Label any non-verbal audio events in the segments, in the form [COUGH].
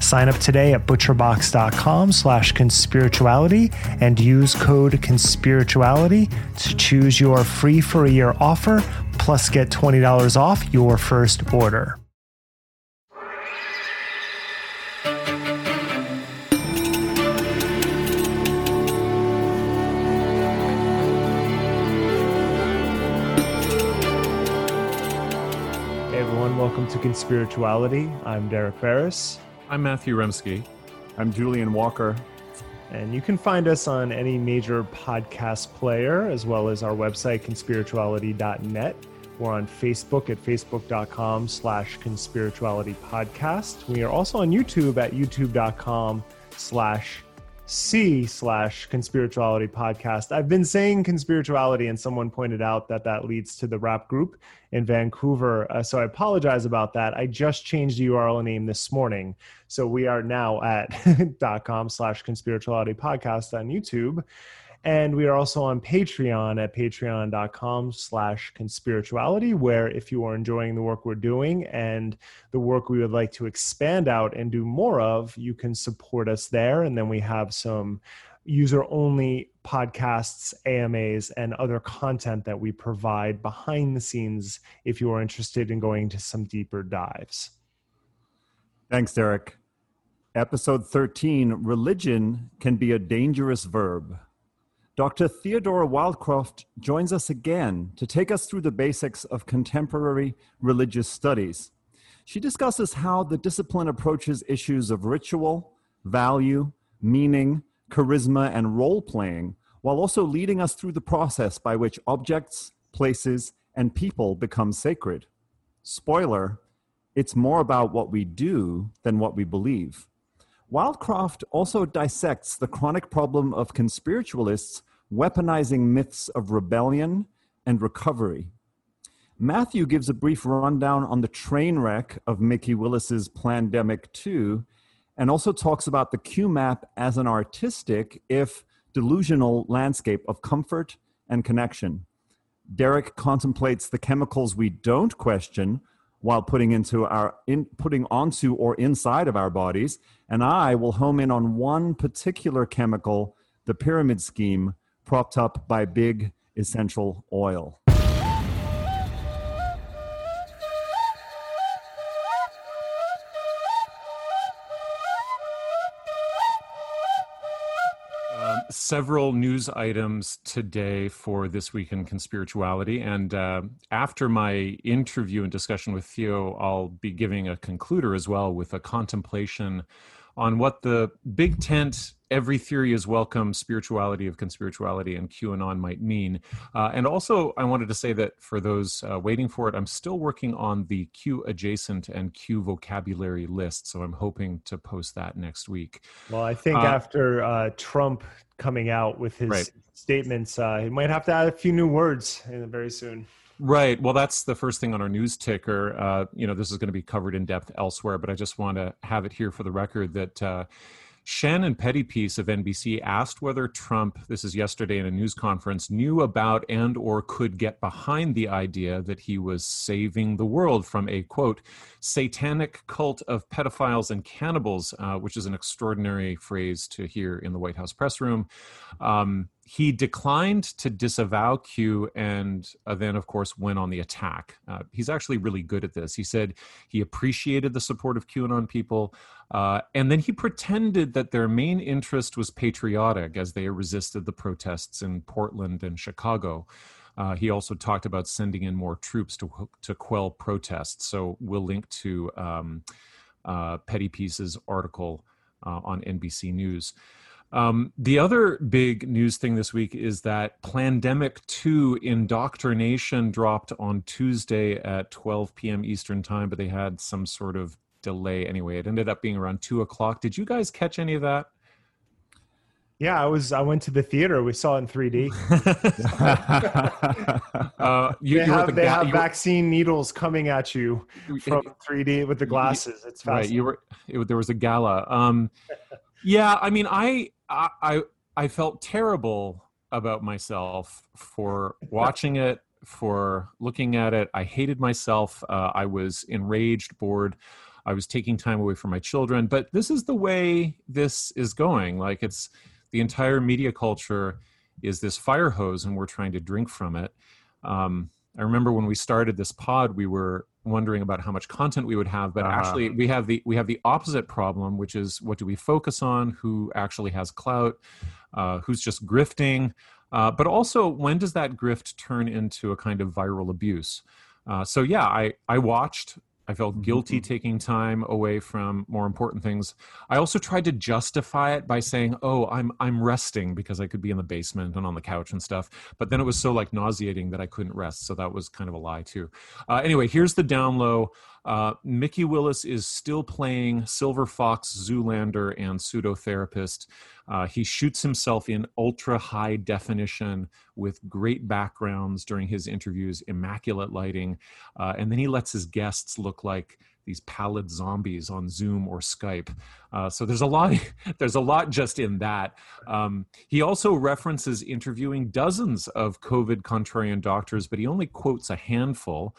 Sign up today at butcherbox.com slash conspirituality and use code conspirituality to choose your free for a year offer plus get $20 off your first order. Hey everyone, welcome to Conspirituality. I'm Derek Beres. I'm Matthew Remski. I'm Julian Walker. And you can find us on any major podcast player, as well as our website, conspirituality.net. We're on Facebook at facebook.com slash conspirituality podcast. We are also on YouTube at youtube.com slash C slash conspirituality podcast. I've been saying conspirituality, and someone pointed out that that leads to the rap group in Vancouver. Uh, so I apologize about that. I just changed the URL name this morning. So we are now at [LAUGHS] com slash conspirituality podcast on YouTube. And we are also on Patreon at patreon.com slash conspirituality, where if you are enjoying the work we're doing and the work we would like to expand out and do more of, you can support us there. And then we have some user only podcasts, AMAs, and other content that we provide behind the scenes if you are interested in going into some deeper dives. Thanks, Derek. Episode 13 Religion can be a dangerous verb. Dr. Theodora Wildcroft joins us again to take us through the basics of contemporary religious studies. She discusses how the discipline approaches issues of ritual, value, meaning, charisma, and role playing, while also leading us through the process by which objects, places, and people become sacred. Spoiler, it's more about what we do than what we believe. Wildcroft also dissects the chronic problem of conspiritualists weaponizing myths of rebellion and recovery. Matthew gives a brief rundown on the train wreck of Mikki Willis's Plandemic 2 and also talks about the Q map as an artistic, if delusional, landscape of comfort and connection. Derek contemplates the chemicals we don't question while putting into our in, putting onto or inside of our bodies, and I will home in on one particular chemical, the pyramid scheme, propped up by big essential oil. Um, several news items today for this week in conspirituality. And uh, after my interview and discussion with Theo, I'll be giving a concluder as well with a contemplation on what the big tent every theory is welcome spirituality of conspirituality and qanon might mean. Uh, and also i wanted to say that for those uh, waiting for it i'm still working on the q adjacent and q vocabulary list so i'm hoping to post that next week. Well i think uh, after uh, trump coming out with his right. statements uh, he might have to add a few new words very soon Right. Well, that's the first thing on our news ticker. Uh, you know, this is going to be covered in depth elsewhere, but I just want to have it here for the record that uh, Shannon Pettypiece of NBC asked whether Trump, this is yesterday in a news conference, knew about and or could get behind the idea that he was saving the world from a quote satanic cult of pedophiles and cannibals, uh, which is an extraordinary phrase to hear in the White House press room. Um, he declined to disavow Q and uh, then, of course, went on the attack. Uh, he's actually really good at this. He said he appreciated the support of QAnon people, uh, and then he pretended that their main interest was patriotic as they resisted the protests in Portland and Chicago. Uh, he also talked about sending in more troops to to quell protests. So we'll link to um, uh, Pettypiece's article uh, on NBC News. Um, the other big news thing this week is that Plandemic 2 Indoctrination dropped on Tuesday at 12 p.m. Eastern Time, but they had some sort of delay anyway. It ended up being around 2 o'clock. Did you guys catch any of that? Yeah, I was. I went to the theater. We saw it in 3D. [LAUGHS] [LAUGHS] uh, you, they have, the they ga- have vaccine needles coming at you from 3D with the glasses. It's fascinating. Right. You were. It, there was a gala. Um, yeah, I mean, I I I felt terrible about myself for watching it, for looking at it. I hated myself. Uh, I was enraged, bored. I was taking time away from my children. But this is the way this is going. Like it's the entire media culture is this fire hose, and we're trying to drink from it. Um, I remember when we started this pod, we were wondering about how much content we would have, but uh actually we have the we have the opposite problem, which is what do we focus on? Who actually has clout? Uh, who's just grifting? Uh, but also, when does that grift turn into a kind of viral abuse? Uh, so yeah, I I watched I felt mm-hmm, guilty mm-hmm. taking time away from more important things. I also tried to justify it by saying, "Oh, I'm I'm resting because I could be in the basement and on the couch and stuff." But then it was so like nauseating that I couldn't rest, so that was kind of a lie too. Uh, anyway, here's the down low. Uh, Mikki Willis is still playing Silver Fox, Zoolander, and pseudotherapist. Uh, he shoots himself in ultra high definition with great backgrounds during his interviews, immaculate lighting, uh, and then he lets his guests look like these pallid zombies on Zoom or Skype. Uh, so there's a lot. [LAUGHS] There's a lot just in that. Um, he also references interviewing dozens of COVID contrarian doctors, but he only quotes a handful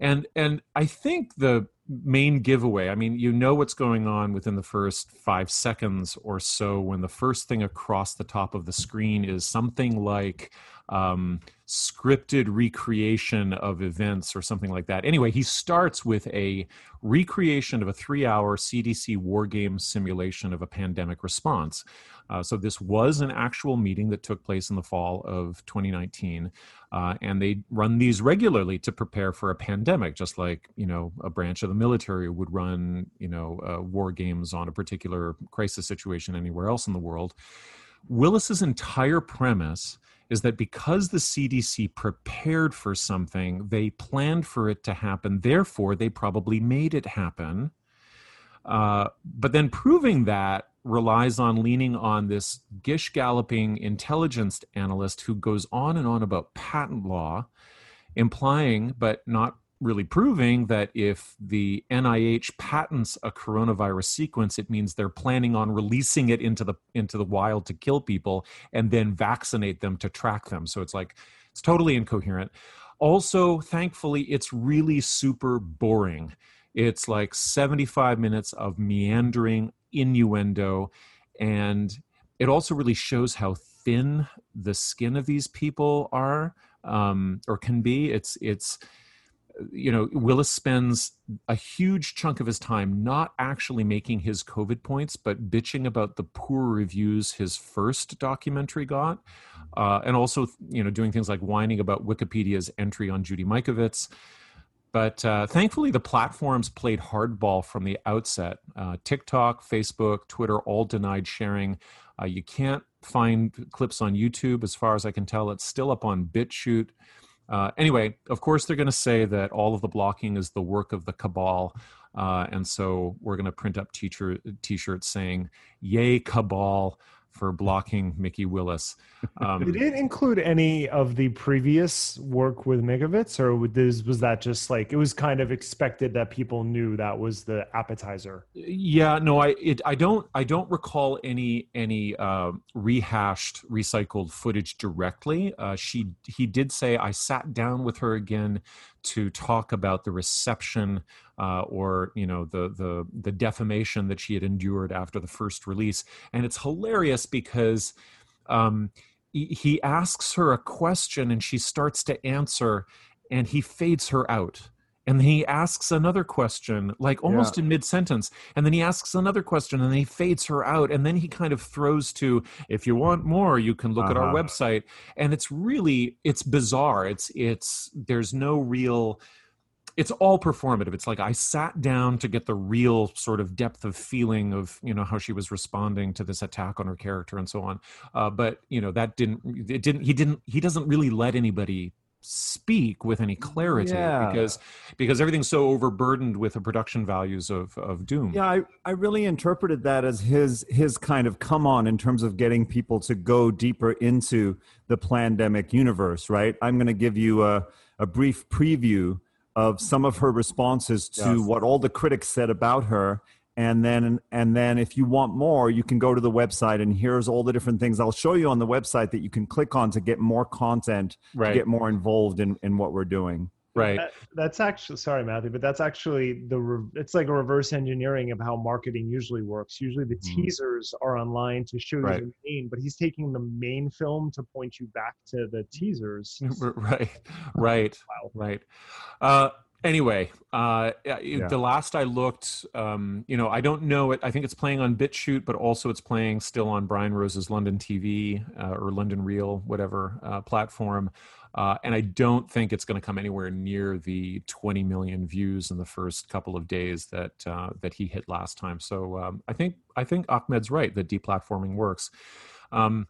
and and i think the main giveaway i mean you know what's going on within the first five seconds or so when the first thing across the top of the screen is something like um, scripted recreation of events or something like that. Anyway, he starts with a recreation of a three hour CDC war game simulation of a pandemic response. Uh, so, this was an actual meeting that took place in the fall of 2019. Uh, and they run these regularly to prepare for a pandemic, just like, you know, a branch of the military would run, you know, uh, war games on a particular crisis situation anywhere else in the world. Willis's entire premise is that because the CDC prepared for something, they planned for it to happen. Therefore, they probably made it happen. Uh, but then proving that relies on leaning on this gish galloping intelligence analyst who goes on and on about patent law, implying but not really proving that if the NIH patents a coronavirus sequence, it means they're planning on releasing it into the into the wild to kill people and then vaccinate them to track them. So it's like it's totally incoherent. Also, thankfully, it's really super boring. It's like 75 minutes of meandering innuendo and it also really shows how thin the skin of these people are um, or can be. It's it's you know, Willis spends a huge chunk of his time not actually making his COVID points, but bitching about the poor reviews his first documentary got, uh, and also, you know, doing things like whining about Wikipedia's entry on Judy Mikovits. But uh, thankfully, the platforms played hardball from the outset. Uh, TikTok, Facebook, Twitter all denied sharing. Uh, you can't find clips on YouTube, as far as I can tell. It's still up on BitChute. Uh, anyway, of course, they're going to say that all of the blocking is the work of the cabal. Uh, and so we're going to print up teacher t-shirts saying "Yay cabal" for blocking Mikki Willis. Um, Did it include any of the previous work with Mikovits, or was that just like it was kind of expected that people knew that was the appetizer? Yeah, no, I it, I don't I don't recall any any uh, rehashed recycled footage directly. Uh, she he did say I sat down with her again to talk about the reception uh, or you know the the the defamation that she had endured after the first release, and it's hilarious because. Um, he asks her a question and she starts to answer and he fades her out and then he asks another question like almost yeah. in mid-sentence and then he asks another question and then he fades her out and then he kind of throws to if you want more you can look uh-huh. at our uh-huh. website and it's really it's bizarre it's it's there's no real it's all performative. It's like i sat down to get the real sort of depth of feeling of you know how she was responding to this attack on her character and so on. Uh, but you know that didn't it didn't he didn't he doesn't really let anybody speak with any clarity yeah. because because everything's so overburdened with the production values of of doom. Yeah I, I really interpreted that as his his kind of come on in terms of getting people to go deeper into the pandemic universe right? I'm going to give you a, a brief preview of some of her responses to yes. what all the critics said about her and then and then if you want more you can go to the website and here's all the different things i'll show you on the website that you can click on to get more content right. to get more involved in in what we're doing right that, that's actually sorry matthew but that's actually the it's like a reverse engineering of how marketing usually works usually the mm. teasers are online to show right. you the main but he's taking the main film to point you back to the teasers [LAUGHS] [LAUGHS] right right wow. right uh anyway uh yeah. the last i looked um you know i don't know it. I think it's playing on BitChute but also it's playing still on brian rose's london tv uh, or london real whatever uh, platform. Uh, and i don't think it's going to come anywhere near the 20 million views in the first couple of days that uh, that he hit last time. So um, i think i think ahmed's right that deplatforming works. Um,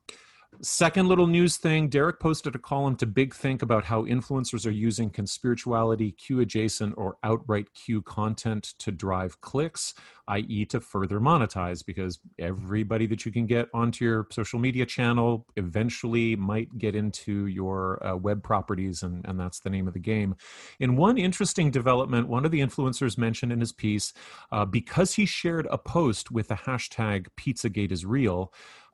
Second little news thing Derek posted a column to Big Think about how influencers are using conspirituality, Q adjacent, or outright Q content to drive clicks, i.e., to further monetize, because everybody that you can get onto your social media channel eventually might get into your uh, web properties, and, and that's the name of the game. In one interesting development, one of the influencers mentioned in his piece, uh, because he shared a post with the hashtag Pizzagate is real,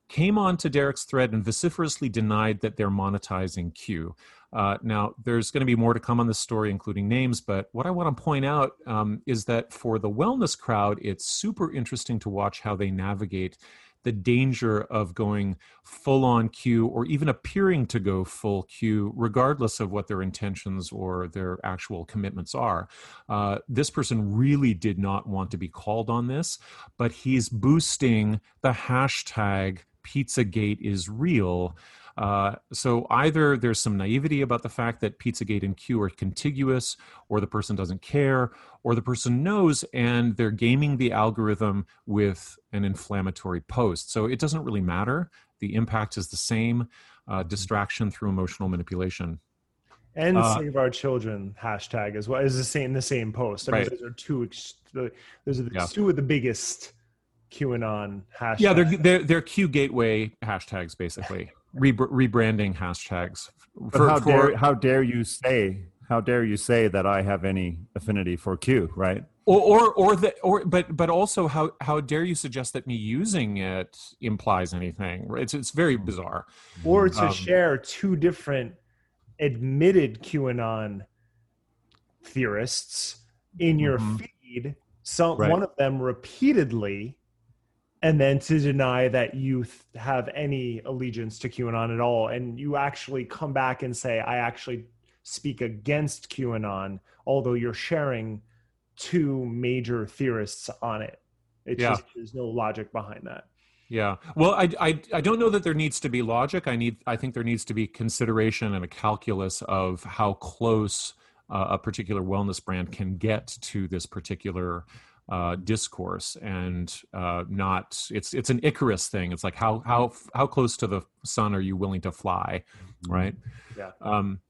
came on to Derek's thread and vociferously denied that they're monetizing Q. Uh, now, there's going to be more to come on this story, including names, but what I want to point out um, is that for the wellness crowd, it's super interesting to watch how they navigate the danger of going full on Q or even appearing to go full Q, regardless of what their intentions or their actual commitments are. Uh, this person really did not want to be called on this, but he's boosting the hashtag Pizzagate is real. Uh, so either there's some naivety about the fact that Pizzagate and Q are contiguous, or the person doesn't care, or the person knows and they're gaming the algorithm with an inflammatory post. So it doesn't really matter. The impact is the same uh, mm-hmm. distraction through emotional manipulation. And uh, save our children hashtag as well is the same the same post. I right. mean, those are two. Those are the yeah. two of the biggest QAnon hashtags. Yeah, they're they're, they're Q gateway hashtags basically. Re- rebranding hashtags. For, how for, dare how dare you say how dare you say that I have any affinity for Q, right? Or or or the or but but also how how dare you suggest that me using it implies anything? It's it's very bizarre. Or to um, share two different admitted QAnon theorists in your mm-hmm. feed, some right. one of them repeatedly and then to deny that you th- have any allegiance to QAnon at all, and you actually come back and say, "I actually speak against QAnon," although you're sharing two major theorists on it. It yeah. just there's no logic behind that. Yeah. Well, I, I I don't know that there needs to be logic. I need I think there needs to be consideration and a calculus of how close uh, a particular wellness brand can get to this particular uh, discourse and uh, not it's it's an Icarus thing. It's like how how how close to the sun are you willing to fly, mm-hmm. right? Yeah. Um,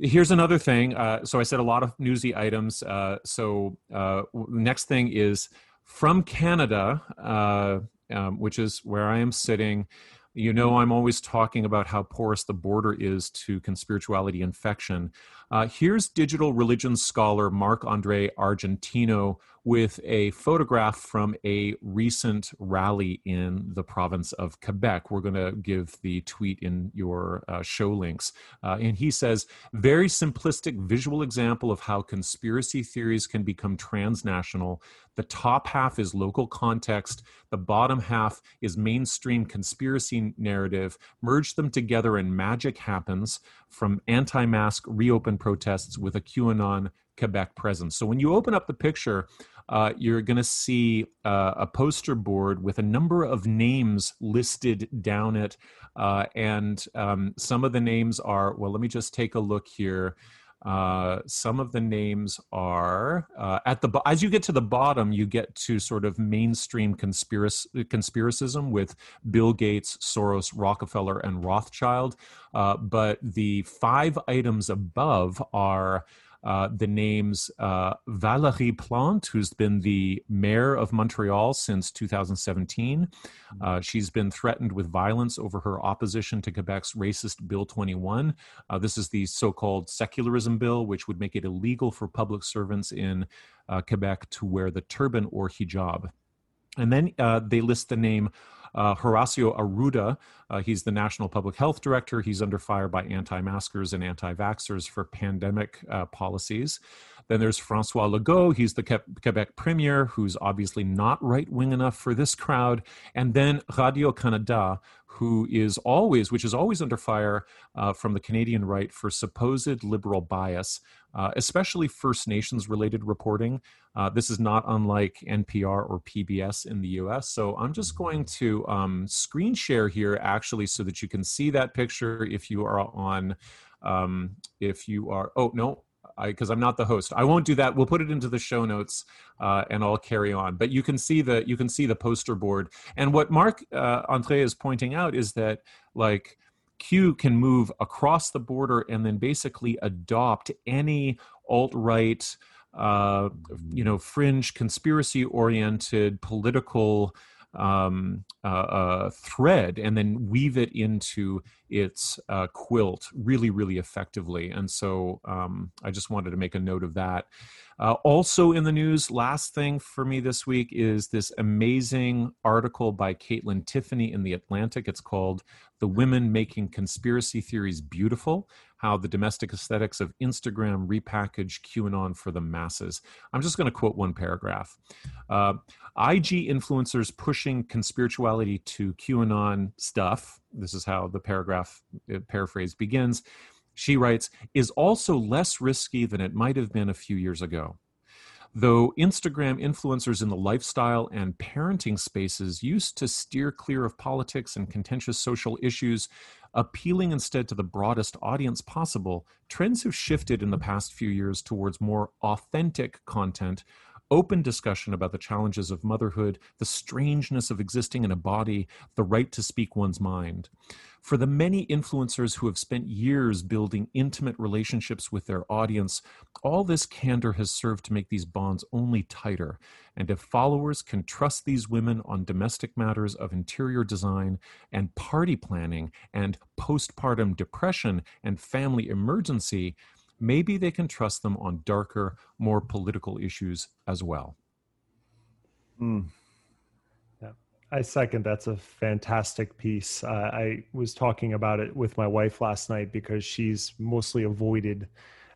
here's another thing. Uh, so I said a lot of newsy items. Uh, so uh, next thing is from Canada, uh, um, which is where I am sitting. You know, I'm always talking about how porous the border is to conspirituality infection. Uh, here's digital religion scholar Marc Andre Argentino with a photograph from a recent rally in the province of Quebec. We're going to give the tweet in your uh, show links. Uh, and he says, very simplistic visual example of how conspiracy theories can become transnational. The top half is local context, the bottom half is mainstream conspiracy narrative. Merge them together and magic happens from anti mask reopen protests with a QAnon Quebec presence. So when you open up the picture, uh, you're going to see uh, a poster board with a number of names listed down it. Uh, and um, some of the names are, well, let me just take a look here. Uh, some of the names are uh, at the as you get to the bottom, you get to sort of mainstream conspiracy conspiracism with Bill Gates, Soros, Rockefeller, and Rothschild. Uh, but the five items above are uh, the names uh, Valérie Plante, who's been the mayor of Montreal since 2017. Mm-hmm. Uh, she's been threatened with violence over her opposition to Quebec's racist Bill 21. Uh, this is the so called secularism bill, which would make it illegal for public servants in uh, Quebec to wear the turban or hijab. And then uh, they list the name uh, Horacio Arruda, uh, he's the National Public Health Director. He's under fire by anti maskers and anti vaxxers for pandemic uh, policies. Then there's Francois Legault. He's the Quebec Premier, who's obviously not right wing enough for this crowd. And then Radio Canada, who is always, which is always under fire uh, from the Canadian right for supposed liberal bias, uh, especially First Nations related reporting. Uh, this is not unlike NPR or PBS in the US. So I'm just going to um, screen share here actually so that you can see that picture if you are on, um, if you are, oh, no, because I'm not the host. I won't do that. We'll put it into the show notes, uh, and I'll carry on. But you can see the you can see the poster board. And what Marc uh, Andre is pointing out is that like Q can move across the border and then basically adopt any alt right, uh, you know, fringe conspiracy oriented political um, uh, uh, thread and then weave it into its uh, quilt really, really effectively. And so um, I just wanted to make a note of that. Uh, also in the news, last thing for me this week is this amazing article by Kaitlyn Tiffany in The Atlantic. It's called The Women Making Conspiracy Theories Beautiful How the Domestic Aesthetics of Instagram Repackage QAnon for the Masses. I'm just going to quote one paragraph. Uh, IG influencers pushing conspirituality to QAnon stuff. This is how the paragraph uh, paraphrase begins she writes, is also less risky than it might have been a few years ago. Though Instagram influencers in the lifestyle and parenting spaces used to steer clear of politics and contentious social issues, appealing instead to the broadest audience possible, trends have shifted in the past few years towards more authentic content open discussion about the challenges of motherhood, the strangeness of existing in a body, the right to speak one's mind. For the many influencers who have spent years building intimate relationships with their audience, all this candor has served to make these bonds only tighter. And if followers can trust these women on domestic matters of interior design and party planning and postpartum depression and family emergency, maybe they can trust them on darker, more political issues as well. Mm. I second. That's a fantastic piece. Uh, I was talking about it with my wife last night because she's mostly avoided,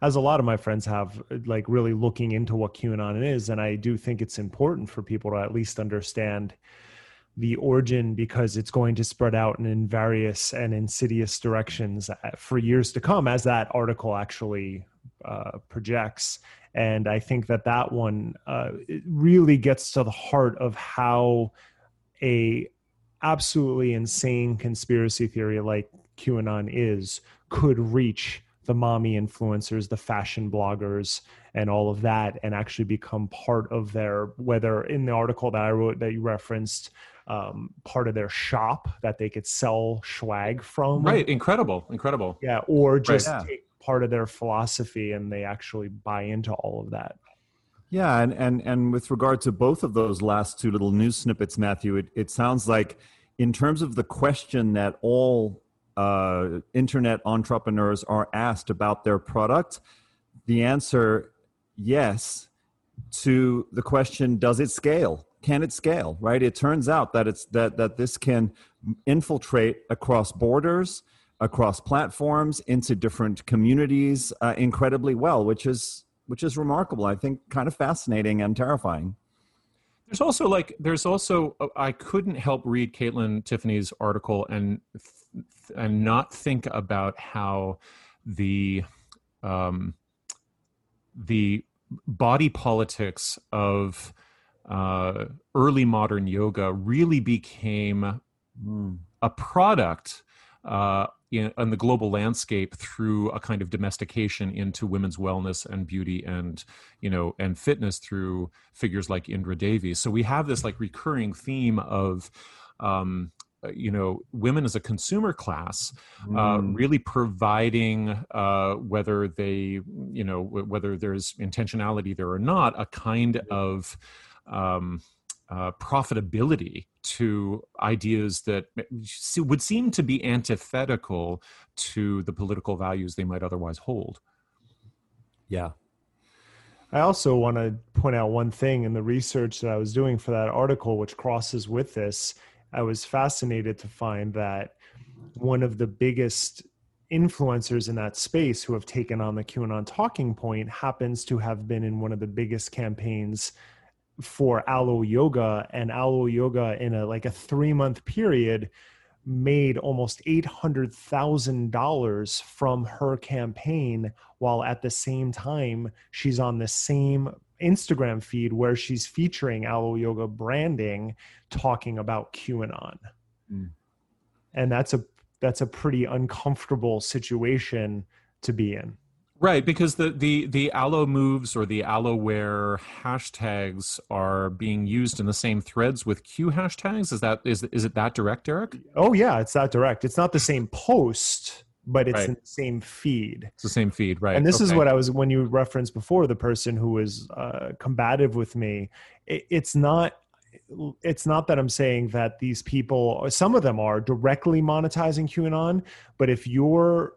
as a lot of my friends have, like really looking into what QAnon is. And I do think it's important for people to at least understand the origin because it's going to spread out in various and insidious directions uh, for years to come, as that article actually uh, projects. And I think that that one uh, really gets to the heart of how a absolutely insane conspiracy theory like QAnon is could reach the mommy influencers, the fashion bloggers, and all of that, and actually become part of their, whether in the article that I wrote that you referenced, um, part of their shop that they could sell swag from. Right. Incredible. Incredible. Yeah. Or just right. take part of their philosophy and they actually buy into all of that. Yeah, and and and with regard to both of those last two little news snippets, Matthew, it, it sounds like in terms of the question that all uh, internet entrepreneurs are asked about their product, the answer yes to the question does it scale? Can it scale right? It turns out that it's that that this can infiltrate across borders across platforms into different communities uh, incredibly well which is which is remarkable i think kind of fascinating and terrifying there's also like there's also uh, i couldn't help read kaitlyn tiffany's article and and not think about how the um the body politics of uh, early modern yoga really became mm. a product uh, in, in, the global landscape through a kind of domestication into women's wellness and beauty and you know and fitness through figures like Indra Devi. So we have this like recurring theme of um, uh, you know women as a consumer class uh, mm. really providing uh, whether they you know whether there's intentionality there or not a kind of um, uh, profitability to ideas that would seem to be antithetical to the political values they might otherwise hold. Yeah. I also want to point out one thing in the research that I was doing for that article, which crosses with this, I was fascinated to find that one of the biggest influencers in that space who have taken on the QAnon talking point happens to have been in one of the biggest campaigns for Alo Yoga and Alo Yoga in a like a 3 month period made almost $800,000 from her campaign while at the same time she's on the same Instagram feed where she's featuring Alo Yoga branding talking about QAnon. Mm. And that's a that's a pretty uncomfortable situation to be in. Right, because the the the Alo moves or the Aloware hashtags are being used in the same threads with Q hashtags. Is that is is it that direct, Derek? Oh yeah, it's that direct. It's not the same post, but it's right. in the same feed. It's the same feed, right? And this okay. is what I was when you referenced before the person who was uh, combative with me. It, it's not. It's not that I'm saying that these people, some of them are directly monetizing QAnon, but if you're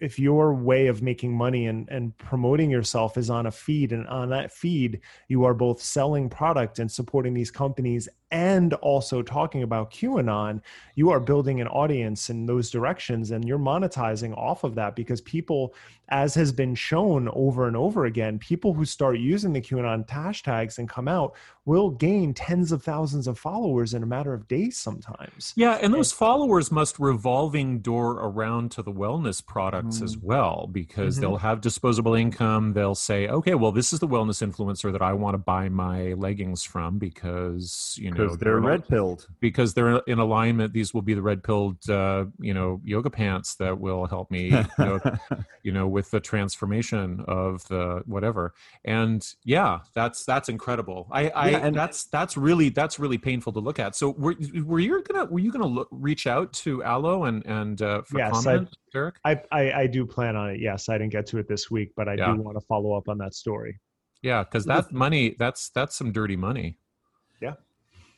if your way of making money and, and promoting yourself is on a feed and on that feed you are both selling product and supporting these companies and also talking about QAnon, you are building an audience in those directions and you're monetizing off of that because people, as has been shown over and over again, people who start using the QAnon hashtags and come out will gain tens of thousands of followers in a matter of days sometimes. Yeah, and those followers must revolving door around to the wellness products mm. as well because mm-hmm. they'll have disposable income. They'll say, okay, well, this is the wellness influencer that I want to buy my leggings from because, you know, because they're, they're red pilled because they're in alignment these will be the red pilled uh, you know yoga pants that will help me you know, [LAUGHS] you know with the transformation of the whatever. And yeah that's that's incredible. I i yeah, and that's that's really that's really painful to look at. So were, were you gonna were you gonna look, reach out to Alo and and uh, for yes, comment I, Derek? I, I i do plan on it. Yes i didn't get to it this week but i yeah. do want to follow up on that story. Yeah because that money that's that's some dirty money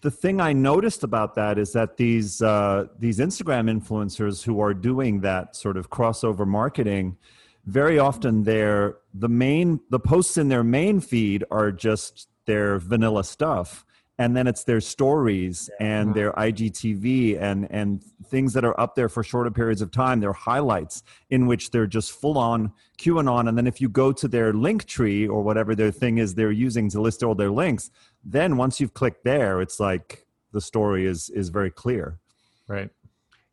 the thing I noticed about that is that these uh, these Instagram influencers who are doing that sort of crossover marketing, very often they're the main the posts in their main feed are just their vanilla stuff, and then it's their stories and their IGTV and and things that are up there for shorter periods of time. Their highlights in which they're just full on QAnon, and then if you go to their link tree or whatever their thing is they're using to list all their links, then once you've clicked there, it's like the story is is very clear. Right.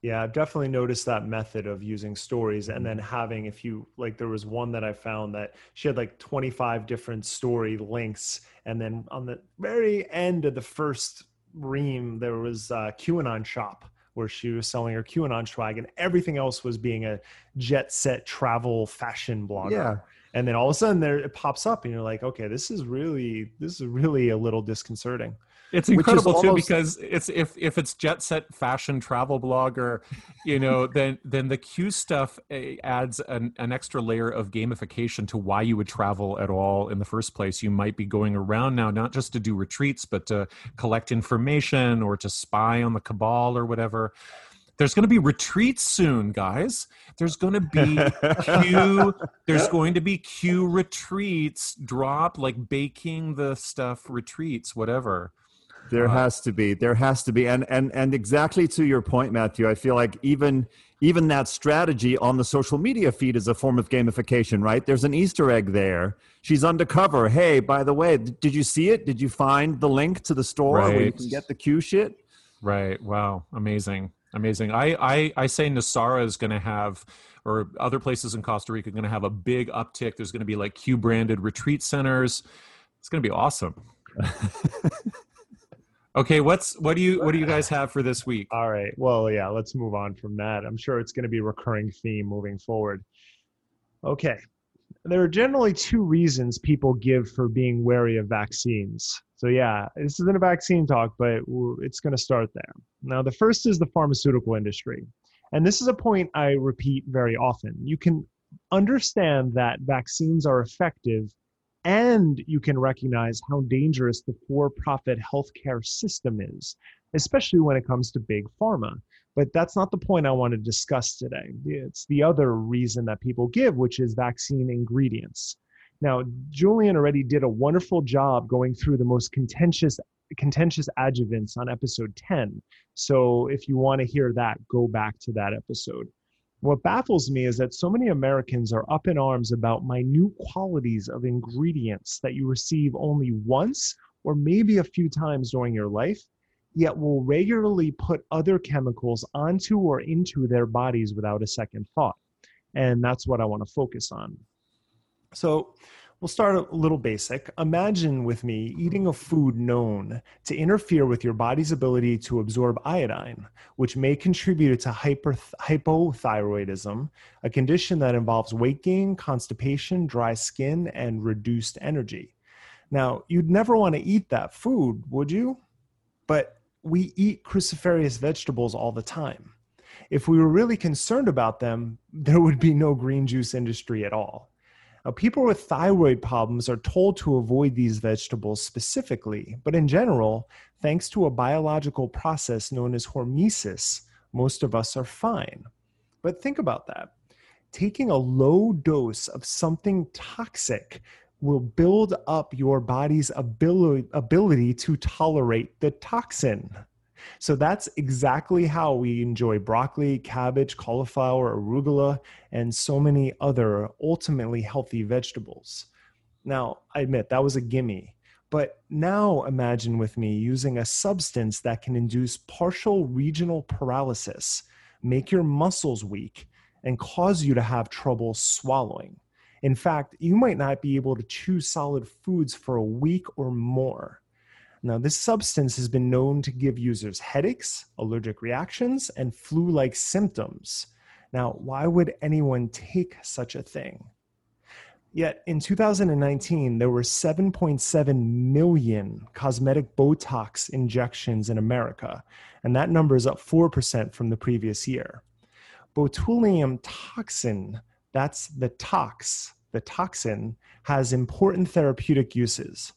Yeah, I've definitely noticed that method of using stories and then having, if you like, there was one that I found that she had like 25 different story links. And then on the very end of the first ream, there was a QAnon shop where she was selling her QAnon swag and everything else was being a jet set travel fashion blogger. Yeah. And then all of a sudden there it pops up and you're like, okay, this is really, this is really a little disconcerting. It's incredible almost... too because it's if if it's jet set fashion travel blogger, you know, [LAUGHS] then then the Q stuff eh, adds an, an extra layer of gamification to why you would travel at all in the first place. You might be going around now not just to do retreats, but to collect information or to spy on the cabal or whatever there's going to be retreats soon, guys. There's [LAUGHS] going to be Q. there's going to be Q retreats drop like baking the stuff retreats, whatever. There uh, has to be. There has to be. And and and exactly to your point, Matthew. I feel like even even that strategy on the social media feed is a form of gamification, right? There's an Easter egg there. She's undercover. Hey, by the way, did you see it? Did you find the link to the store right. where you can get the Q shit? Right. Wow. Amazing. Amazing. I I, I say Nosara is going to have or other places in Costa Rica are going to have a big uptick. There's going to be like Q branded retreat centers. It's going to be awesome. [LAUGHS] Okay, what's what do you what do you guys have for this week? All right. Well, yeah, let's move on from that. I'm sure it's going to be a recurring theme moving forward. Okay. There are generally two reasons people give for being wary of vaccines. So, yeah, this isn't a vaccine talk, but it's going to start there. Now, the first is the pharmaceutical industry. And this is a point I repeat very often. You can understand that vaccines are effective and you can recognize how dangerous the for profit healthcare system is, especially when it comes to big pharma. But that's not the point I want to discuss today. It's the other reason that people give, which is vaccine ingredients. Now, Julian already did a wonderful job going through the most contentious contentious adjuvants on episode 10. So if you want to hear that, go back to that episode. What baffles me is that so many Americans are up in arms about minute qualities of ingredients that you receive only once or maybe a few times during your life, yet will regularly put other chemicals onto or into their bodies without a second thought. And that's what I want to focus on. So, We'll start a little basic. Imagine with me eating a food known to interfere with your body's ability to absorb iodine, which may contribute to hyper, hypothyroidism, a condition that involves weight gain, constipation, dry skin, and reduced energy. Now, you'd never want to eat that food, would you? But we eat cruciferous vegetables all the time. If we were really concerned about them, [LAUGHS] there would be no green juice industry at all. Now, people with thyroid problems are told to avoid these vegetables specifically, but in general, thanks to a biological process known as hormesis, most of us are fine. But think about that. Taking a low dose of something toxic will build up your body's ability, ability to tolerate the toxin. So that's exactly how we enjoy broccoli, cabbage, cauliflower, arugula, and so many other ultimately healthy vegetables. Now, I admit that was a gimme. But now imagine with me using a substance that can induce partial regional paralysis, make your muscles weak, and cause you to have trouble swallowing. In fact, you might not be able to chew solid foods for a week or more. Now, this substance has been known to give users headaches, allergic reactions, and flu like symptoms. Now, why would anyone take such a thing? Yet in 2019, there were 7.7 million cosmetic Botox injections in America, and that number is up 4% from the previous year. Botulinum toxin, that's the tox, the toxin, has important therapeutic uses.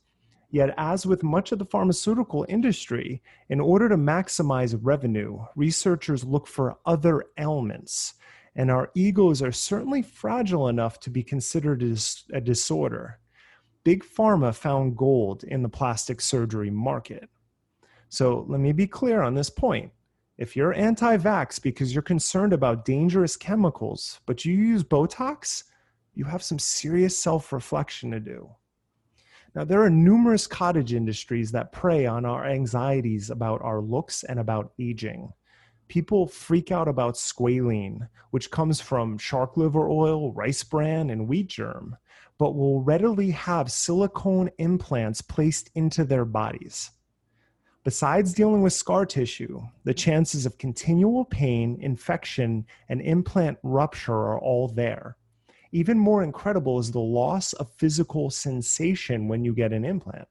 Yet, as with much of the pharmaceutical industry, in order to maximize revenue, researchers look for other ailments. And our egos are certainly fragile enough to be considered a disorder. Big Pharma found gold in the plastic surgery market. So let me be clear on this point. If you're anti vax because you're concerned about dangerous chemicals, but you use Botox, you have some serious self reflection to do. Now, there are numerous cottage industries that prey on our anxieties about our looks and about aging. People freak out about squalene, which comes from shark liver oil, rice bran, and wheat germ, but will readily have silicone implants placed into their bodies. Besides dealing with scar tissue, the chances of continual pain, infection, and implant rupture are all there. Even more incredible is the loss of physical sensation when you get an implant.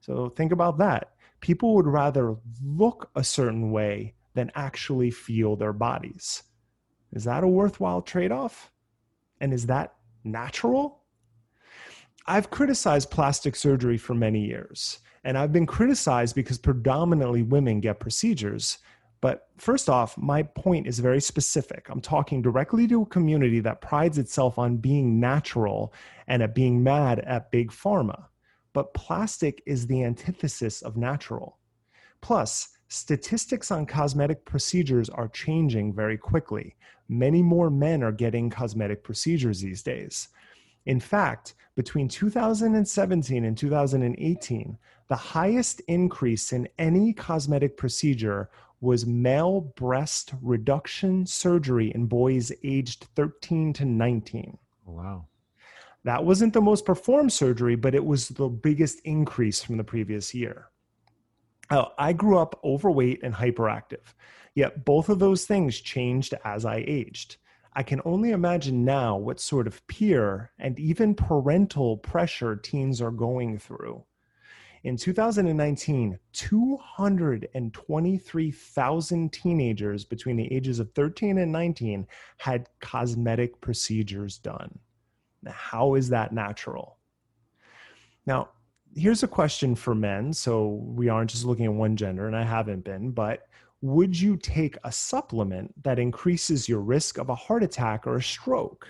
So think about that. People would rather look a certain way than actually feel their bodies. Is that a worthwhile trade off? And is that natural? I've criticized plastic surgery for many years, and I've been criticized because predominantly women get procedures. But first off, my point is very specific. I'm talking directly to a community that prides itself on being natural and at being mad at big pharma. But plastic is the antithesis of natural. Plus, statistics on cosmetic procedures are changing very quickly. Many more men are getting cosmetic procedures these days. In fact, between 2017 and 2018, the highest increase in any cosmetic procedure was male breast reduction surgery in boys aged 13 to 19. Wow. That wasn't the most performed surgery, but it was the biggest increase from the previous year. Now, I grew up overweight and hyperactive, yet both of those things changed as I aged. I can only imagine now what sort of peer and even parental pressure teens are going through. In 2019, 223,000 teenagers between the ages of 13 and 19 had cosmetic procedures done. Now, how is that natural? Now, here's a question for men. So we aren't just looking at one gender, and I haven't been, but would you take a supplement that increases your risk of a heart attack or a stroke?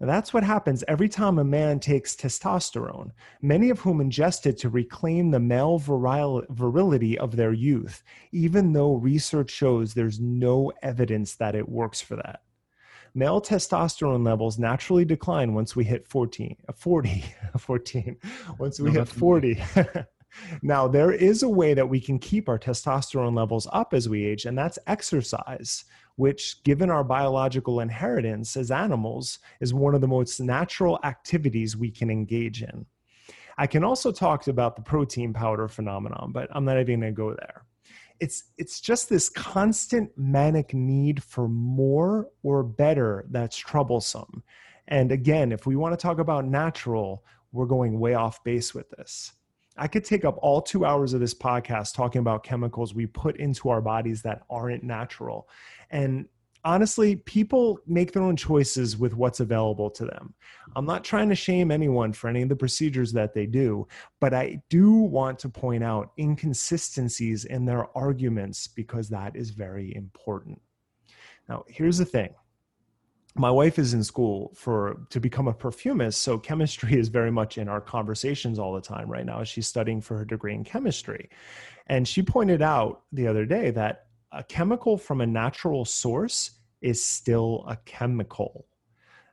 That's what happens every time a man takes testosterone, many of whom ingest it to reclaim the male viril- virility of their youth, even though research shows there's no evidence that it works for that. Male testosterone levels naturally decline once we hit 14, uh, 40, [LAUGHS] 14, once we hit 40. [LAUGHS] now, there is a way that we can keep our testosterone levels up as we age, and that's exercise which, given our biological inheritance as animals, is one of the most natural activities we can engage in. I can also talk about the protein powder phenomenon, but I'm not even going to go there. It's, it's just this constant manic need for more or better that's troublesome. And again, if we want to talk about natural, we're going way off base with this. I could take up all two hours of this podcast talking about chemicals we put into our bodies that aren't natural. And honestly, people make their own choices with what's available to them. I'm not trying to shame anyone for any of the procedures that they do, but I do want to point out inconsistencies in their arguments because that is very important. Now, here's the thing my wife is in school for to become a perfumist so chemistry is very much in our conversations all the time right now she's studying for her degree in chemistry and she pointed out the other day that a chemical from a natural source is still a chemical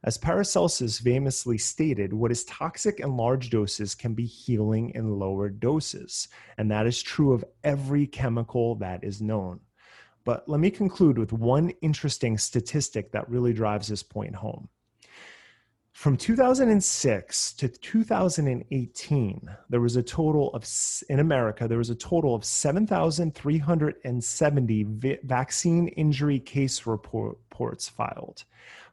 as paracelsus famously stated what is toxic in large doses can be healing in lower doses and that is true of every chemical that is known but let me conclude with one interesting statistic that really drives this point home. From 2006 to 2018, there was a total of, in America, there was a total of 7,370 vi- vaccine injury case report, reports filed.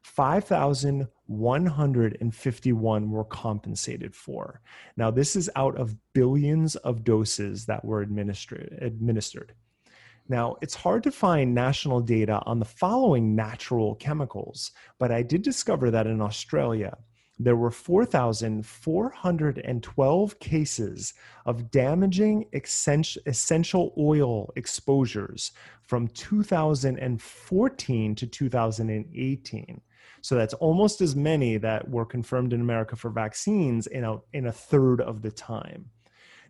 5,151 were compensated for. Now, this is out of billions of doses that were administered. administered. Now, it's hard to find national data on the following natural chemicals, but I did discover that in Australia, there were 4,412 cases of damaging essential oil exposures from 2014 to 2018. So that's almost as many that were confirmed in America for vaccines in a, in a third of the time.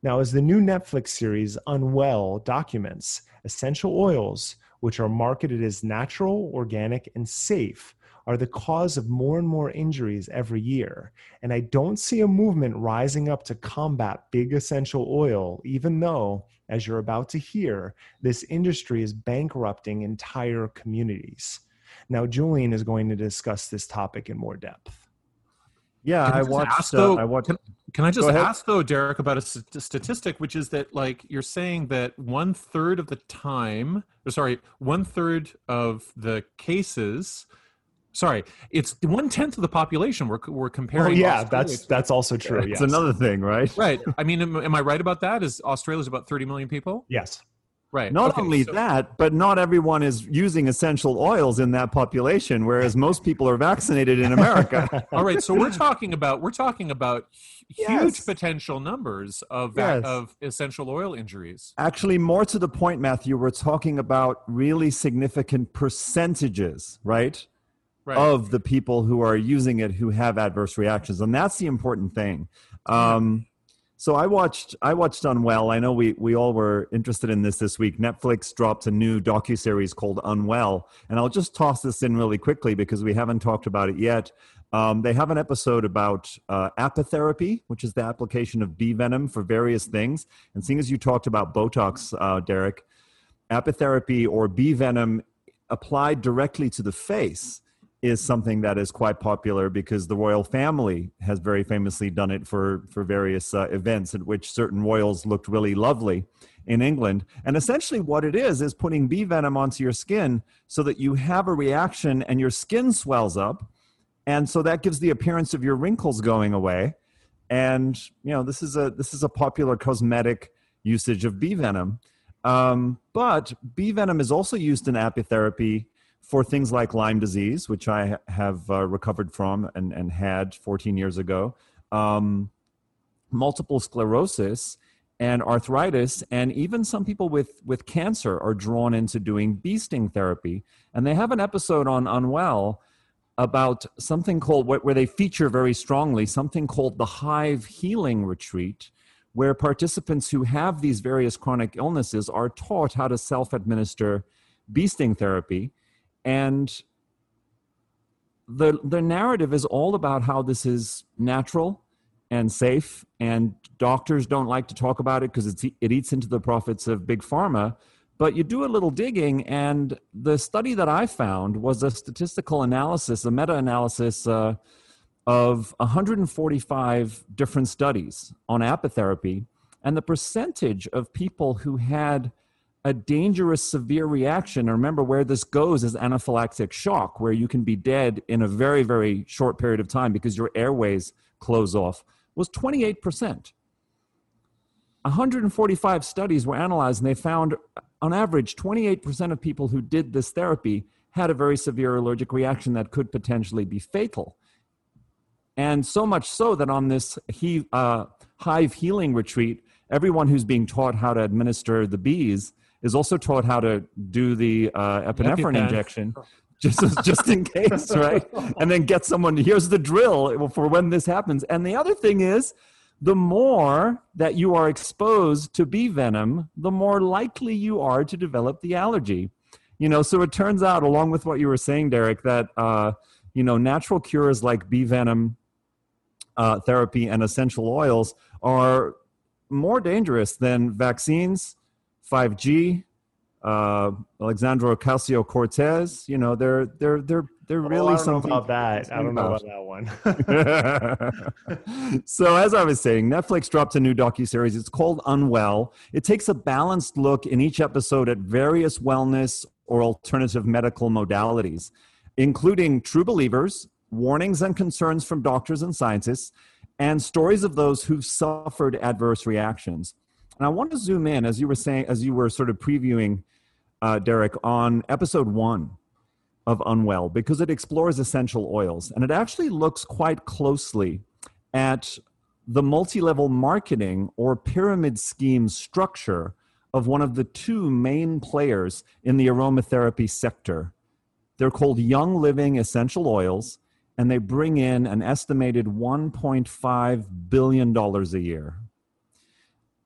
Now, as the new Netflix series Unwell documents, essential oils, which are marketed as natural, organic, and safe, are the cause of more and more injuries every year. And I don't see a movement rising up to combat big essential oil, even though, as you're about to hear, this industry is bankrupting entire communities. Now, Julian is going to discuss this topic in more depth. Yeah, I watched. Ask, though, uh, I watched. Can, can I just ask though, Derek, about a st- statistic, which is that like you're saying that one third of the time, or sorry, one third of the cases. Sorry, it's one tenth of the population. We're we're comparing. Oh yeah, that's that's also true. It's yes. another thing, right? Right. I mean, am, am I right about that? Is Australia's about thirty million people? Yes. Right. Not Okay, only so- that, but not everyone is using essential oils in that population, whereas most people are vaccinated in America. [LAUGHS] All right, so we're talking about we're talking about huge Yes. potential numbers of Yes. of essential oil injuries. Actually, more to the point, Matthew, we're talking about really significant percentages, right? Right. Of the people who are using it who have adverse reactions. And that's the important thing. Um, so I watched I watched Unwell. I know we we all were interested in this this week. Netflix dropped a new docu series called Unwell, and I'll just toss this in really quickly because we haven't talked about it yet. Um, they have an episode about uh, apitherapy, which is the application of bee venom for various things. And seeing as you talked about Botox, uh, Derek, apitherapy or bee venom applied directly to the face is something that is quite popular because the royal family has very famously done it for for various uh, events at which certain royals looked really lovely in England. And essentially, what it is is putting bee venom onto your skin so that you have a reaction and your skin swells up, and so that gives the appearance of your wrinkles going away. And you know this is a this is a popular cosmetic usage of bee venom. Um, but bee venom is also used in apitherapy for things like Lyme disease, which I have uh, recovered from and, and had 14 years ago, um, multiple sclerosis, and arthritis, and even some people with, with cancer are drawn into doing bee sting therapy. And they have an episode on Unwell about something called, where they feature very strongly, something called the Hive Healing Retreat, where participants who have these various chronic illnesses are taught how to self administer bee sting therapy and the the narrative is all about how this is natural and safe and doctors don't like to talk about it because it eats into the profits of big pharma. But you do a little digging and the study that i found was a statistical analysis a meta-analysis uh, of 145 different studies on apitherapy and the percentage of people who had a dangerous severe reaction. And remember where this goes is anaphylactic shock where you can be dead in a very very short period of time because your airways close off was 28% 145 studies were analyzed and they found on average 28% of people who did this therapy had a very severe allergic reaction that could potentially be fatal. And so much so that on this he, uh, hive healing retreat everyone who's being taught how to administer the bees is also taught how to do the uh, epinephrine EpiPen. injection. Just just in case right? [LAUGHS] And then get someone here's the drill for when this happens. And the other thing is the more that you are exposed to bee venom the more likely you are to develop the allergy. You know so it turns out along with what you were saying derek that uh, you know natural cures like bee venom uh, therapy and essential oils are more dangerous than vaccines 5G, uh, Alexandria Ocasio Cortez. You know, they're they're they're they're Well, really I don't know something. about that. I don't know about. about that one. [LAUGHS] so as I was saying, Netflix dropped a new docu-series. It's called Unwell. It takes a balanced look in each episode at various wellness or alternative medical modalities, including true believers, warnings and concerns from doctors and scientists, and stories of those who've suffered adverse reactions. And I want to zoom in, as you were saying, as you were sort of previewing, uh, Derek, on episode one of Unwell, because it explores essential oils. And it actually looks quite closely at the multi level marketing or pyramid scheme structure of one of the two main players in the aromatherapy sector. They're called Young Living Essential Oils, and they bring in an estimated $1.5 billion a year.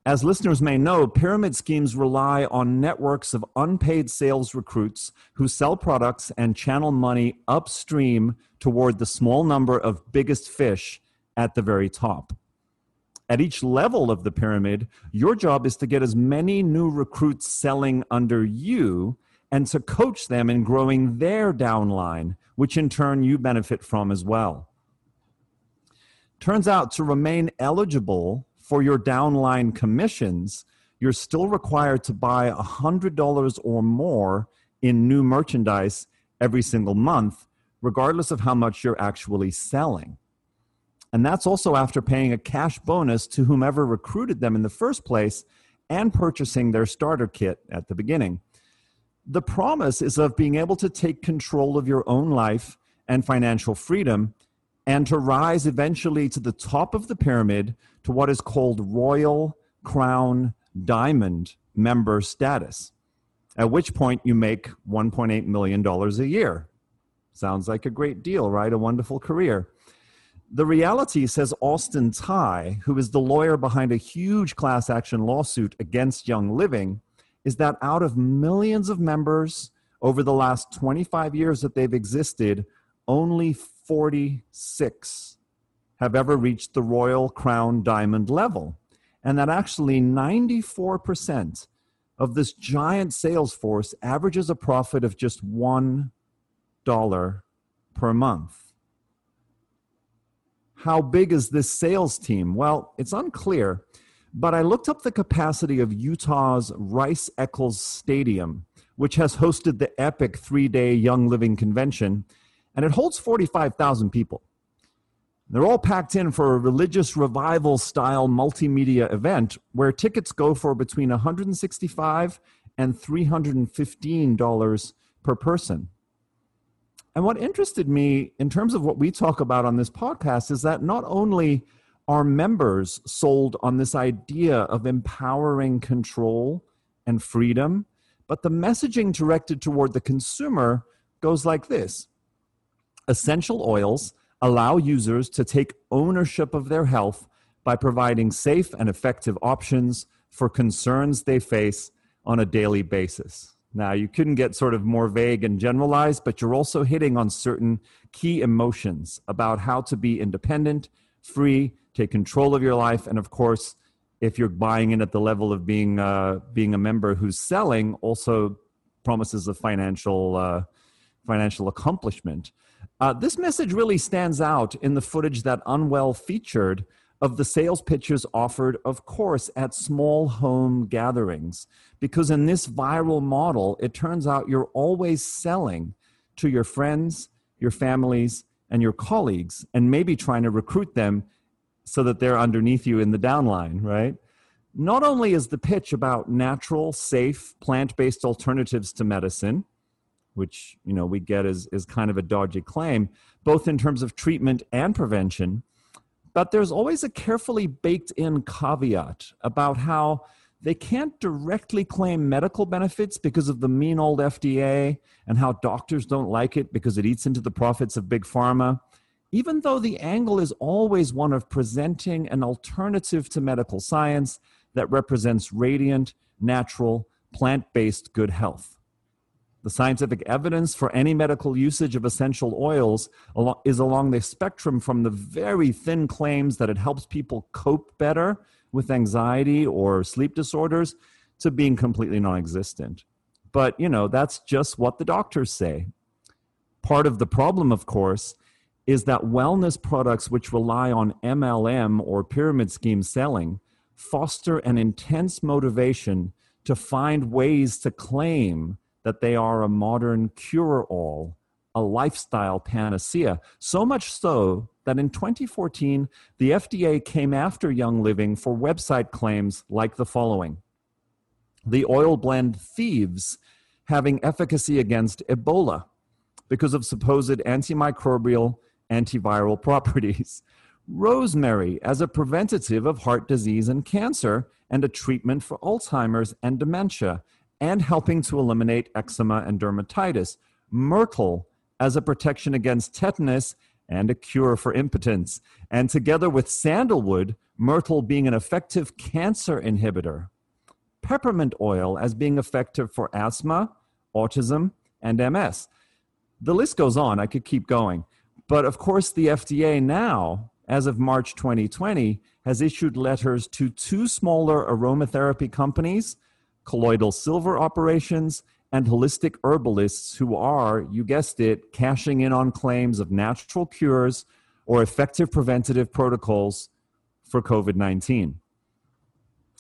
As listeners may know, pyramid schemes rely on networks of unpaid sales recruits who sell products and channel money upstream toward the small number of biggest fish at the very top. At each level of the pyramid, your job is to get as many new recruits selling under you and to coach them in growing their downline, which in turn you benefit from as well. Turns out to remain eligible for your downline commissions, you're still required to buy $100 or more in new merchandise every single month, regardless of how much you're actually selling. And that's also after paying a cash bonus to whomever recruited them in the first place and purchasing their starter kit at the beginning. The promise is of being able to take control of your own life and financial freedom and to rise eventually to the top of the pyramid to what is called Royal Crown Diamond member status, at which point you make $1.8 million a year. Sounds like a great deal, right? A wonderful career. The reality, says Austin Thai, who is the lawyer behind a huge class action lawsuit against Young Living, is that out of millions of members over the last 25 years that they've existed, only 46 have ever reached the Royal Crown Diamond level. And that actually 94% of this giant sales force averages a profit of just $1 per month. How big is this sales team? Well, it's unclear, but I looked up the capacity of Utah's Rice Eccles Stadium, which has hosted the epic three day Young Living Convention and it holds 45,000 people. They're all packed in for a religious revival style multimedia event where tickets go for between 165 and $315 per person. And what interested me in terms of what we talk about on this podcast is that not only are members sold on this idea of empowering control and freedom, but the messaging directed toward the consumer goes like this Essential oils allow users to take ownership of their health by providing safe and effective options for concerns they face on a daily basis. Now, you couldn't get sort of more vague and generalized, but you're also hitting on certain key emotions about how to be independent, free, take control of your life, and of course, if you're buying in at the level of being uh, being a member who's selling, also promises of financial uh, financial accomplishment. Uh, this message really stands out in the footage that Unwell featured of the sales pitches offered, of course, at small home gatherings. Because in this viral model, it turns out you're always selling to your friends, your families, and your colleagues, and maybe trying to recruit them so that they're underneath you in the downline, right? Not only is the pitch about natural, safe, plant based alternatives to medicine, which you know we get is is kind of a dodgy claim, both in terms of treatment and prevention. But there's always a carefully baked in caveat about how they can't directly claim medical benefits because of the mean old FDA and how doctors don't like it because it eats into the profits of big pharma. Even though the angle is always one of presenting an alternative to medical science that represents radiant, natural, plant based good health. The scientific evidence for any medical usage of essential oils is along the spectrum from the very thin claims that it helps people cope better with anxiety or sleep disorders to being completely non existent. But, you know, that's just what the doctors say. Part of the problem, of course, is that wellness products which rely on MLM or pyramid scheme selling foster an intense motivation to find ways to claim that they are a modern cure all, a lifestyle panacea. So much so that in 2014, the FDA came after Young Living for website claims like the following The oil blend Thieves having efficacy against Ebola because of supposed antimicrobial, antiviral [LAUGHS] properties. Rosemary as a preventative of heart disease and cancer and a treatment for Alzheimer's and dementia and helping to eliminate eczema and dermatitis. Myrtle as a protection against tetanus and a cure for impotence. And together with sandalwood, myrtle being an effective cancer inhibitor. Peppermint oil as being effective for asthma, autism, and MS. The list goes on. I could keep going. But of course, the FDA now, as of March 2020, has issued letters to two smaller aromatherapy companies colloidal silver operations, and holistic herbalists who are, you guessed it, cashing in on claims of natural cures or effective preventative protocols for COVID 19.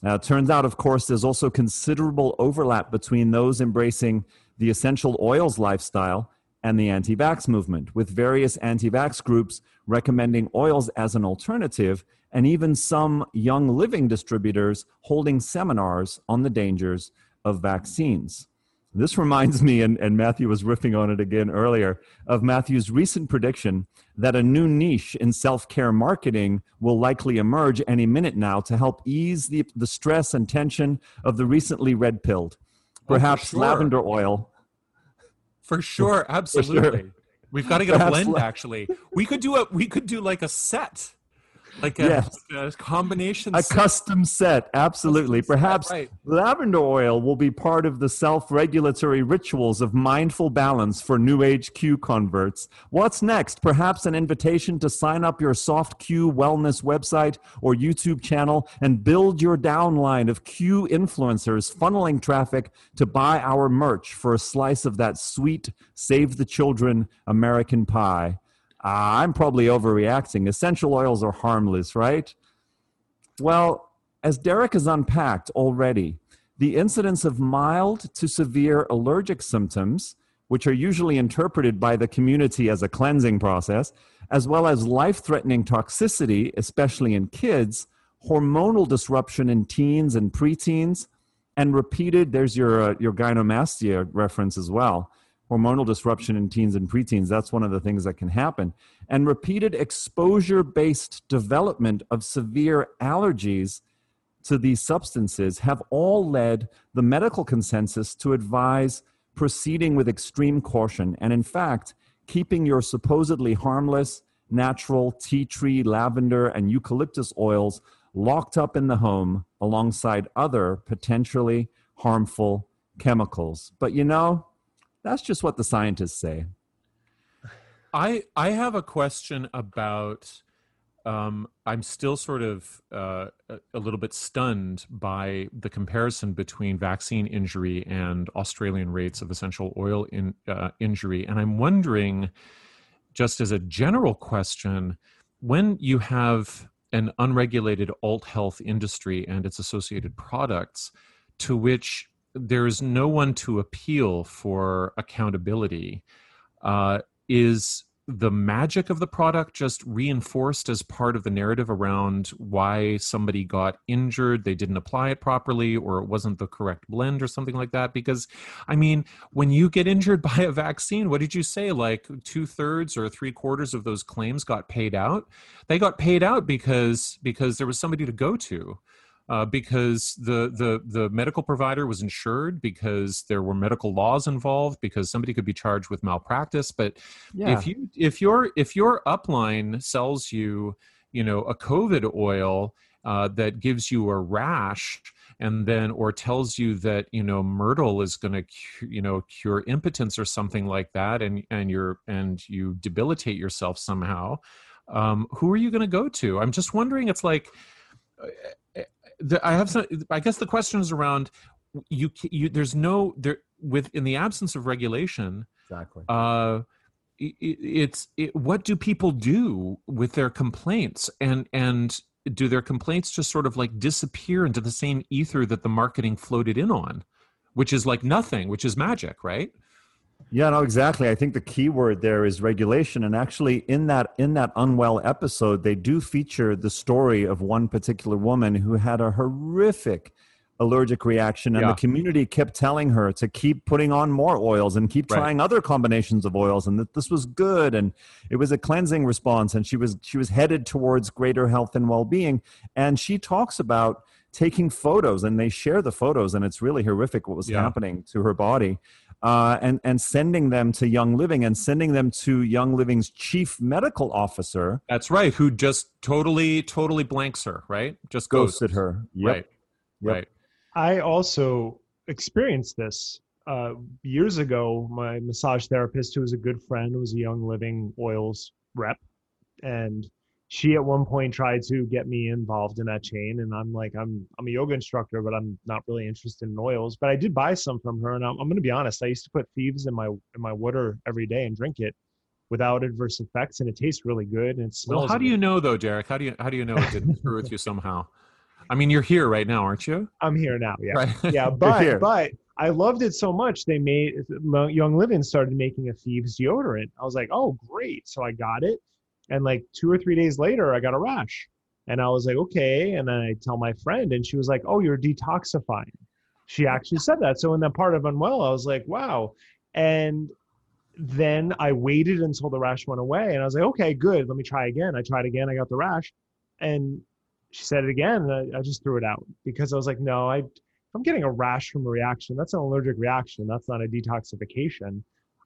Now, it turns out, of course, there's also considerable overlap between those embracing the essential oils lifestyle and the anti vax movement, with various anti vax groups recommending oils as an alternative and even some Young Living distributors holding seminars on the dangers of vaccines. This reminds me, and, and Matthew was riffing on it again earlier, of Matthew's recent prediction that a new niche in self care marketing will likely emerge any minute now to help ease the, the stress and tension of the recently red pilled. Oh, Perhaps oh, sure. lavender oil. For sure, absolutely. [LAUGHS] For sure. We've got to get Perhaps a blend. Actually, we could do a we could do like a set like a, yes. like a combination a set. custom set absolutely custom perhaps set, right. lavender oil will be part of the self-regulatory rituals of mindful balance for new age q converts what's next perhaps an invitation to sign up your soft q wellness website or youtube channel and build your downline of q influencers funneling traffic to buy our merch for a slice of that sweet save the children american pie I'm probably overreacting. Essential oils are harmless, right? Well, as Derek has unpacked already, the incidence of mild to severe allergic symptoms, which are usually interpreted by the community as a cleansing process, as well as life threatening toxicity, especially in kids, hormonal disruption in teens and preteens, and repeated, there's your, uh, your gynomastia reference as well hormonal disruption in teens and preteens. That's one of the things that can happen. And repeated exposure based development of severe allergies to these substances have all led the medical consensus to advise proceeding with extreme caution. And in fact, keeping your supposedly harmless natural tea tree, lavender, and eucalyptus oils locked up in the home alongside other potentially harmful chemicals. But you know, that's just what the scientists say. I I have a question about. Um, I'm still sort of uh, a little bit stunned by the comparison between vaccine injury and Australian rates of essential oil in, uh, injury, and I'm wondering, just as a general question, when you have an unregulated alt health industry and its associated products, to which there's no one to appeal for accountability. Uh, is the magic of the product just reinforced as part of the narrative around why somebody got injured they didn't apply it properly or it wasn't the correct blend or something like that? Because i mean when you get injured [LAUGHS] by a vaccine what did you say like two-thirds or three-quarters of those claims got paid out? They got paid out because because there was somebody to go to uh, because the, the the medical provider was insured because there were medical laws involved because somebody could be charged with malpractice but yeah. if you if your if your upline sells you you know a covid oil uh, that gives you a rash and then or tells you that you know myrtle is going to you know cure impotence or something like that and and you're and you debilitate yourself somehow um, who are you going to go to i'm just wondering it's like uh, the, I have some. I guess the question is around you. You there's no there with in the absence of regulation. Exactly. Uh, it, it's it, what do people do with their complaints and and do their complaints just sort of like disappear into the same ether that the marketing floated in on which is like nothing which is magic right yeah, no, exactly. I think the key word there is regulation. And actually in that in that unwell episode, they do feature the story of one particular woman who had a horrific allergic reaction and yeah. the community kept telling her to keep putting on more oils and keep trying right. other combinations of oils and that this was good and it was a cleansing response and she was she was headed towards greater health and well-being and she talks about taking photos and they share the photos and it's really horrific what was yeah. happening to her body uh, and and sending them to Young Living and sending them to Young Living's chief medical officer. That's right. Who just totally totally blanks her. Right. Just ghosted goes. her. Yep. Right. Yep. Right. I also experienced this uh, years ago. My massage therapist, who was a good friend, was a Young Living oils rep, and she at one point tried to get me involved in that chain and i'm like i'm i'm a yoga instructor but i'm not really interested in oils but i did buy some from her and i'm, I'm going to be honest i used to put thieves in my in my water every day and drink it without adverse effects and it tastes really good and it smells well how do you know though derek how do you how do you know it didn't [LAUGHS] screw with you somehow i mean you're here right now aren't you i'm here now yeah right. yeah [LAUGHS] but but I loved it so much they made Young Living started making a thieves deodorant. I was like, oh great! So I got it, and like two or three days later i got a rash And I was like, okay. And then I tell my friend, and she was like, oh, you're detoxifying. She actually said that. So in that part of Unwell, I was like, wow. And then I waited until the rash went away. And I was like, okay, good. Let me try again. I tried again. I got the rash. And she said it again. And I, I just threw it out because I was like, no, I, I'm getting a rash from a reaction. That's an allergic reaction. That's not a detoxification.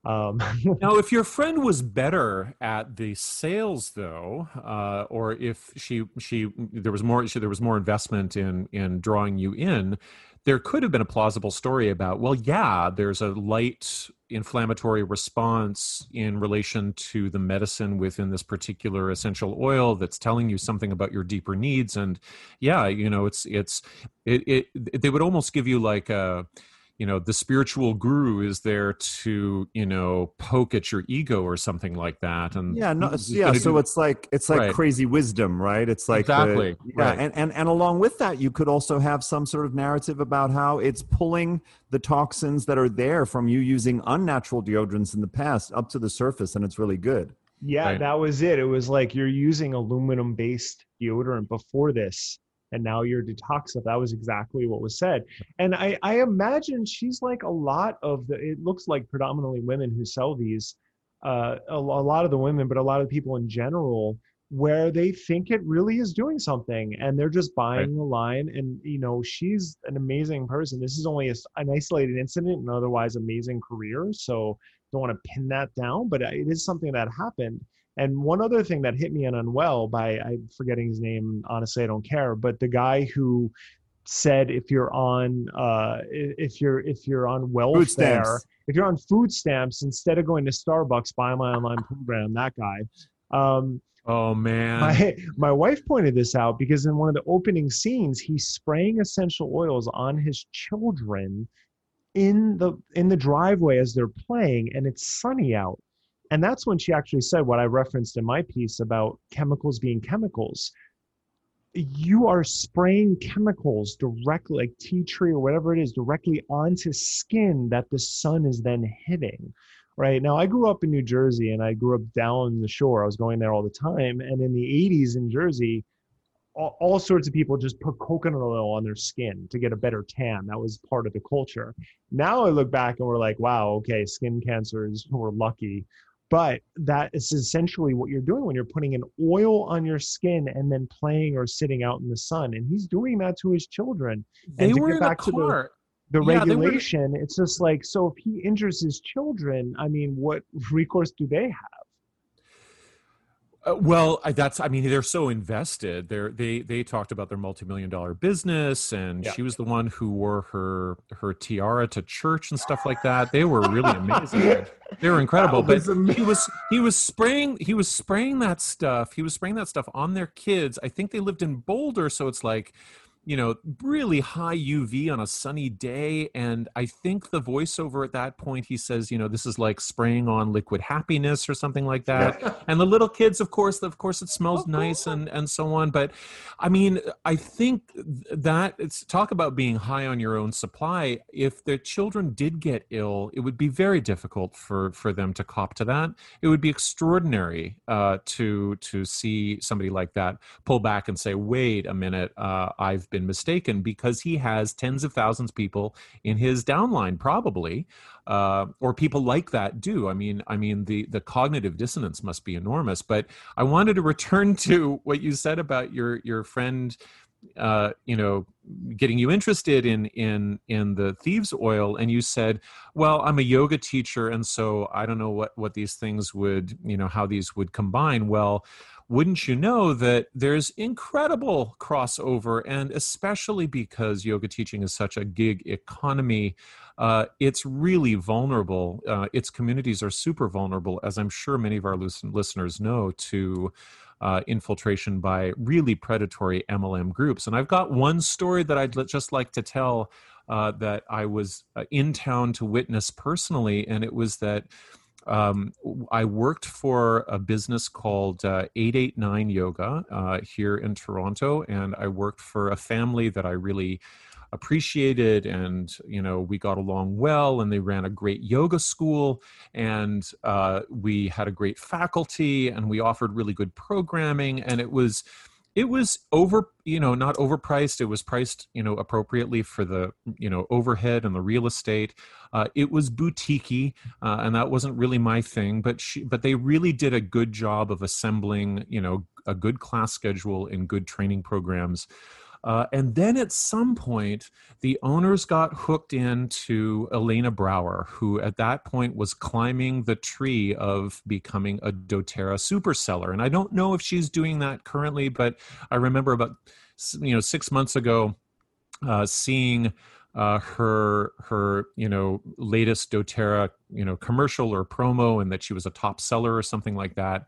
Um, [LAUGHS] now, if your friend was better at the sales, though, uh, or if she she there was more she, there was more investment in in drawing you in, there could have been a plausible story about well, yeah, there's a light inflammatory response in relation to the medicine within this particular essential oil that's telling you something about your deeper needs. And yeah you know it's it's it, it they would almost give you like a you know the spiritual guru is there to you know poke at your ego or something like that and yeah no, yeah so do, it's like it's like right. crazy wisdom right it's like exactly the, yeah right. and, and and along with that you could also have some sort of narrative about how it's pulling the toxins that are there from you using unnatural deodorants in the past up to the surface and it's really good yeah right. that was it it was like you're using aluminum based deodorant before this and now you're detoxified. That was exactly what was said. And I, I imagine she's like a lot of the, it looks like predominantly women who sell these, uh, a, a lot of the women, but a lot of people in general, where they think it really is doing something and they're just buying right. the line. And, you know, she's an amazing person. This is only a, an isolated incident and otherwise amazing career. So don't want to pin that down, but it is something that happened. And one other thing that hit me in Unwell by I'm forgetting his name, honestly, I don't care, but the guy who said if you're on uh, if you're if you're on welfare, if you're on food stamps, instead of going to Starbucks, buy my online program. That guy. Um, oh man, my my wife pointed this out because in one of the opening scenes, he's spraying essential oils on his children in the in the driveway as they're playing, and it's sunny out and that's when she actually said what I referenced in my piece about chemicals being chemicals. You are spraying chemicals directly, like tea tree or whatever it is, directly onto skin that the sun is then hitting. Right now, I grew up in New Jersey and I grew up down the shore. I was going there all the time. And in the 80s in Jersey, all, all sorts of people just put coconut oil on their skin to get a better tan. That was part of the culture. Now I look back and we're like, wow, okay, skin cancers, we're lucky but that is essentially what you're doing when you're putting an oil on your skin and then playing or sitting out in the sun. And he's doing that to his children. They and were in back the car. the, the yeah, regulation were... it's just like so if he injures his children i mean what [LAUGHS] recourse do they have uh, well, I, that's I mean they're so invested. They're, they they talked about their multi-million dollar business and yeah. she was the one who wore her her tiara to church and stuff like that. They were really amazing. [LAUGHS] they were incredible. But he was he was spraying he was spraying that stuff. He was spraying that stuff on their kids. I think they lived in Boulder so it's like you know, really high UV on a sunny day. And I think the voiceover at that point, he says, you know, this is like spraying on liquid happiness or something like that. [LAUGHS] and the little kids, of course, of course, it smells oh, nice and, and so on. But I mean, I think that it's talk about being high on your own supply. If the children did get ill, it would be very difficult for, for them to cop to that. It would be extraordinary uh, to, to see somebody like that pull back and say, wait a minute, uh, I've been been mistaken because he has tens of thousands of people in his downline, probably, uh, or people like that do. I mean, I mean the the cognitive dissonance must be enormous. But I wanted to return [LAUGHS] to what you said about your your friend uh, you know getting you interested in in in the thieves oil and you said well i'm a yoga teacher and so i don't know what what these things would you know how these would combine well wouldn't you know that there's incredible crossover and especially because yoga teaching is such a gig economy uh, it's really vulnerable uh, its communities are super vulnerable as i'm sure many of our listeners know to uh, infiltration by really predatory mlm groups. And i've got one story that i'd just like to tell uh, that i was uh, in town to witness personally and it was that um, I worked for a business called uh, 889 Yoga uh, here in Toronto, and I worked for a family that I really appreciated and you know we got along well and they ran a great yoga school and uh, we had a great faculty and we offered really good programming and it was it was over you know not overpriced. It was priced you know appropriately for the you know overhead and the real estate. Uh, it was boutiquey uh, and that wasn't really my thing but she but they really did a good job of assembling you know a good class schedule and good training programs uh, and then at some point, the owners got hooked into Elena Brower, who at that point was climbing the tree of becoming a doTERRA super seller. And I don't know if she's doing that currently, but I remember about you know six months ago uh, seeing uh, her her you know latest doTERRA you know commercial or promo, and that she was a top seller or something like that.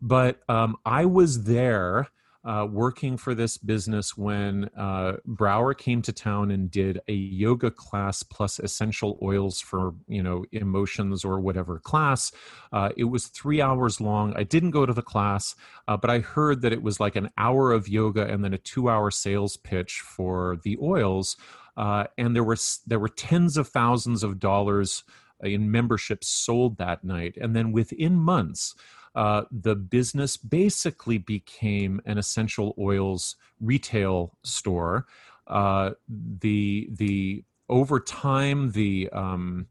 But um, I was there uh, working for this business when uh, Brower came to town and did a yoga class plus essential oils for you know emotions or whatever class. Uh, it was three hours long. I didn't go to the class, uh, but I heard that it was like an hour of yoga and then a two-hour sales pitch for the oils. Uh, and there were there were tens of thousands of dollars in memberships sold that night, and then within months uh, the business basically became an essential oils retail store. Uh, the the over time the um,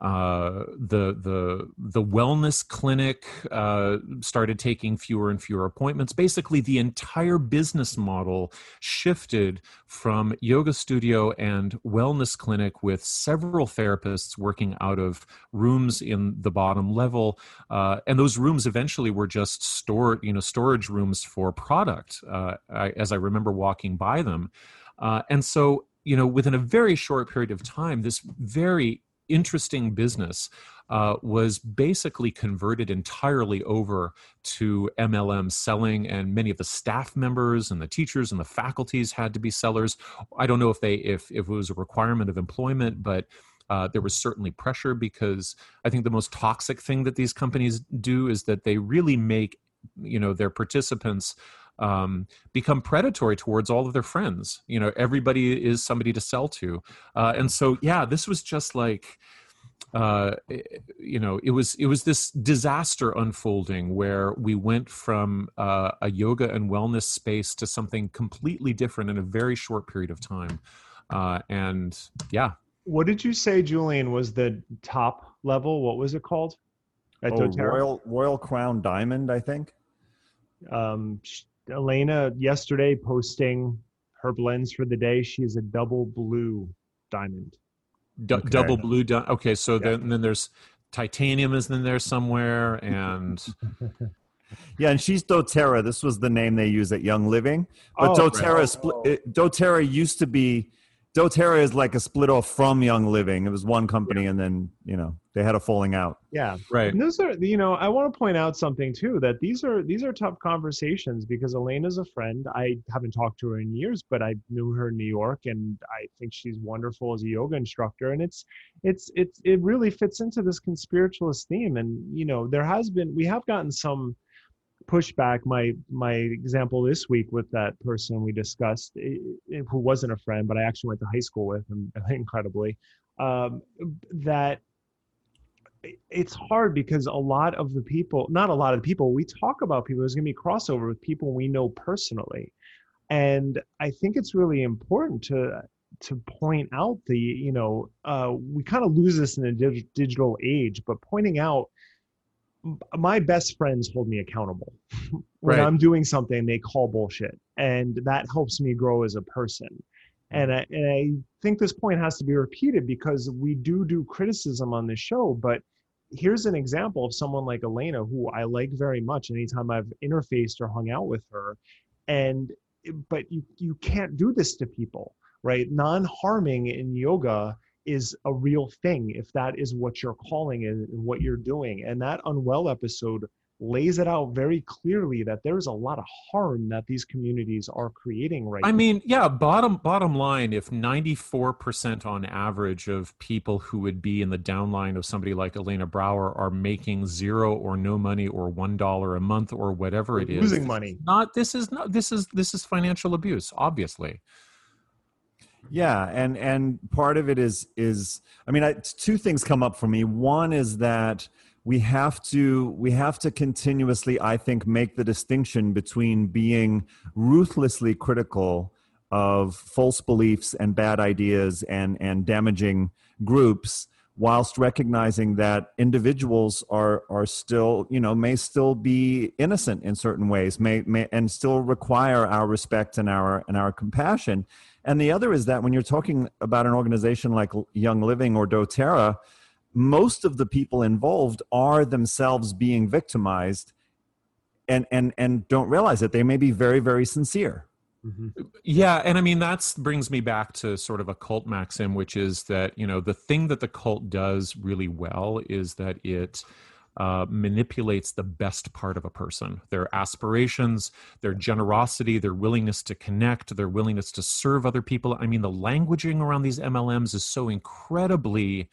uh, the the the wellness clinic uh, started taking fewer and fewer appointments. Basically, the entire business model shifted from yoga studio and wellness clinic with several therapists working out of rooms in the bottom level, uh, and those rooms eventually were just stored, you know, storage rooms for product. Uh, I, as I remember walking by them, uh, and so you know, within a very short period of time, this very interesting business uh, was basically converted entirely over to MLM selling, and many of the staff members and the teachers and the faculties had to be sellers. I don't know if they if if it was a requirement of employment, but uh, there was certainly pressure because I think the most toxic thing that these companies do is that they really make you know their participants um, become predatory towards all of their friends. You know, everybody is somebody to sell to, uh, and so yeah, this was just like uh, you know it was it was this disaster unfolding where we went from uh, a yoga and wellness space to something completely different in a very short period of time. Uh, and yeah. What did you say julian was the top level? What was it called? At oh, royal royal crown diamond i think. Um, Elena yesterday posting her blends for the day. She is a double blue diamond. D- okay. Double blue. Di- okay, so yeah. then, then there's titanium is in there somewhere, and [LAUGHS] yeah, and she's DoTerra. This was the name they use at Young Living, but oh, DoTerra, right. split, oh. DoTerra used to be doTERRA is like a split off from Young Living. It was one company, yeah. and then you know they had a falling out. Yeah, right. And those are you know I want to point out something too that these are these are tough conversations because Elena's a friend. I haven't talked to her in years, but I knew her in New York, and I think she's wonderful as a yoga instructor. And it's it's it's it really fits into this conspiritualist theme. And you know there has been we have gotten some pushback my my example this week with that person we discussed it, it, who wasn't a friend but i actually went to high school with him [LAUGHS] incredibly um, that it's hard because a lot of the people not a lot of the people we talk about people there's going to be crossover with people we know personally. And i think it's really important to to point out the you know uh, we kind of lose this in a dig- digital age but pointing out my best friends hold me accountable. [LAUGHS] when right. I'm doing something, they call bullshit, and that helps me grow as a person. And I, and I think this point has to be repeated because we do do criticism on this show, but here's an example of someone like Elena who I like very much anytime I've interfaced or hung out with her. And but you you can't do this to people, right? Non-harming in yoga is a real thing if that is what you're calling it and what you're doing. And that Unwell episode lays it out very clearly that there's a lot of harm that these communities are creating right I now. mean, yeah, bottom bottom line if 94% on average of people who would be in the downline of somebody like Elena Brower are making zero or no money or $1 a month or whatever it is. Losing money. Not this is not this is this is financial abuse, obviously. Yeah, and and part of it is is I mean, I, two things come up for me. One is that we have to we have to continuously i think make the distinction between being ruthlessly critical of false beliefs and bad ideas and and damaging groups whilst recognizing that individuals are are still you know may still be innocent in certain ways may, may and still require our respect and our and our compassion. And the other is that when you're talking about an organization like young living or doterra most of the people involved are themselves being victimized and and and don't realize it they may be very very sincere Mm-hmm. Yeah, and I mean that brings me back to sort of a cult maxim, which is that you know the thing that the cult does really well is that it uh, manipulates the best part of a person their aspirations their generosity their willingness to connect their willingness to serve other people i mean the languaging around these mlms is so incredibly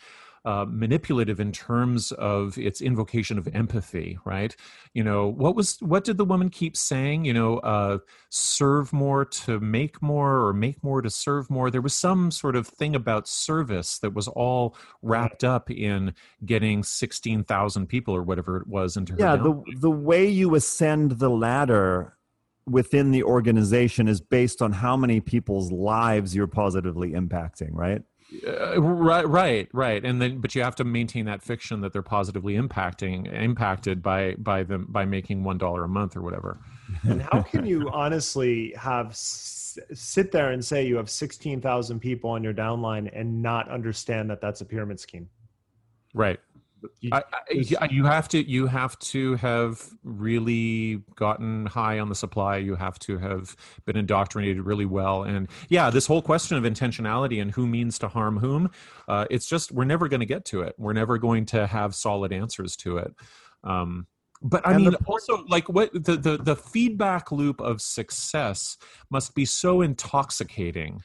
uh, manipulative in terms of its invocation of empathy right? You know what was what did the woman keep saying? You know uh, serve more to make more or make more to serve more. There was some sort of thing about service that was all wrapped up in getting 16,000 people or whatever it was into her yeah the, the way you ascend the ladder within the organization is based on how many people's lives you're positively impacting right uh, right, right, right, and then but you have to maintain that fiction that they're positively impacting impacted by by them by making one dollar a month or whatever. And how can you honestly have sit there and say you have sixteen thousand people on your downline and not understand that that's a pyramid scheme? Right. You, I, I, you have to you have to have really gotten high on the supply. You have to have been indoctrinated really well. And yeah this whole question of intentionality and who means to harm whom uh, it's just we're never going to get to it. We're never going to have solid answers to it. Um, but i and mean the, also like what the, the the feedback loop of success must be so intoxicating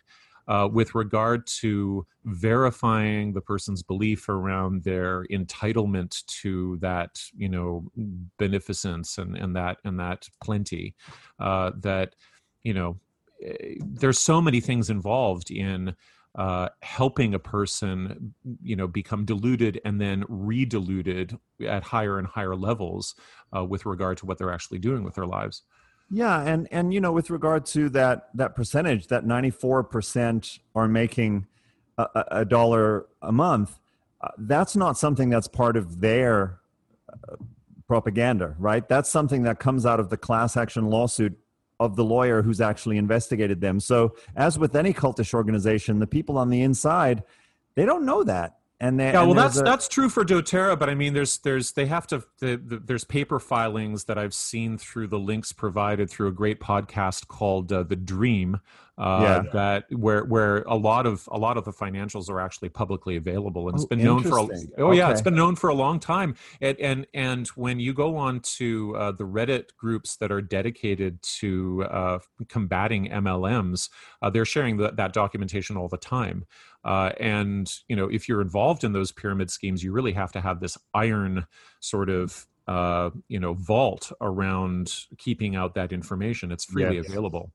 uh, with regard to verifying the person's belief around their entitlement to that you know beneficence and, and that and that plenty uh, that you know eh, there's so many things involved in uh, helping a person you know become diluted and then re-diluted at higher and higher levels uh, with regard to what they're actually doing with their lives yeah, and and you know, with regard to that that percentage, that ninety four percent are making a, a, dollar a month. Uh, that's not something that's part of their uh, propaganda, right? That's something that comes out of the class action lawsuit of the lawyer who's actually investigated them. So, as with any cultish organization, the people on the inside, they don't know that and yeah, well, that's a, that's true for DoTerra, but I mean, there's there's they have to the, the, there's paper filings that I've seen through the links provided through a great podcast called uh, The Dream, uh, yeah. that where where a lot of a lot of the financials are actually publicly available and it's oh, been known for a, oh okay. yeah it's been known for a long time and and, and when you go on to uh, the reddit groups that are dedicated to uh, combating mlms uh, they're sharing the, that documentation all the time uh, and you know if you're involved in those pyramid schemes you really have to have this iron sort of uh, you know vault around keeping out that information it's freely yes. available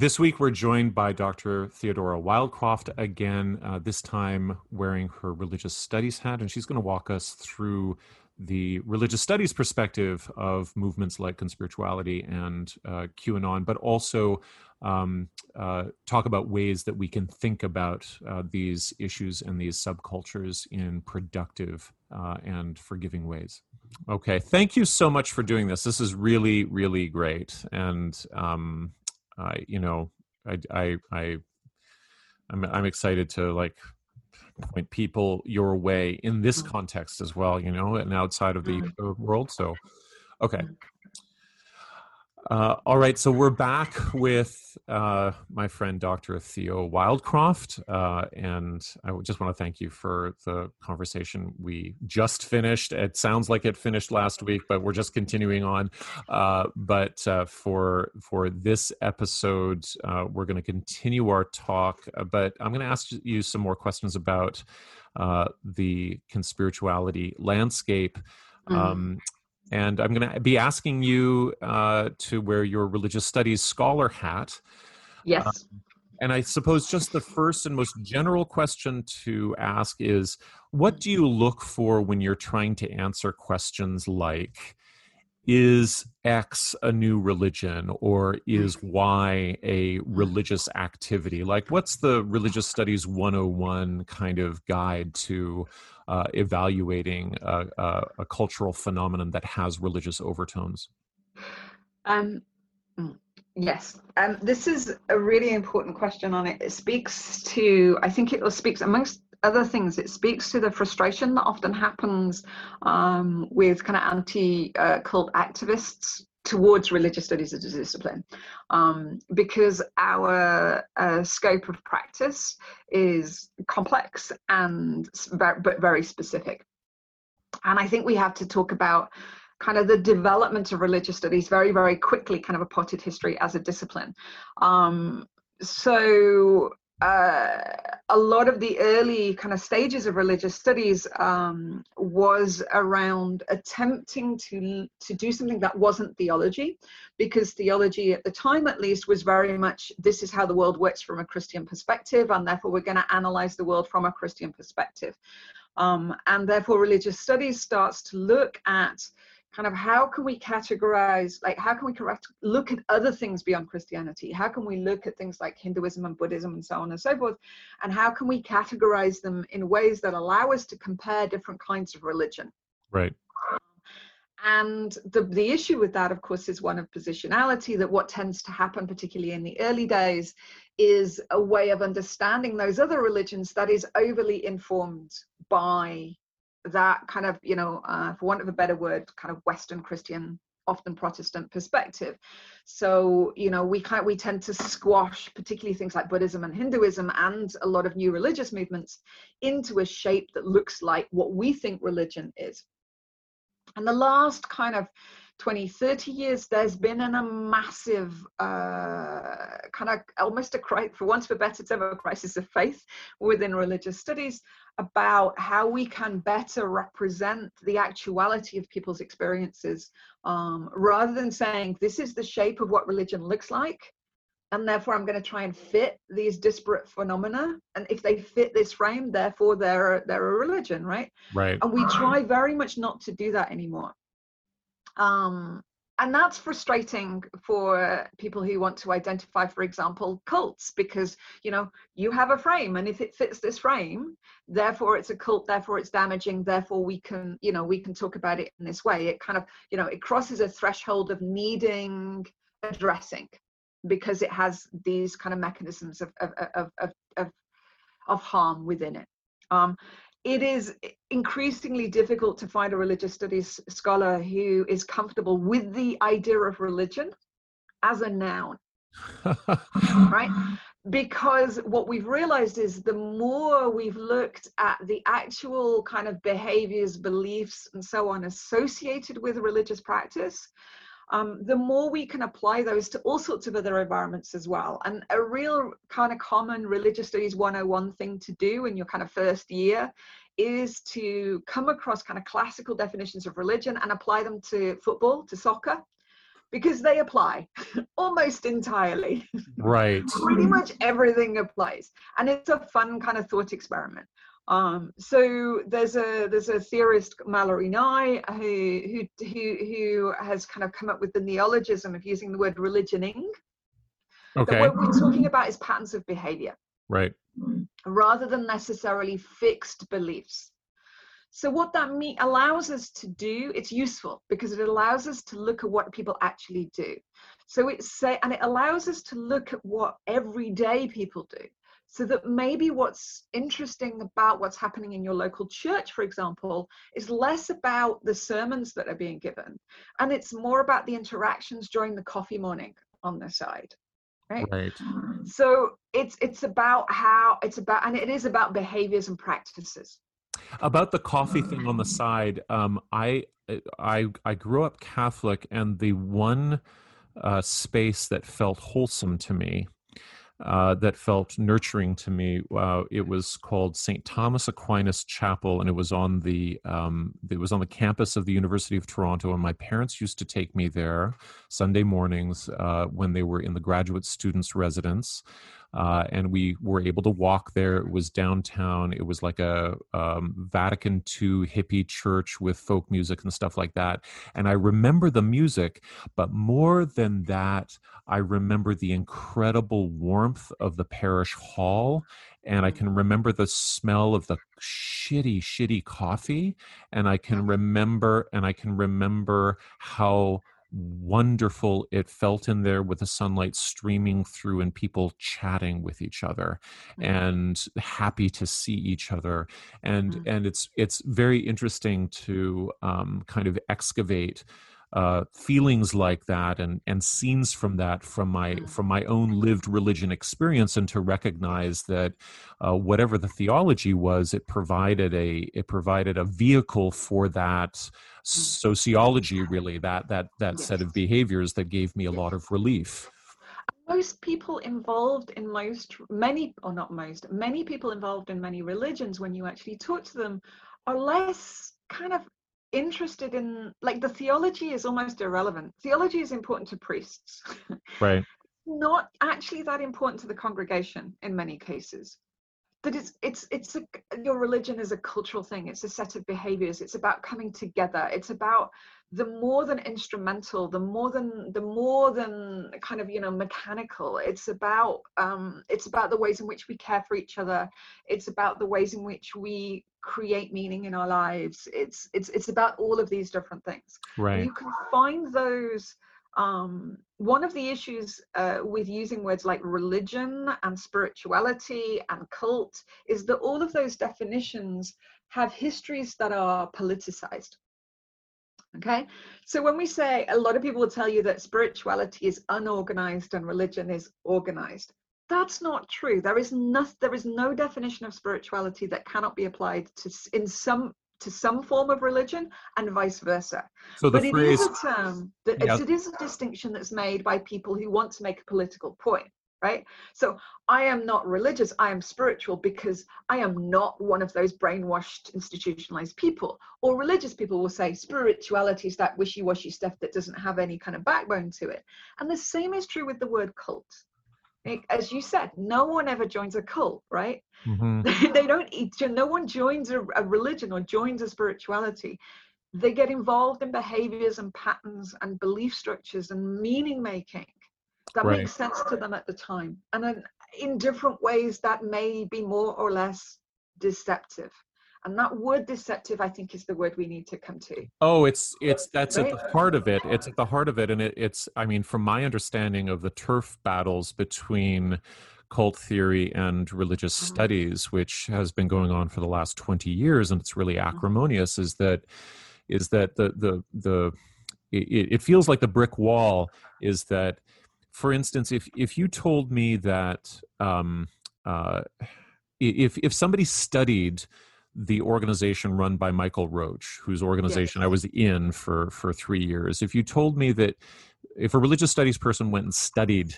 This week, we're joined by Dr. Theodora Wildcroft again, uh, this time wearing her religious studies hat, and she's going to walk us through the religious studies perspective of movements like conspirituality and uh, QAnon, but also um, uh, talk about ways that we can think about uh, these issues and these subcultures in productive uh, and forgiving ways. Okay, thank you so much for doing this. This is really, really great. And um, I, you know, I, I, I, I'm, I'm excited to like point people your way in this mm-hmm. context as well, you know, and outside of the mm-hmm. world. So, okay. Uh, all right, so we're back with uh, my friend Dr. Theo Wildcroft, uh, and I just want to thank you for the conversation we just finished. It sounds like it finished last week, but we're just continuing on. Uh, but uh, for for this episode, uh, we're going to continue our talk. But I'm going to ask you some more questions about the conspirituality landscape. Mm-hmm. Um, and I'm going to be asking you uh, to wear your religious studies scholar hat. Yes. Uh, and I suppose just the first and most general question to ask is what do you look for when you're trying to answer questions like, is X a new religion or is Y a religious activity? Like, what's the religious studies 101 kind of guide to uh, evaluating a, a, a, cultural phenomenon that has religious overtones? Um, mm, yes, um, this is a really important question on it. It speaks to, I think it speaks amongst other things, it speaks to the frustration that often happens um, with kind of anti uh, cult activists towards religious studies as a discipline um, because our uh, scope of practice is complex and but very specific. And i think we have to talk about kind of the development of religious studies very very quickly kind of a potted history as a discipline. Um, so uh, a lot of the early kind of stages of religious studies um, was around attempting to to do something that wasn't theology, because theology at the time, at least, was very much this is how the world works from a Christian perspective, and therefore we're going to analyze the world from a Christian perspective, um, and therefore religious studies starts to look at kind of how can we categorize like how can we correct look at other things beyond christianity? How can we look at things like hinduism and buddhism and so on and so forth? And how can we categorize them in ways that allow us to compare different kinds of religion? Right. And the, the issue with that, of course, is one of positionality, that what tends to happen, particularly in the early days, is a way of understanding those other religions that is overly informed by that kind of, you know, uh, for want of a better word, kind of Western Christian, often Protestant perspective. So, you know, we kind we tend to squash particularly things like Buddhism and Hinduism and a lot of new religious movements into a shape that looks like what we think religion is. And the last kind of 20, 30 years, there's been an, a massive uh, kind of almost a crisis, for of a better term, a crisis of faith within religious studies about how we can better represent the actuality of people's experiences um, rather than saying this is the shape of what religion looks like and therefore i'm going to try and fit these disparate phenomena and if they fit this frame therefore they're they're a religion right? Right. And we try very much not to do that anymore um, and that's frustrating for people who want to identify for example cults because you know you have a frame and if it fits this frame therefore it's a cult therefore it's damaging therefore we can you know we can talk about it in this way. It kind of you know it crosses a threshold of needing addressing because it has these kind of mechanisms of of of of, of, of harm within it. Um, it is increasingly difficult to find a religious studies scholar who is comfortable with the idea of religion as a noun [LAUGHS] right? Because what we've realized is the more we've looked at the actual kind of behaviors beliefs and so on associated with religious practice um, the more we can apply those to all sorts of other environments as well. And a real kind of common religious studies 101 thing to do in your kind of first year is to come across kind of classical definitions of religion and apply them to football, to soccer, because they apply [LAUGHS] almost entirely. Right. [LAUGHS] Pretty much everything applies. And it's a fun kind of thought experiment. Um, so there's a there's a theorist Malory Nye who, who who who has kind of come up with the neologism of using the word religioning. Okay. That what we're talking about is patterns of behavior. Right. Rather than necessarily fixed beliefs. So what that me- allows us to do, it's useful because it allows us to look at what people actually do. So it's say, and it allows us to look at what everyday people do so that maybe what's interesting about what's happening in your local church for example is less about the sermons that are being given and it's more about the interactions during the coffee morning on the side right? Right. So it's it's about how it's about and it is about behaviors and practices. About the coffee thing on the side um, i i i grew up catholic and the one uh, space that felt wholesome to me uh, that felt nurturing to me. Uh, it was called St. Thomas Aquinas Chapel, and it was on the um, it was on the campus of the University of Toronto. And my parents used to take me there Sunday mornings uh, when they were in the graduate students' residence. Uh, and we were able to walk there. It was downtown. It was like a um, Vatican II hippie church with folk music and stuff like that. And I remember the music, but more than that, I remember the incredible warmth of the parish hall. And I can mm. remember the smell of the shitty, shitty coffee. And I can remember, and I can remember how wonderful it felt in there with the sunlight streaming through and people chatting with each other mm-hmm. and happy to see each other and mm-hmm. and it's it's very interesting to um, kind of excavate uh, feelings like that and and scenes from that from my mm. from my own lived religion experience and to recognize that uh, whatever the theology was it provided a it provided a vehicle for that mm. sociology really that that that yes. set of behaviors that gave me a lot of relief most people involved in most many or not most many people involved in many religions when you actually talk to them are less kind of interested in like the theology is almost irrelevant. Theology is important to priests. Right. [LAUGHS] Not actually that important to the congregation in many cases that it's it's it's a, your religion is a cultural thing. It's a set of behaviors. It's about coming together. It's about the more than instrumental the more than the more than kind of you know mechanical. It's about um it's about the ways in which we care for each other. It's about the ways in which we create meaning in our lives. It's it's it's about all of these different things. Right. you can find those um, one of the issues uh, with using words like religion and spirituality and cult is that all of those definitions have histories that are politicized. Okay? So when we say a lot of people will tell you that spirituality is unorganized and religion is organized. That's not true. There is no there is no definition of spirituality that cannot be applied to in some to some form of religion and vice versa. So the but phrase, it is a term that yeah. it is a distinction that's made by people who want to make a political point right? So i am not religious i am spiritual because i am not one of those brainwashed institutionalized people. Or religious people will say spirituality is that wishy-washy stuff that doesn't have any kind of backbone to it. And the same is true with the word cult as you said, no one ever joins a cult, right? Mm-hmm. [LAUGHS] they don't. No one joins a, a religion or joins a spirituality. They get involved in behaviors and patterns and belief structures and meaning making that right. makes sense to them at the time, and then in different ways that may be more or less deceptive and that word deceptive i think is the word we need to come to oh it's it's that's right? at the heart of it it's at the heart of it and it, it's i mean from my understanding of the turf battles between cult theory and religious mm-hmm. studies which has been going on for the last 20 years and it's really mm-hmm. acrimonious is that is that the the the it, it feels like the brick wall is that for instance if if you told me that um uh if if somebody studied the organization run by Michael Roach, whose organization yes. I was in for for three years. If you told me that if a religious studies person went and studied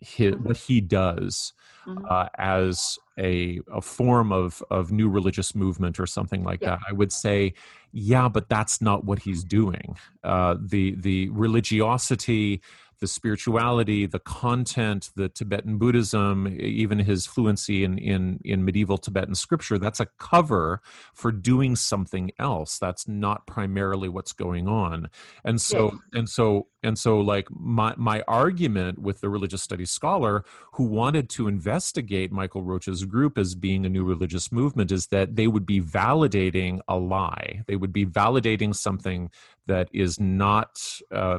his, mm-hmm. what he does mm-hmm. uh, as a, a form of, of new religious movement or something like yeah. that, I would say, yeah, but that's not what he's doing. Uh, the the religiosity the spirituality, the content, the Tibetan Buddhism, even his fluency in, in, in medieval Tibetan scripture, that's a cover for doing something else. That's not primarily what's going on. And so, yeah. and so, and so like my, my argument with the religious studies scholar who wanted to investigate Michael Roach's group as being a new religious movement is that they would be validating a lie. They would be validating something that is not uh,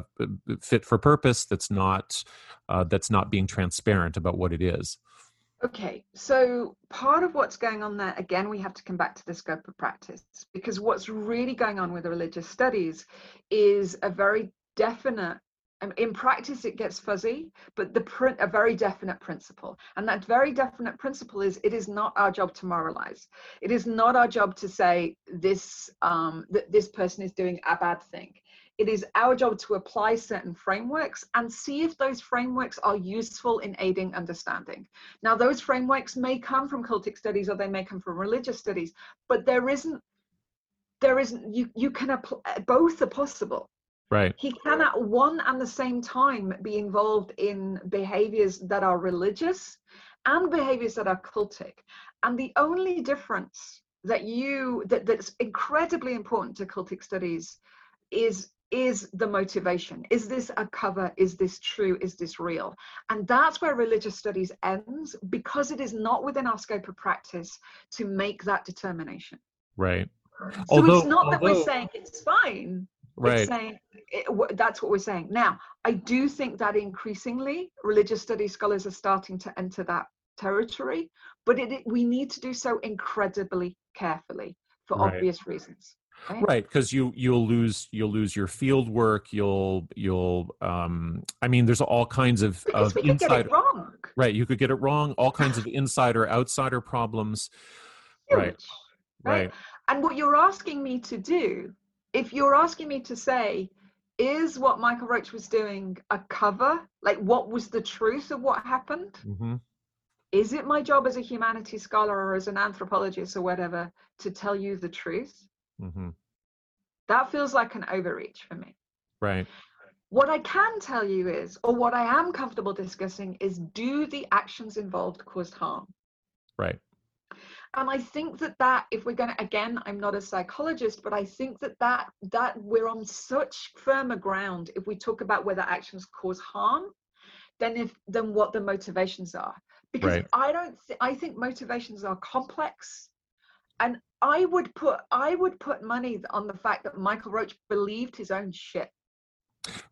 fit for purpose that's not uh, that's not being transparent about what it is. Okay so part of what's going on there again we have to come back to the scope of practice because what's really going on with religious studies is a very definite in practice it gets fuzzy but the print a very definite principle and that very definite principle is it is not our job to moralize it is not our job to say this um that this person is doing a bad thing it is our job to apply certain frameworks and see if those frameworks are useful in aiding understanding. Now, those frameworks may come from cultic studies or they may come from religious studies, but there isn't, there isn't, you, you can apply, both are possible. Right. He can at one and the same time be involved in behaviors that are religious and behaviors that are cultic. And the only difference that you that, that's incredibly important to cultic studies is is the motivation. Is this a cover? Is this true? Is this real? And that's where religious studies ends because it is not within our scope of practice to make that determination. Right. So although, it's not that we're saying it's fine right. it's saying it, that's what we're saying. Now i do think that increasingly religious studies scholars are starting to enter that territory but it, it, we need to do so incredibly carefully for right. obvious reasons right? Because you you'll lose you'll lose your field work you'll you'll um i mean there's all kinds of because of insider wrong. Right you could get it wrong all kinds of [SIGHS] insider outsider problems. Right, right? right. And what you're asking me to do if you're asking me to say is what michael roach was doing a cover like what was the truth of what happened mm-hmm. is it my job as a humanities scholar or as an anthropologist or whatever to tell you the truth Mm-hmm. That feels like an overreach for me. Right. What I can tell you is, or what I am comfortable discussing, is do the actions involved cause harm? Right. And I think that that, if we're going to, again, I'm not a psychologist, but I think that that that we're on such firmer ground if we talk about whether actions cause harm, than if than what the motivations are. Because right. I don't, th- I think motivations are complex, and I would put I would put money on the fact that Michael Roach believed his own shit.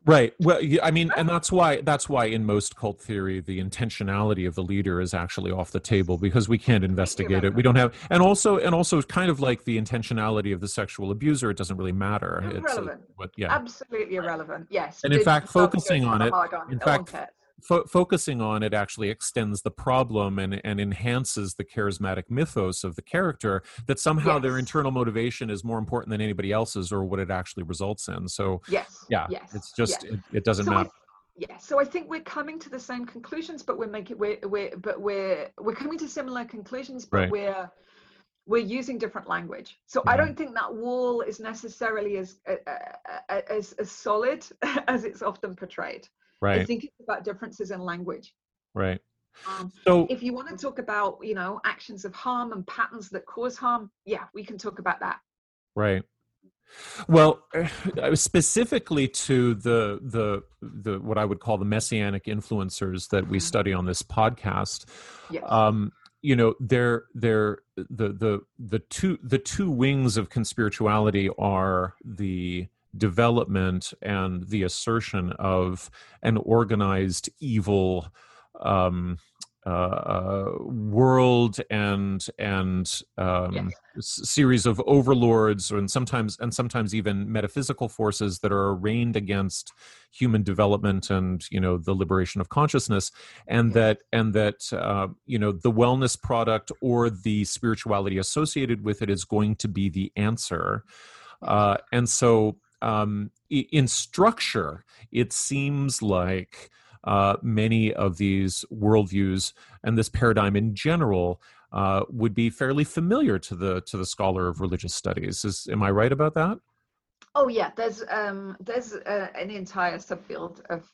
Right. Well, I mean, and that's why that's why in most cult theory the intentionality of the leader is actually off the table because we can't investigate it. We don't have, and also and also kind of like the intentionality of the sexual abuser, it doesn't really matter. Irrelevant. It's, uh, yeah. Absolutely irrelevant. Yes. And in fact, focusing on it, on in fact, fo- focusing on it actually extends the problem and, and enhances the charismatic mythos of the character that somehow yes. their internal motivation is more important than anybody else's or what it actually results in so yes yeah yes. it's just yes. it, it, doesn't so matter yeah so i think we're coming to the same conclusions but we're making we're, we're but we're we're coming to similar conclusions but right. we're we're using different language so mm-hmm. i don't think that wall is necessarily as uh, as as solid [LAUGHS] as it's often portrayed right. i think it's about differences in language. Right. Um, so if you want to talk about you know actions of harm and patterns that cause harm yeah we can talk about that. Right. Well [SIGHS] specifically to the the the what i would call the messianic influencers that we study on this podcast yes. um you know they're they're the the the two the two wings of conspirituality are the development and the assertion of an organized evil um, uh, world and and um, yes. series of overlords and sometimes and sometimes even metaphysical forces that are arraigned against human development and you know the liberation of consciousness and yes. that and that uh, you know the wellness product or the spirituality associated with it is going to be the answer uh, and so um, in structure, it seems like uh, many of these worldviews and this paradigm in general uh, would be fairly familiar to the to the scholar of religious studies. Is am I right about that? Oh yeah, there's um, there's uh, an entire subfield of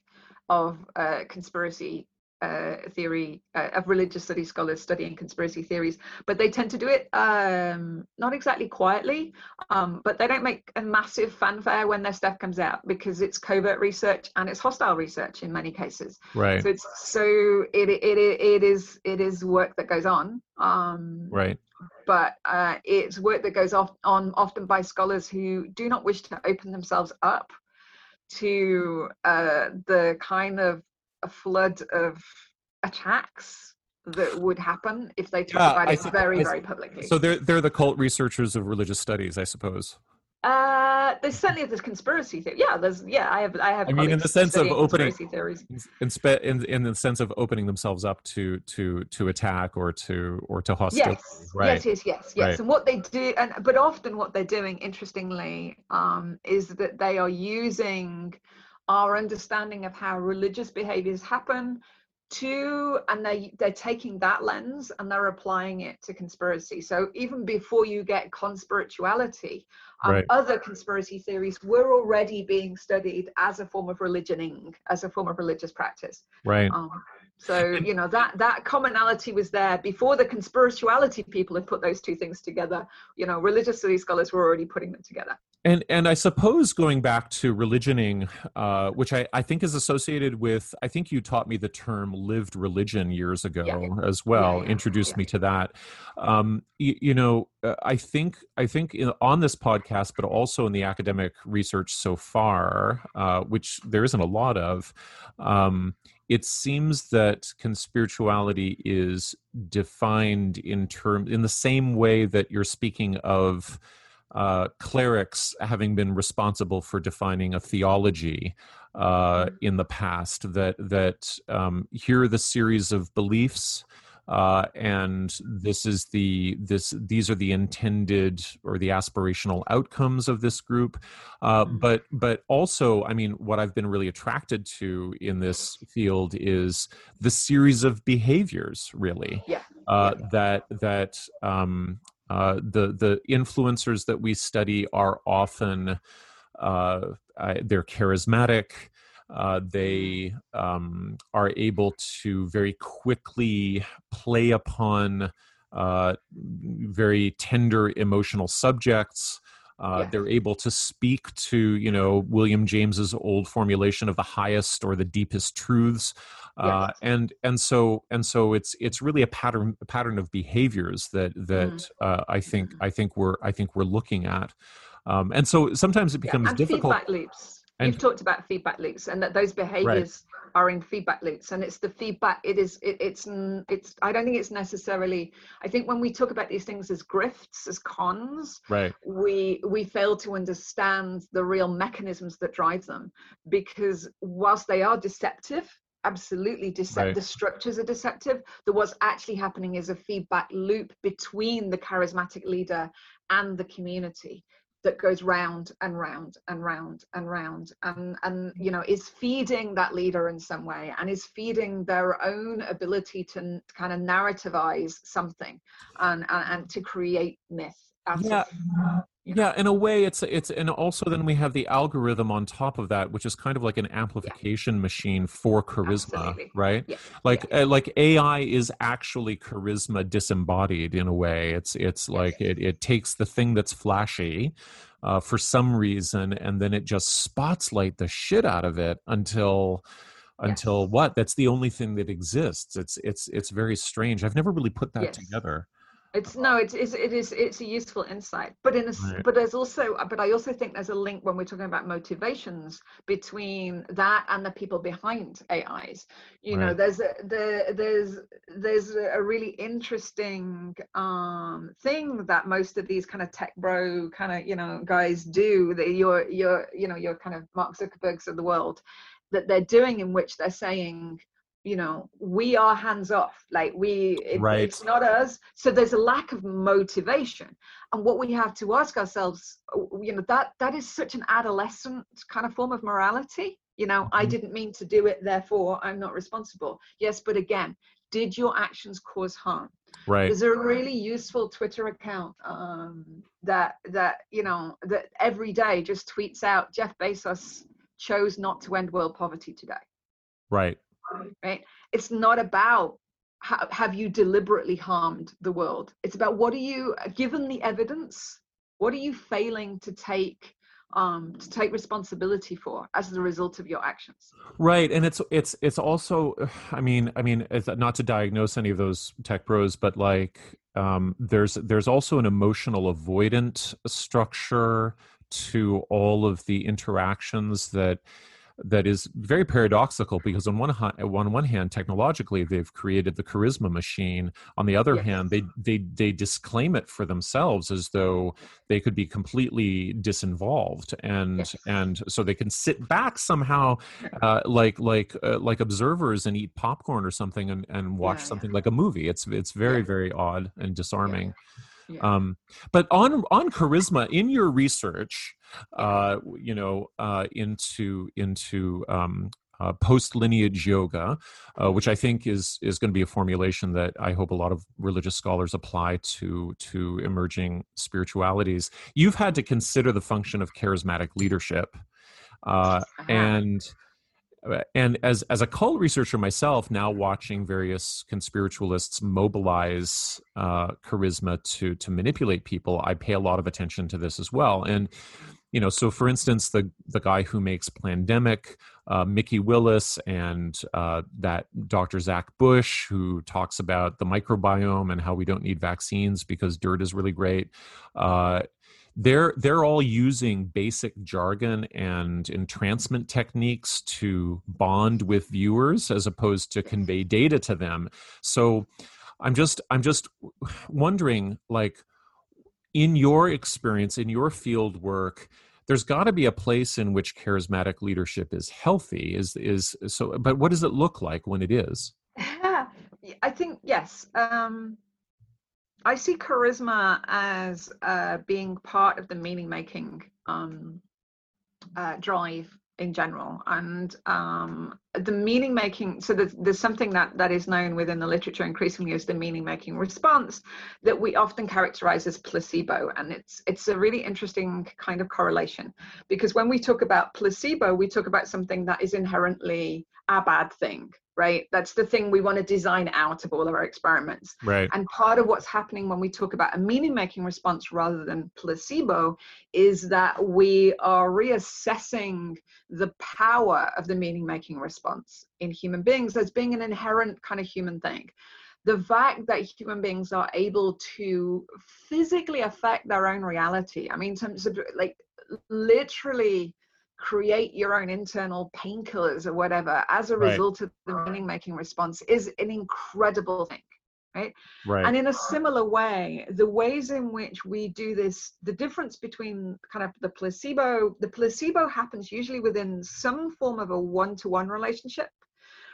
of uh, conspiracy uh, theory uh, of religious studies scholars studying conspiracy theories, but they tend to do it um, not exactly quietly, um, but they don't make a massive fanfare when their stuff comes out because it's covert research and it's hostile research in many cases. Right. So it's so it it it is it is work that goes on. Um, right. But uh, it's work that goes off on often by scholars who do not wish to open themselves up to uh, the kind of a flood of attacks that would happen if they talk Yeah, about I it think- very, I- very publicly. So they're they're the cult researchers of religious studies, I suppose. Uh, there's certainly this conspiracy theory. Yeah, there's yeah. I have I have. I mean, in the sense of opening theories, in, spe- in in the sense of opening themselves up to to to attack or to or to hostility. Yes, right. yes, yes, yes, yes. Right. And what they do, and but often what they're doing, interestingly, um, is that they are using our understanding of how religious behaviors happen to and they they're taking that lens and they're applying it to conspiracy. So even before you get conspirituality um, right. other conspiracy theories were already being studied as a form of religioning as a form of religious practice. Right. Um, so you know that that commonality was there before the conspirituality people had put those two things together. You know religious studies scholars were already putting them together and and I suppose going back to religioning, uh, which I, I think is associated with, I think you taught me the term lived religion years ago yeah. as well. Yeah, yeah, introduced me to that. Um, you, you, know, uh, I think I think in, on this podcast, but also in the academic research so far, uh, which there isn't a lot of. Um, it seems that conspirituality is defined in terms in the same way that you're speaking of uh, clerics having been responsible for defining a theology uh, mm-hmm. in the past. That that um, here are the series of beliefs. Uh, and this is the this these are the intended or the aspirational outcomes of this group uh, mm-hmm. but but also i mean what i've been really attracted to in this field is the series of behaviors really yeah. Uh, that that um, uh, the the influencers that we study are often uh, they're charismatic. Uh, they um, are able to very quickly play upon uh, very tender emotional subjects. Uh, yes. They're able to speak to, you know, William James's old formulation of the highest or the deepest truths uh, and and so and so it's it's really a pattern a pattern of behaviors that that mm. uh, I think mm. I think we're I think we're looking at, um, and so sometimes it becomes yeah, and difficult. Feedback loops. And, You've talked about feedback loops, and that those behaviors right. Are in feedback loops, and it's the feedback. It is. It, it's. It's. I don't think it's necessarily. I think when we talk about these things as grifts, as cons, right, we we fail to understand the real mechanisms that drive them, because whilst they are deceptive, absolutely deceptive right. the structures are deceptive that what's actually happening is a feedback loop between the charismatic leader and the community that goes round and round and round and round and and you know is feeding that leader in some way and is feeding their own ability to kind of narrativize something and and, and to create myth. Yeah yeah in a way it's it's and also then we have the algorithm on top of that which is kind of like an amplification yeah. machine for charisma Absolutely. right yeah. like yeah. Uh, like ai is actually charisma disembodied in a way it's it's like it, it takes the thing that's flashy uh, for some reason and then it just spotlight the shit out of it until until what that's the only thing that exists it's it's it's very strange i've never really put that yes. together it's no it's, it's it is it's a useful insight but in a right. but there's also but i also think there's a link when we're talking about motivations between that and the people behind ais you right. know there's a the there's there's a really interesting um thing that most of these kind of tech bro kind of you know guys do that you're you're you know you're kind of mark zuckerbergs of the world that they're doing in which they're saying you know we are hands off like we it, right. it's not us. So there's a lack of motivation. And what we have to ask ourselves you know that that is such an adolescent kind of form of morality. You know mm-hmm. i didn't mean to do it therefore i'm not responsible. Yes but again did your actions cause harm? Right. There's a really useful twitter account um, that that you know that every day just tweets out jeff bezos chose not to end world poverty today. Right right? It's not about how, have you deliberately harmed the world. It's about what are you given the evidence what are you failing to take um, to take responsibility for as the result of your actions? Right and it's it's it's also [SIGHS] i mean i mean not to diagnose any of those tech bros but like um, there's there's also an emotional avoidant structure to all of the interactions that that is very paradoxical because on one hand, on one hand, technologically they've created the charisma machine. On the other yes. hand, they they they disclaim it for themselves as though they could be completely disinvolved, and yes. and so they can sit back somehow, uh, like like uh, like observers and eat popcorn or something and and watch yeah, something yeah. like a movie. It's it's very yeah. very odd and disarming. Um, but on on charisma in your research, uh, you know, uh, into into um, uh, post lineage yoga, uh, which I think is is going to be a formulation that I hope a lot of religious scholars apply to to emerging spiritualities. You've had to consider the function of charismatic leadership, uh, [LAUGHS] and and as as a cult researcher myself now watching various conspiritualists mobilize uh, charisma to to manipulate people i pay a lot of attention to this as well. And you know so for instance the the guy who makes Plandemic uh, Mikki Willis and uh, that dr zach bush who talks about the microbiome and how we don't need vaccines because dirt is really great uh, they're they're all using basic jargon and entrancement techniques to bond with viewers as opposed to convey data to them. So i'm just i'm just wondering like in your experience in your field work there's got to be a place in which charismatic leadership is healthy is is so but what does it look like when it is? [LAUGHS] I think yes um I see charisma as uh, being part of the meaning making um, uh, drive in general. And um, the meaning making so there's, there's something that that is known within the literature increasingly as the meaning making response that we often characterize as placebo. And it's it's a really interesting kind of correlation because when we talk about placebo we talk about something that is inherently a bad thing right? That's the thing we want to design out of all of our experiments. Right. And part of what's happening when we talk about a meaning making response rather than placebo is that we are reassessing the power of the meaning making response in human beings as being an inherent kind of human thing. The fact that human beings are able to physically affect their own reality i mean in terms of like literally create your own internal painkillers or whatever as a right. result of the meaning making response is an incredible thing right? right and in a similar way the ways in which we do this the difference between kind of the placebo the placebo happens usually within some form of a one-to-one relationship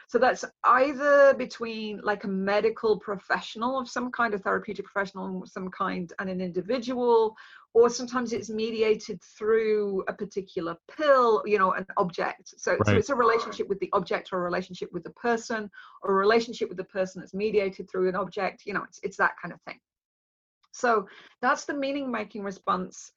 so that's either between like a medical professional of some kind, of therapeutic professional of some kind, and an individual, or sometimes it's mediated through a particular pill, you know, an object. So, right. so it's a relationship with the object or a relationship with the person or a relationship with the person that's mediated through an object, you know, it's, it's that kind of thing. So that's the meaning making response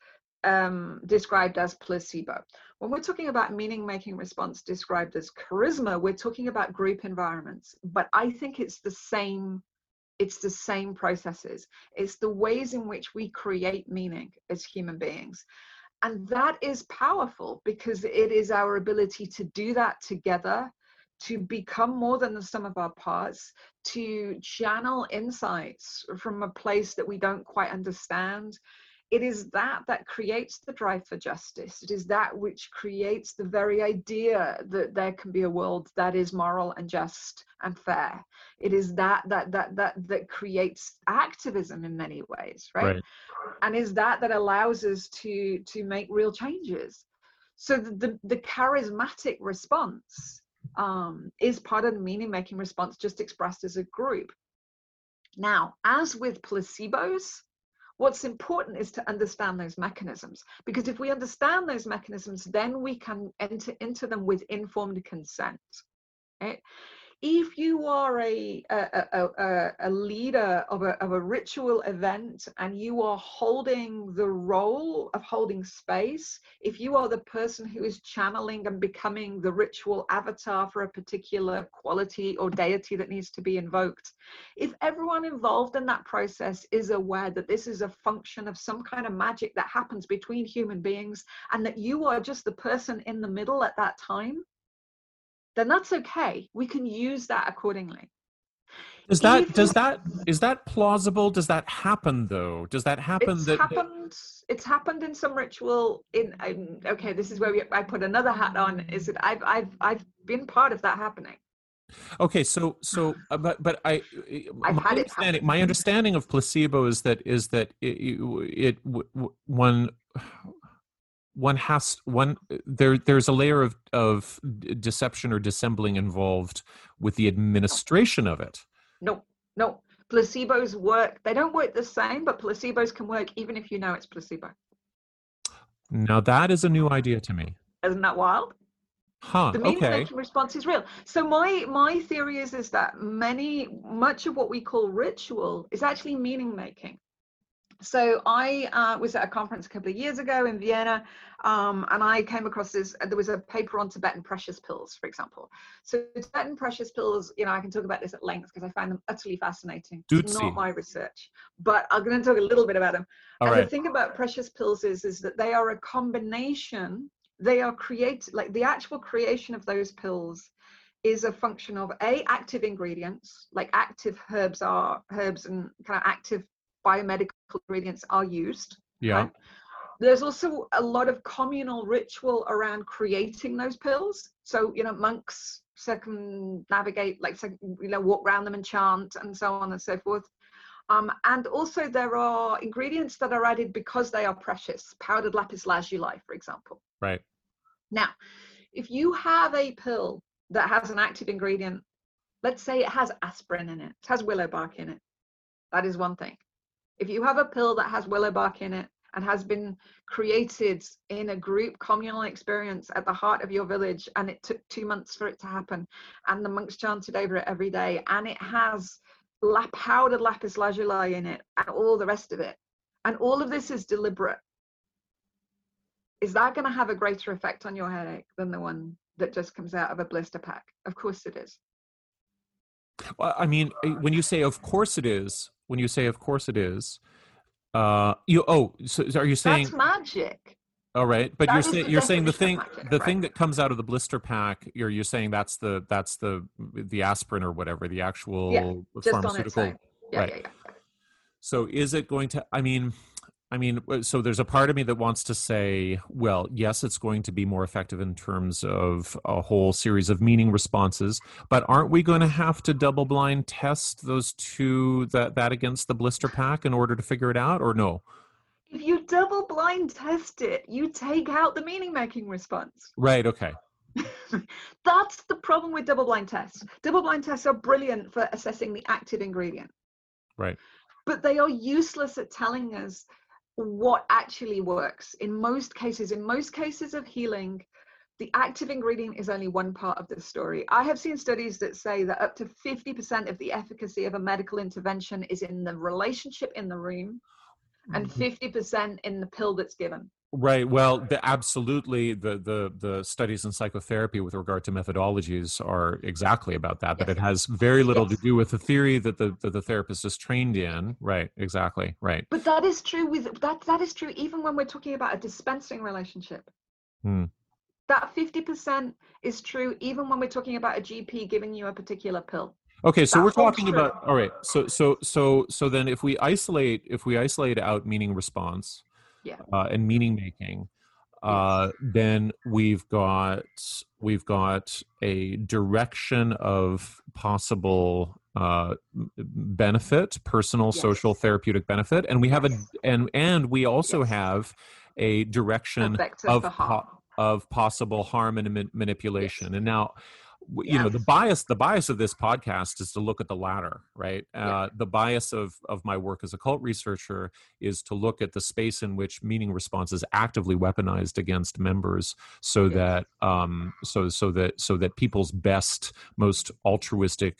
um, described as placebo. When we're talking about meaning making response described as charisma, we're talking about group environments. But I think it's the same. It's the same processes. It's the ways in which we create meaning as human beings. And that is powerful because it is our ability to do that together, to become more than the sum of our parts, to channel insights from a place that we don't quite understand, it is that that creates the drive for justice. It is that which creates the very idea that there can be a world that is moral and just and fair. It is that that that that that creates activism in many ways, right? right. And is that that allows us to to make real changes. So the the, the charismatic response um, is part of the meaning making response, just expressed as a group. Now, as with placebos, What's important is to understand those mechanisms because if we understand those mechanisms, then we can enter into them with informed consent. Right? If you are a, a, a, a, leader of a, of a ritual event and you are holding the role of holding space, if you are the person who is channeling and becoming the ritual avatar for a particular quality or deity that needs to be invoked, if everyone involved in that process is aware that this is a function of some kind of magic that happens between human beings and that you are just the person in the middle at that time, then that's okay. We can use that accordingly. Does that does that is that plausible? Does that happen though? Does that happen? It's that happened. It's happened in some ritual. In um, okay, this is where we, I put another hat on. Is that I've I've I've been part of that happening. Okay, so so uh, but but I I've my had it understanding my understanding of placebo is that is that it, it, it w- w- one one has one there there's a layer of of deception or dissembling involved with the administration of it. No, no. Placebos work. They don't work the same, but placebos can work even if you know it's placebo. Now that is a new idea to me. Isn't that wild? Huh. the meaning Okay. making response is real so my my theory is is that many much of what we call ritual is actually meaning making so i uh, was at a conference a couple of years ago in vienna um, and i came across this there was a paper on tibetan precious pills for example. So tibetan precious pills you know i can talk about this at length because i find them utterly fascinating. It's not my research but i'm going to talk a little bit about them. All and right. the thing about precious pills is is that they are a combination they are created like the actual creation of those pills is a function of a active ingredients like active herbs are herbs and kind of active biomedical ingredients are used Yeah. right? there's also a lot of communal ritual around creating those pills so you know monks circumnavigate like you know walk around them and chant and so on and so forth um, and also there are ingredients that are added because they are precious powdered lapis lazuli for example Right. now, if you have a pill that has an active ingredient, let's say it has aspirin in it, it has willow bark in it, that is one thing. If you have a pill that has willow bark in it and has been created in a group communal experience at the heart of your village, and it took two months for it to happen, and the monks chanted over it every day, and it has lap powdered lapis lazuli in it, and all the rest of it, and all of this is deliberate is that going to have a greater effect on your headache than the one that just comes out of a blister pack? Of course it is. Well, I mean, when you say "of course it is," when you say "of course it is," uh, you oh, so are you saying That's magic. all right? But that you're saying the you're saying the thing magic, the right. thing that comes out of the blister pack. You're you're saying that's the that's the the aspirin or whatever the actual its pharmaceutical. Yeah, right. yeah, yeah. So is it going to? I mean, I mean, uh, so there's a part of me that wants to say, well, yes, it's going to be more effective in terms of a whole series of meaning responses, but aren't we going to have to double blind test those two that that against the blister pack in order to figure it out, or no? If you double blind test it, you take out the meaning making response. Right. Okay. [LAUGHS] That's the problem with double blind tests. Double blind tests are brilliant for assessing the active ingredient, Right. but they are useless at telling us what actually works. In most cases, in most cases of healing, the active ingredient is only one part of the story. I have seen studies that say that up to 50% of the efficacy of a medical intervention is in the relationship in the room and Mm-hmm. 50% in the pill that's given. Right. Well, the, absolutely, the the the studies in psychotherapy with regard to methodologies are exactly about that. That Yes. it has very little Yes. to do with the theory that the that the therapist is trained in. Right. Exactly. Right. But that is true with that that is true even when we're talking about a dispensing relationship. Hmm. That 50% is true even when we're talking about a GP giving you a particular pill. Okay, so That we're talking true. about all right. So so so so then if we isolate if we isolate out meaning response, Yeah. uh, and meaning making, uh, then we've got we've got a direction of possible uh, benefit, personal, Yes. social, therapeutic benefit, and we have a and and we also Yes. have a direction of for po- harm. of possible harm and ma- manipulation. And now, you know, the bias the bias of this podcast is to look at the latter, right? Yeah. Uh, the bias of of my work as a cult researcher is to look at the space in which meaning response is actively weaponized against members, so Yes. that um, so so that so that people's best, most altruistic.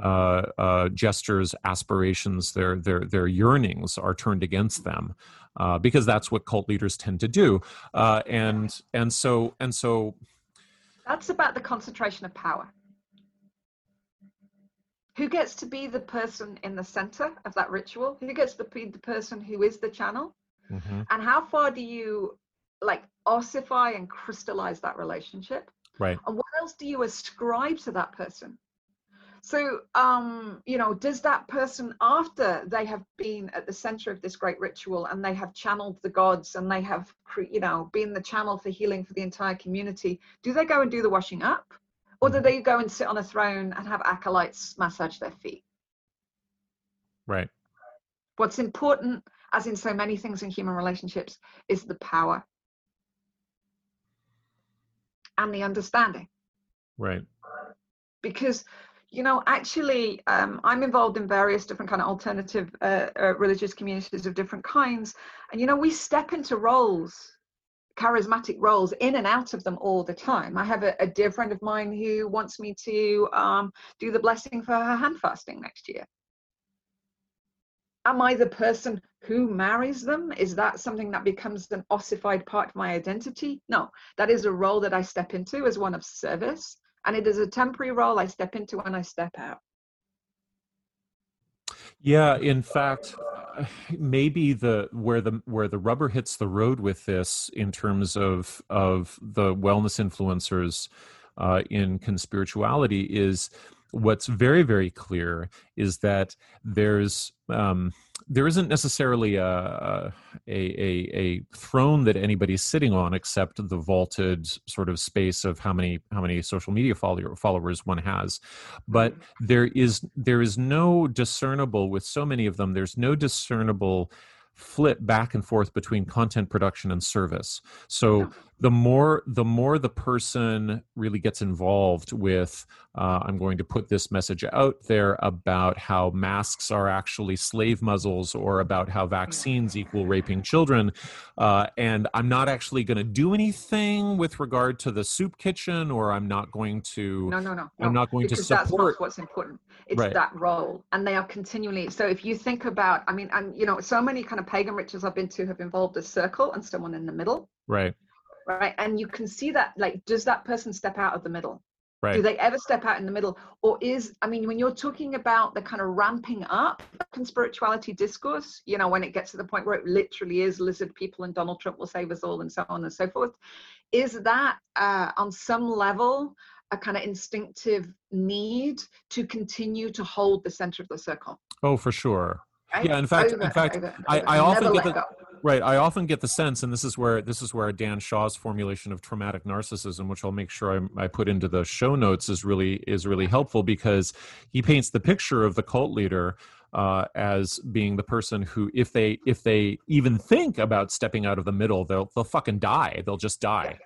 Uh, uh, gestures, aspirations, their their their yearnings are turned against them, uh, because that's what cult leaders tend to do uh, and and so and so That's about the concentration of power. Who gets to be the person in the center of that ritual? Who gets to be the person who is the channel? Mm-hmm. And how far do you like ossify and crystallize that relationship? right And what else do you ascribe to that person? So, um, you know, does that person, after they have been at the center of this great ritual and they have channeled the gods and they have, you know, been the channel for healing for the entire community, do they go and do the washing up? Or do they go and sit on a throne and have acolytes massage their feet? Right. What's important, as in so many things in human relationships, is the power and the understanding. Right. Because you know actually um, i'm involved in various different kind of alternative uh, uh, religious communities of different kinds. And you know we step into roles charismatic roles in and out of them all the time. I have a, a dear friend of mine who wants me to um, do the blessing for her hand fasting next year. Am i the person who marries them? Is that something that becomes an ossified part of my identity? No. That is a role that i step into as one of service and it is a temporary role I step into when I step out. Yeah, in fact, [LAUGHS] maybe the where the where the rubber hits the road with this in terms of of the wellness influencers uh, in conspirituality is what's very very clear is that there's um, there isn't necessarily a, a, a a throne that anybody's sitting on except the vaulted sort of space of how many how many social media follower, followers one has. But mm-hmm. there is there is no discernible with so many of them there's no discernible flip back and forth between content production and service. So the more the more the person really gets involved with uh, i'm going to put this message out there about how masks are actually slave muzzles or about how vaccines equal raping children uh, and i'm not actually going to do anything with regard to the soup kitchen or i'm not going to no no no i'm not going to support what's important. It's right. that role and they are continually so if you think about i mean and you know so many kind of pagan rituals i've been to have involved a circle and someone in the middle. Right right and you can see that like does that person step out of the middle right. do they ever step out in the middle or is i mean when you're talking about the kind of ramping up in spirituality discourse you know when it gets to the point where it literally is lizard people and donald trump will save us all and so on and so forth is that uh, on some level a kind of instinctive need to continue to hold the center of the circle oh for sure right? yeah in fact over, in fact over, over, I, I often get the. Right. I often get the sense, and this is where this is where Dan Shaw's formulation of traumatic narcissism, which I'll make sure I, I put into the show notes, is really is really helpful because he paints the picture of the cult leader uh, as being the person who, if they if they even think about stepping out of the middle, they'll they'll fucking die. They'll just die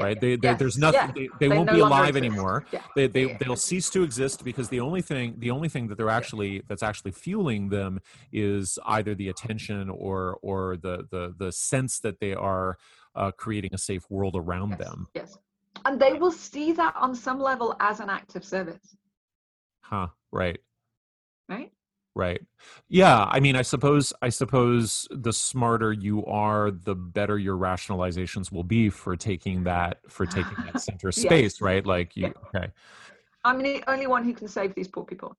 right? They, yes. there's nothing. They, they, they, won't no be alive anymore. Yeah. They, they, they'll cease to exist because the only thing, the only thing that they're actually that's actually fueling them is either the attention or or the the the sense that they are uh, creating a safe world around yes. them. Yes, and they will see that on some level as an act of service. Huh. Right. Right right. Yeah i mean i suppose i suppose the smarter you are the better your rationalizations will be for taking that for taking that [LAUGHS] center space right? Like you yeah. okay. I'm the only one who can save these poor people.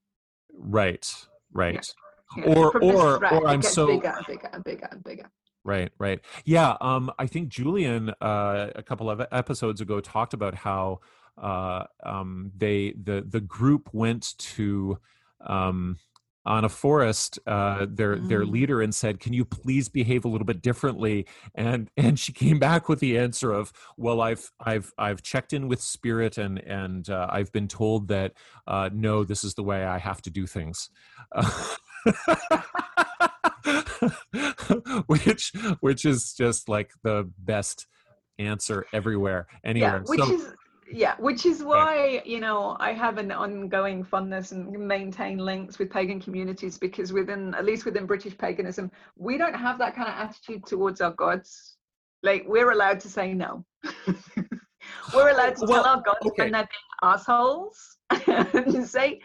Right right. Yeah. Yeah. or or threat, or i'm so bigger and bigger and bigger and bigger. Right right. Yeah um i think julian uh a couple of episodes ago talked about how uh um they the the group went to um on a forest uh, their mm. their leader and said can you please behave a little bit differently? And [LAUGHS] and she came back with the answer of well i've i've i've checked in with spirit and and uh, i've been told that uh, no this is the way i have to do things. [LAUGHS] Which which is just like the best answer everywhere. Anywhere. yeah, which so, is yeah which is why you know i have an ongoing fondness and maintain links with pagan communities because within at least within british paganism we don't have that kind of attitude towards our gods. Like we're allowed to say no. [LAUGHS] We're allowed to well, tell our gods okay. when they're being assholes [LAUGHS] and say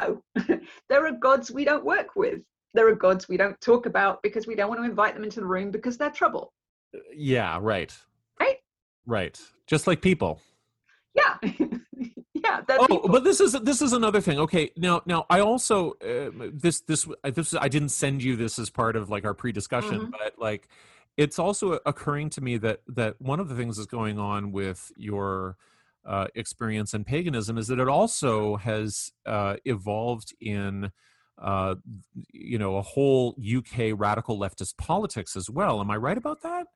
no. [LAUGHS] There are gods we don't work with. There are gods we don't talk about because we don't want to invite them into the room because they're trouble. Uh, yeah right. Right? Right. Just like people yeah [LAUGHS] yeah oh people. but this is this is another thing okay now now i also uh, this this this i didn't send you this as part of like our pre-discussion mm-hmm. but like it's also occurring to me that that one of the things that's going on with your uh, experience and paganism is that it also has uh, evolved in uh, you know a whole UK radical leftist politics as well. Am I right about that?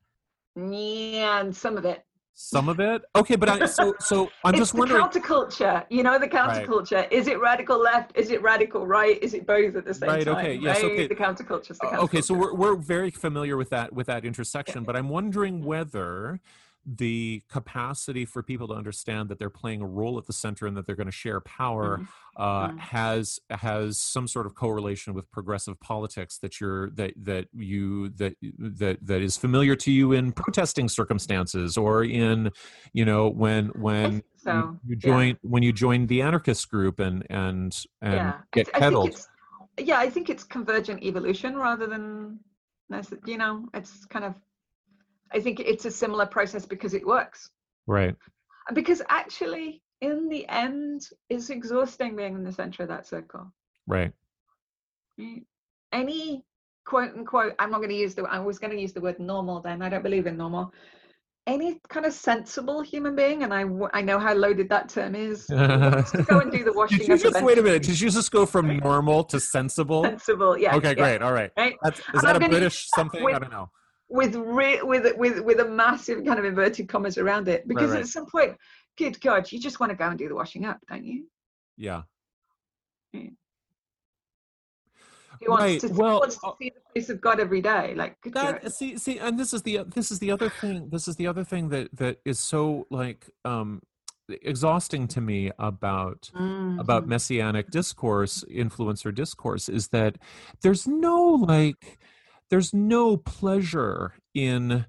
Yeah, and some of it. Some of it, okay, but I, so so I'm it's just the wondering. counterculture. You know the counterculture. Is it radical left? Is it radical right? Is it both at the same Right, time? okay, yes, right? okay. The counterculture. is the Uh, okay, so we're we're very familiar with that with that intersection, but I'm wondering whether the capacity for people to understand that they're playing a role at the center and that they're going to share power Mhm. uh, Mm. has has some sort of correlation with progressive politics that you're that that you that that that is familiar to you in protesting circumstances or in you know when when so, you, you yeah. join when you join the anarchist group and and and yeah, get I think peddled it's yeah, I think it's convergent evolution rather than you know, it's kind of. I think it's a similar process because it works, right because actually, in the end, it's exhausting being in the center of that circle. right? Any quote unquote, I'm not going to use the. I was going to use the word normal. Then I don't believe in normal. Any kind of sensible human being, and I, I know how loaded that term is. [LAUGHS] to go and do the washing Did you just wait a minute? Did you just go from normal to sensible? Sensible, yeah. okay, yeah, great. All right. Right? That's, is And that I'm a British something? I don't know. With re- with with with a massive kind of inverted commas around it because right. at some point good god you just want to go and do the washing up don't you Yeah. He wants Right, to, well, wants to uh, see the face of god every day like That God. see see, and this is the this is the other thing. This is the other thing that that is so like um exhausting to me about about Mhm. messianic discourse influencer discourse is that there's no like there's no pleasure in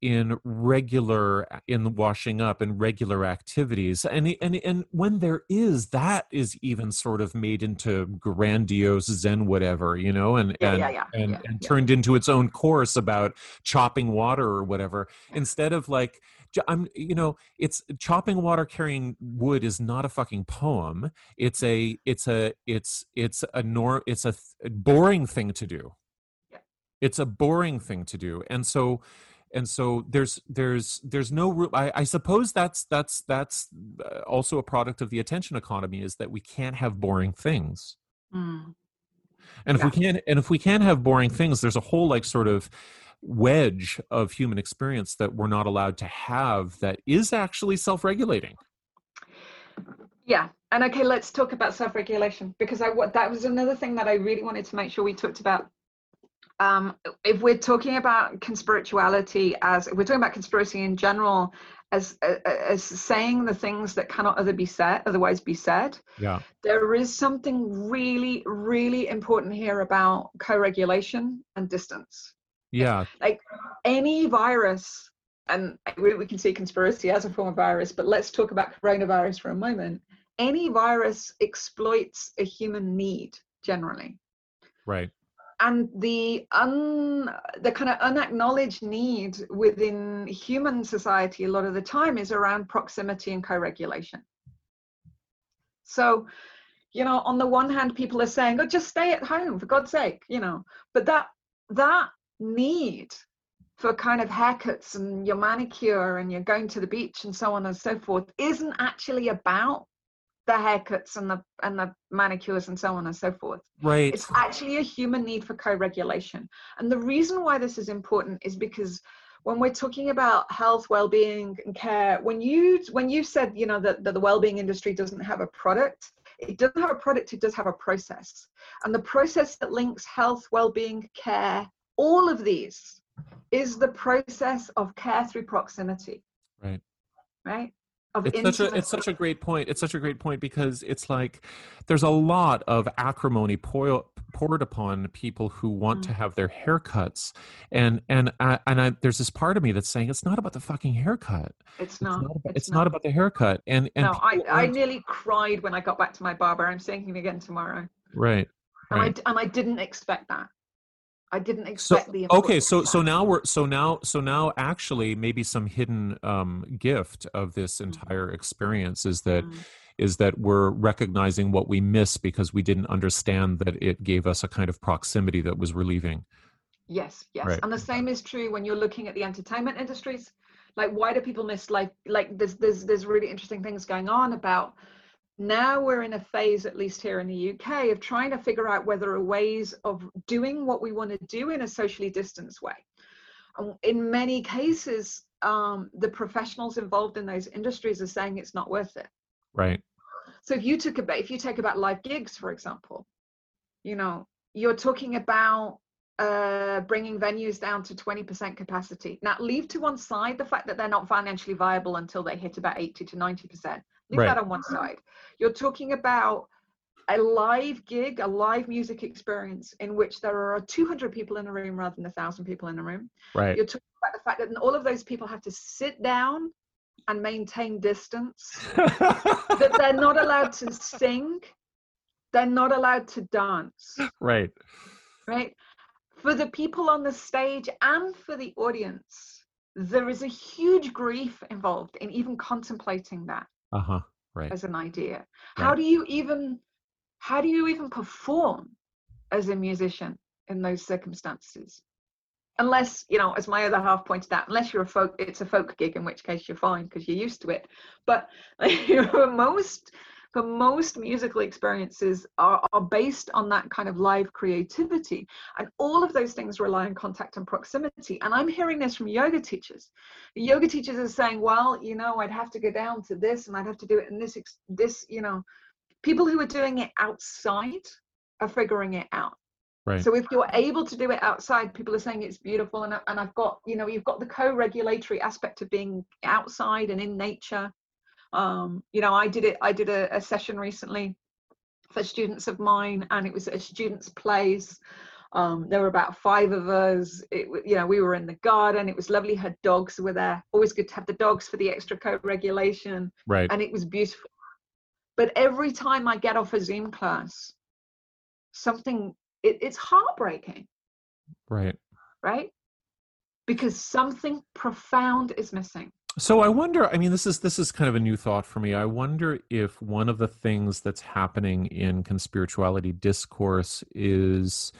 in regular in washing up and regular activities and and and when there is that is even sort of made into grandiose zen whatever you know and Yeah, and yeah, yeah, and, and turned into its own course about chopping water or whatever instead of like I'm, you know, it's chopping water, carrying wood is not a fucking poem. It's a, it's a, it's, it's a nor, it's a th- boring thing to do. Yeah. It's a boring thing to do, and so, and so there's, there's, there's no room. I, I suppose that's, that's, that's uh, also a product of the attention economy is that we can't have boring things. Mm. And if we can't, and if we can't have boring things, there's a whole like sort of wedge of human experience that we're not allowed to have that is actually self-regulating. yeah and okay let's talk about self-regulation because i what that was another thing that i really wanted to make sure we talked about um, if we're talking about conspirituality as if we're talking about conspiracy in general as as saying the things that cannot other be said otherwise be said Yeah. there is something really really important here about co-regulation and distance Yeah. like any virus and we, we can see conspiracy as a form of virus but let's talk about coronavirus for a moment any virus exploits a human need generally Right. And the un the kind of unacknowledged need within human society a lot of the time is around proximity and co-regulation. So you know on the one hand people are saying oh just stay at home for god's sake you know. But that that need for kind of haircuts and your manicure and you're going to the beach and so on and so forth isn't actually about the haircuts and the and the manicures and so on and so forth Right. it's actually a human need for co-regulation. And the reason why this is important is because when we're talking about health, well-being, and care, when you when you said you know that, that the well-being industry doesn't have a product, it doesn't have a product, it does have a process. And the process that links health, well-being, care, all of these is the process of care through proximity. Right. Right? It's such a it's such a great point it's such a great point because it's like there's a lot of acrimony pour, poured upon people who want to Mm. have their haircuts and and I, and I, there's this part of me that's saying it's not about the fucking haircut it's it's not. not about, it's not about the haircut and and no, I, I nearly cried when I got back to my barber. I'm seeing him again tomorrow. right and I right d- and I didn't expect that. I didn't so expect the okay so so now we're so now so now actually maybe some hidden um gift of this entire experience is that Mm. is that we're recognizing what we miss because we didn't understand that it gave us a kind of proximity that was relieving yes, yes, Right. and the same is true when you're looking at the entertainment industries. like why do people miss like like there's there's there's really interesting things going on about now we're in a phase at least here in the uk of trying to figure out whether are ways of doing what we want to do in a socially distanced way in many cases um, the professionals involved in those industries are saying it's not worth it right so if you took about if you take about live gigs for example you know you're talking about uh, bringing venues down to 20% capacity. Now, leave to one side the fact that they're not financially viable until they hit about 80 to 90%. Leave Right. that on one side. You're talking about a live gig, a live music experience in which there are 200 people in a room rather than a 1,000 people in a room. right You're talking about the fact that all of those people have to sit down and maintain distance, [LAUGHS] that they're not allowed to sing, they're not allowed to dance right right? For the people on the stage and for the audience, there is a huge grief involved in even contemplating that uh-huh right as an idea. How do you even how do you even perform as a musician in those circumstances? Unless, you know, as my other half pointed out, unless you're a folk, it's a folk gig, in which case you're fine because you're used to it. But [LAUGHS] most for most musical experiences are, are based on that kind of live creativity. And all of those things rely on contact and proximity. And i'm hearing this from yoga teachers. Yoga teachers are saying well you know i'd have to go down to this and i'd have to do it in this this you know. People who are doing it outside are figuring it out. Right. So if you're able to do it outside, people are saying it's beautiful, and and I've got you know you've got the co-regulatory aspect of being outside and in nature. Um, you know, I did it. I did a, a session recently for students of mine, and it was a students' plays. Um, there were about five of us. It, you know, we were in the garden. It was lovely. Her dogs were there. Always good to have the dogs for the extra co-regulation right and it was beautiful. But every time I get off a Zoom class, something it, it's heartbreaking, right right? Because something profound is missing. So I wonder, I mean this is this is kind of a new thought for me. I wonder if one of the things that's happening in conspirituality discourse is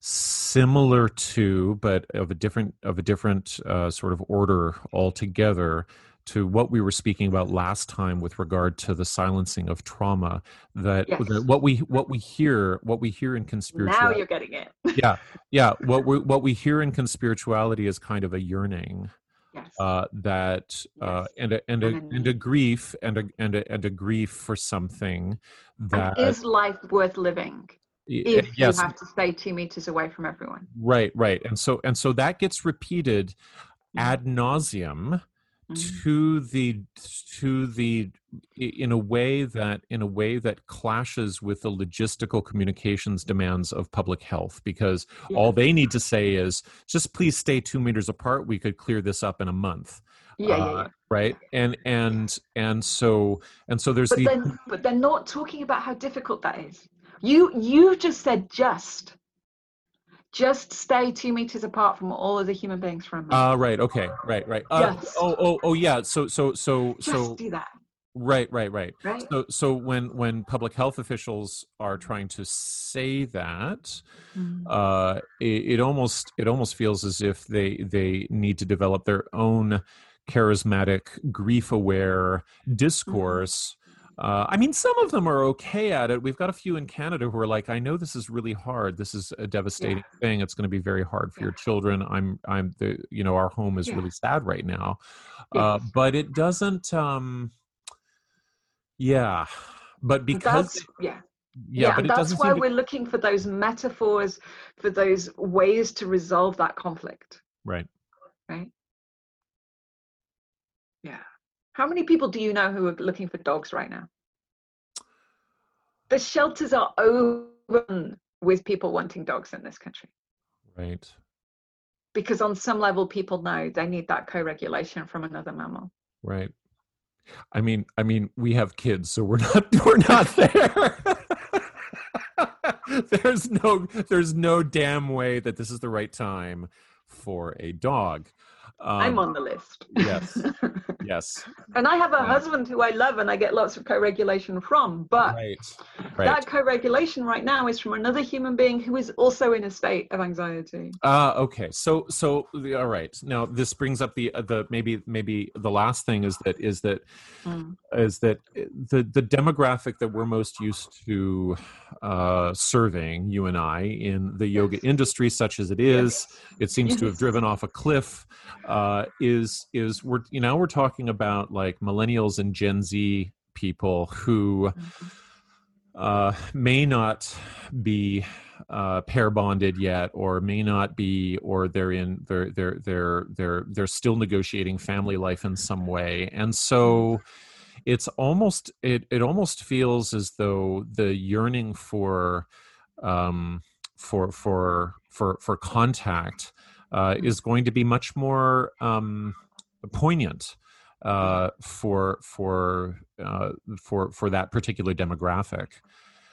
similar to but of a different of a different uh, sort of order altogether to what we were speaking about last time with regard to the silencing of trauma that, Yes. that what we what we hear what we hear in Now conspirituality you're getting it. Yeah yeah [LAUGHS] what we what we hear in conspirituality is kind of a yearning yes. uh, that uh, Yes. and a and a And a grief and a and a and a grief for something that and is life worth living if yes you have to stay two meters away from everyone? right right and so and so that gets repeated Mm. ad nauseum Mhm. to the to the in a way that in a way that clashes with the logistical communications demands of public health because all they need to say is just please stay two meters apart we could clear this up in a month Yeah, yeah, uh, yeah. right and and and so and so there's But the then, but they're not talking about how difficult that is. You, you just said just, just stay two meters apart from all other human beings a month. uh right okay right right uh, Just. oh oh oh yeah so so so just so do that, right right right right? so so when when public health officials are trying to say that Mm. uh it, it almost it almost feels as if they they need to develop their own charismatic grief aware discourse uh, I mean, some of them are okay at it. We've got a few in Canada who are like, "I know this is really hard. This is a devastating thing. It's going to be very hard for your children. I'm, I'm the, you know, our home is Yeah. really sad right now." Uh, but it doesn't. um Yeah, but because that's, yeah, yeah, but it that's why to, we're looking for those metaphors, for those ways to resolve that conflict, right. right? Yeah. How many people do you know who are looking for dogs right now? The shelters are open with people wanting dogs in this country Right. because, on some level, people know they need that co-regulation from another mammal. Right. I mean, I mean, we have kids, so we're not [LAUGHS] we're not there. [LAUGHS] there's no there's no damn way that this is the right time for a dog. Um, I'm on the list. yes. [LAUGHS] Yes. and I have a Yeah. husband who I love and I get lots of co regulation from. But Right. that co regulation right now is from another human being who is also in a state of anxiety. Uh, okay. So, so the- all right. Now, this brings up the uh, the maybe maybe the last thing is that is that Mm. is that the the demographic that we're most used to uh, serving, you and I, in the yoga Yes. industry, such as it is, it seems to have [LAUGHS] driven off a cliff. Uh, is is we're you know we're talking about like millennials and Gen Z people who Mhm. uh, may not be uh, pair bonded yet, or may not be, or they're in they're they're they're they're they're still negotiating family life in some way, and so it's almost it it almost feels as though the yearning for um, for for for for contact uh, is going to be much more um, poignant uh, for for uh, for for that particular demographic.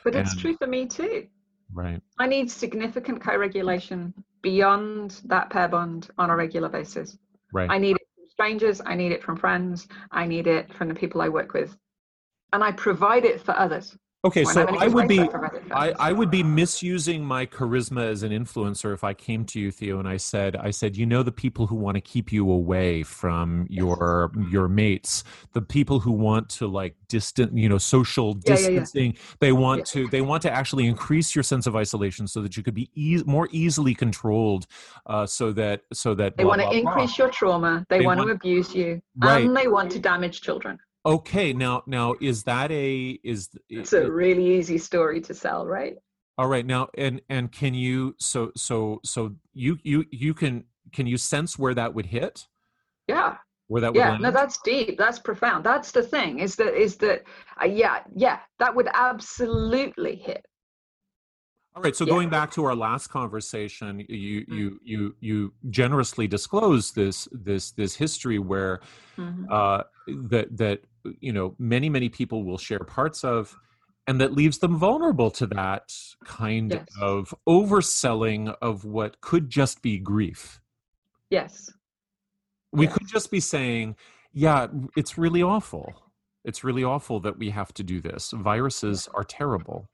But it's true for me too. Right. I need significant co regulation beyond that pair bond on a regular basis. Right. I need it from strangers, I need it from friends, I need it from the people I work with. And I provide it for others. Okay, so I'm in a I would be provide it for I. I would be misusing my charisma as an influencer if I came to you, Theo, and I said, I said, you know, the people who want to keep you away from your your mates, the people who want to like distant, you know, social Yeah, yeah, yeah. distancing. They want Yeah. to they want to actually increase your sense of isolation so that you could be eas more easily controlled, uh, so that so that They blah, want to blah, blah. increase your trauma, they, They want, want- to abuse you, Right. and they want to damage children. Okay, now now is that a is It's a really easy story to sell, right? All right now, and and can you so so so you you you can can you sense where that would hit? Yeah. Where that would yeah land? no that's deep that's profound that's the thing is that is that uh, yeah yeah that would absolutely hit All right. So yeah. going back to our last conversation, you you you you generously disclosed this this this history where Mhm. uh, that that you know many many people will share parts of and that leaves them vulnerable to that kind Yes. of overselling of what could just be grief yes we Yes. could just be saying yeah it's really awful it's really awful that we have to do this viruses are terrible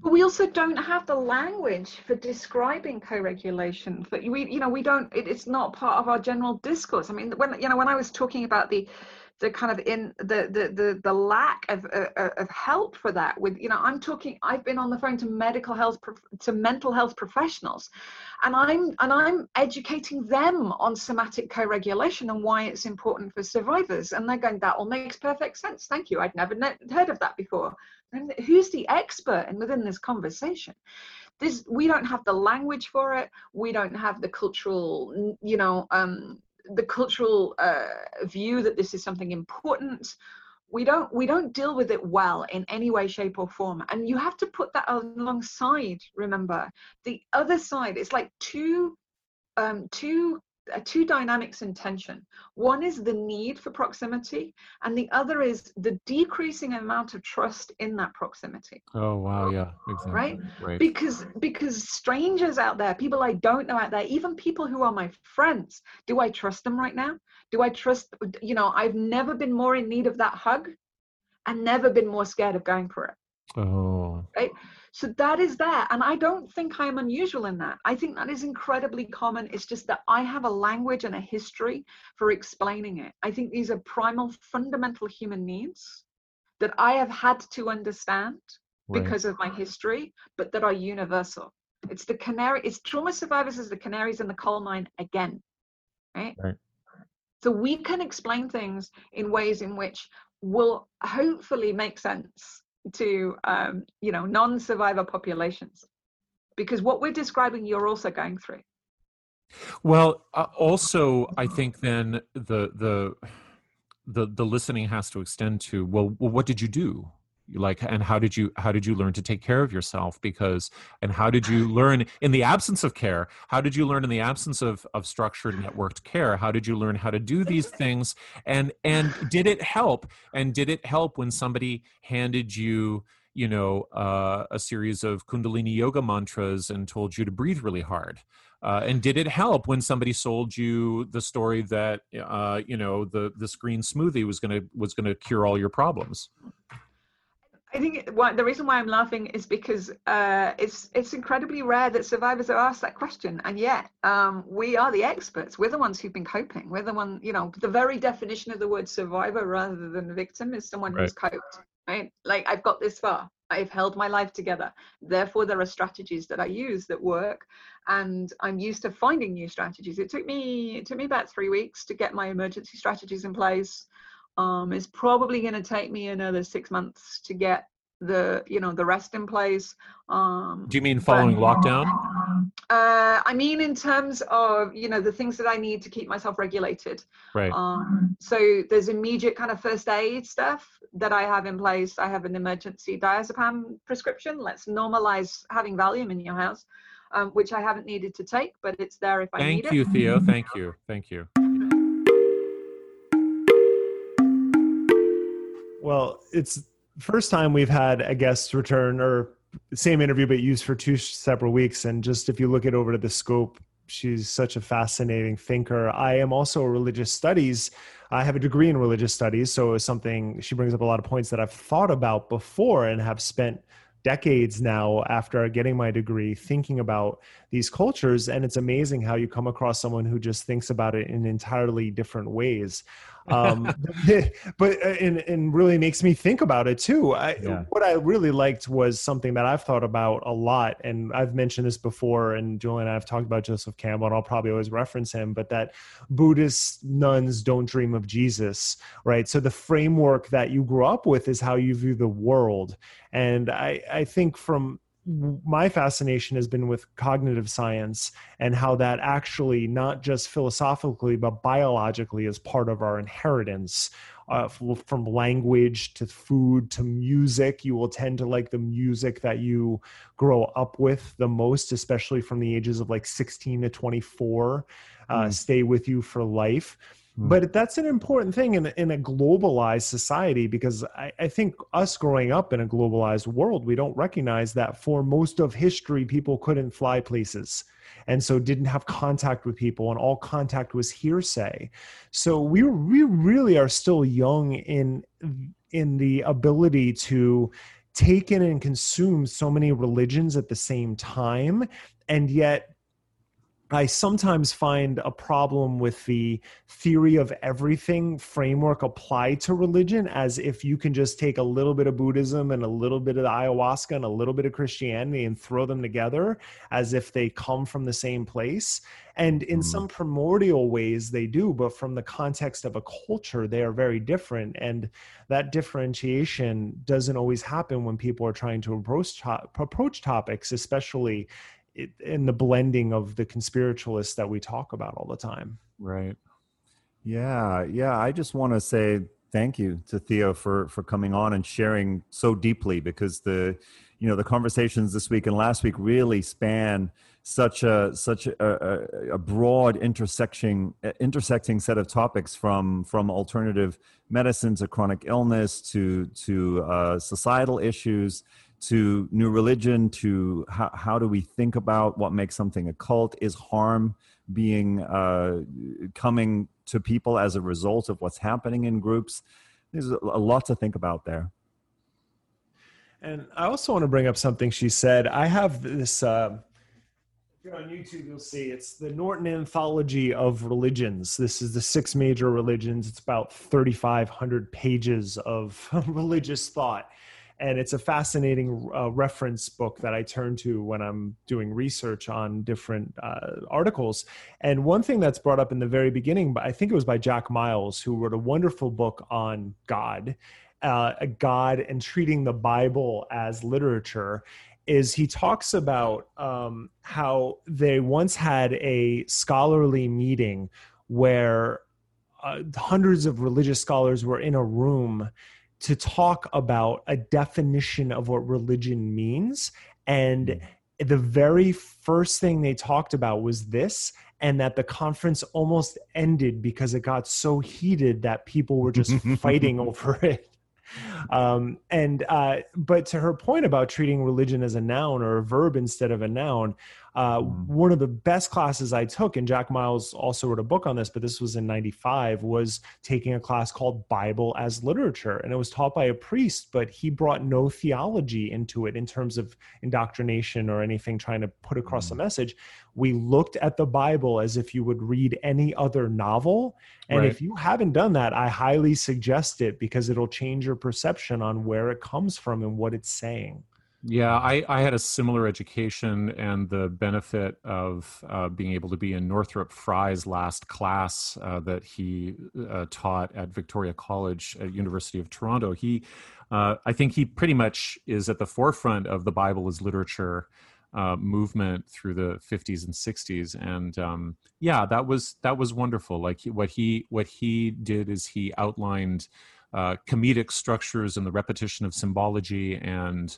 but we also don't have the language for describing co-regulation but we you know we don't it, it's not part of our general discourse. I mean when you know when i was talking about the the kind of in the the the, the lack of uh, uh, of help for that with you know i'm talking i've been on the phone to medical health to mental health professionals and i'm and i'm educating them on somatic co-regulation and why it's important for survivors and they're going that all makes perfect sense. Thank you. I'd never ne- heard of that before. And who's the expert in within this conversation? This we don't have the language for it. We don't have the cultural you know um the cultural uh, view that this is something important. We don't we don't deal with it well in any way shape or form. And you have to put that alongside remember. The other side it's like two um two Uh, two dynamics in tension. One is the need for proximity and the other is the decreasing amount of trust in that proximity. Oh wow yeah exactly Right? right. Because because strangers out there people i don't know out there even people who are my friends do i trust them right now? Do i trust you know i've never been more in need of that hug and never been more scared of going for it. Oh so that is there and i don't think i'm unusual in that i think that is incredibly common it's just that i have a language and a history for explaining it i think these are primal fundamental human needs that i have had to understand right. because of my history, but that are universal. It's the canary, it's trauma survivors as the canaries in the coal mine again. Right? Right. So we can explain things in ways in which will hopefully make sense to um, you know non-survivor populations. Because what we're describing, you're also going through. Well, uh, also, I think then the the the the listening has to extend to well, well, what did you do? Like, and how did you how did you learn to take care of yourself? Because, and how did you learn in the absence of care? How did you learn in the absence of of structured networked care? How did you learn how to do these things? And and did it help? And did it help when somebody handed you you know, uh, a series of Kundalini yoga mantras and told you to breathe really hard? Uh, and did it help when somebody sold you the story that uh, you know the this green smoothie was gonna was gonna cure all your problems? I think the reason why I'm laughing is because uh, it's it's incredibly rare that survivors are asked that question, and yet um, we are the experts. We're the ones who've been coping. We're the one, you know, the very definition of the word survivor rather than the victim is someone right. who's coped. Right? Like I've got this far. I've held my life together. Therefore, there are strategies that I use that work, and I'm used to finding new strategies. It took me it took me about three weeks to get my emergency strategies in place um, it's probably going to take me another six months to get the you know the rest in place um do you mean following but, lockdown? Uh i mean in terms of you know the things that i need to keep myself regulated. Right. Um so there's immediate kind of first aid stuff that i have in place. I have an emergency diazepam prescription. Let's normalize having valium in your house um, which i haven't needed to take but it's there if i thank need it. thank you theo. Thank you. Thank you Well, it's first time we've had a guest return or same interview but used for two several weeks. And just if you look it over to the scope, she's such a fascinating thinker. I am also a religious studies. I have a degree in religious studies, so it's something she brings up a lot of points that I've thought about before and have spent decades now after getting my degree thinking about these cultures and it's amazing how you come across someone who just thinks about it in entirely different ways um, [LAUGHS] but uh, and, and really makes me think about it too. I, yeah. What I really liked was something that I've thought about a lot, and I've mentioned this before. And Julian and I have talked about Joseph Campbell, and I'll probably always reference him. But that Buddhist nuns don't dream of Jesus, right? So the framework that you grew up with is how you view the world, and I I think from my fascination has been with cognitive science and how that actually not just philosophically but biologically is part of our inheritance uh, from language to food to music you will tend to like the music that you grow up with the most especially from the ages of like 16 to 24 uh, mm. stay with you for life. Hmm. But that's an important thing in, in a globalized society because I, I think us growing up in a globalized world, we don't recognize that for most of history, people couldn't fly places and so didn't have contact with people and all contact was hearsay. So we we really are still young in in the ability to take in and consume so many religions at the same time and yet I sometimes find a problem with the theory of everything framework applied to religion as if you can just take a little bit of Buddhism and a little bit of ayahuasca and a little bit of Christianity and throw them together as if they come from the same place. And in mm. some primordial ways, they do, but from the context of a culture, they are very different. And that differentiation doesn't always happen when people are trying to approach, to- approach topics, especially in the blending of the conspiritualists that we talk about all the time. Right. Yeah, yeah. I just want to say thank you to Theo for for coming on and sharing so deeply because the you know the conversations this week and last week really span such a such a, a, a broad intersecting intersecting set of topics from from alternative medicine to chronic illness to to uh, societal issues to new religion to how, how do we think about what makes something a cult? Is harm being uh, coming to people as a result of what's happening in groups? There's a, lot to think about there. And i also want to bring up something she said. I have this uh, you're on YouTube, you'll see it's the Norton Anthology of Religions. This is the six major religions. It's about 3,500 pages of [LAUGHS] religious thought and it's a fascinating uh, reference book that I turn to when I'm doing research on different uh, articles. And one thing that's brought up in the very beginning, but I think it was by Jack Miles, who wrote a wonderful book on God, uh, God and treating the Bible as literature. Is he talks about um, how they once had a scholarly meeting where uh, hundreds of religious scholars were in a room to talk about a definition of what religion means. And mm. the very first thing they talked about was this, and that the conference almost ended because it got so heated that people were just [LAUGHS] fighting over it. um, and uh, but to her point about treating religion as a noun or a verb instead of a noun, uh, mm. One of the best classes I took, and Jack Miles also wrote a book on this, but this was in 95, was taking a class called Bible as Literature. And it was taught by a priest, but he brought no theology into it in terms of indoctrination or anything trying to put across mm. the message. We looked at the Bible as if you would read any other novel. And right. if you haven't done that, I highly suggest it because it'll change your perception on where it comes from and what it's saying. Yeah, I, I had a similar education and the benefit of uh, being able to be in Northrop Frye's last class uh, that he uh, taught at Victoria College at University of Toronto. He, uh, I think he pretty much is at the forefront of the Bible as literature uh, movement through the 50s and 60s, and um, yeah, that was that was wonderful. Like what he what he did is he outlined uh, comedic structures and the repetition of symbology and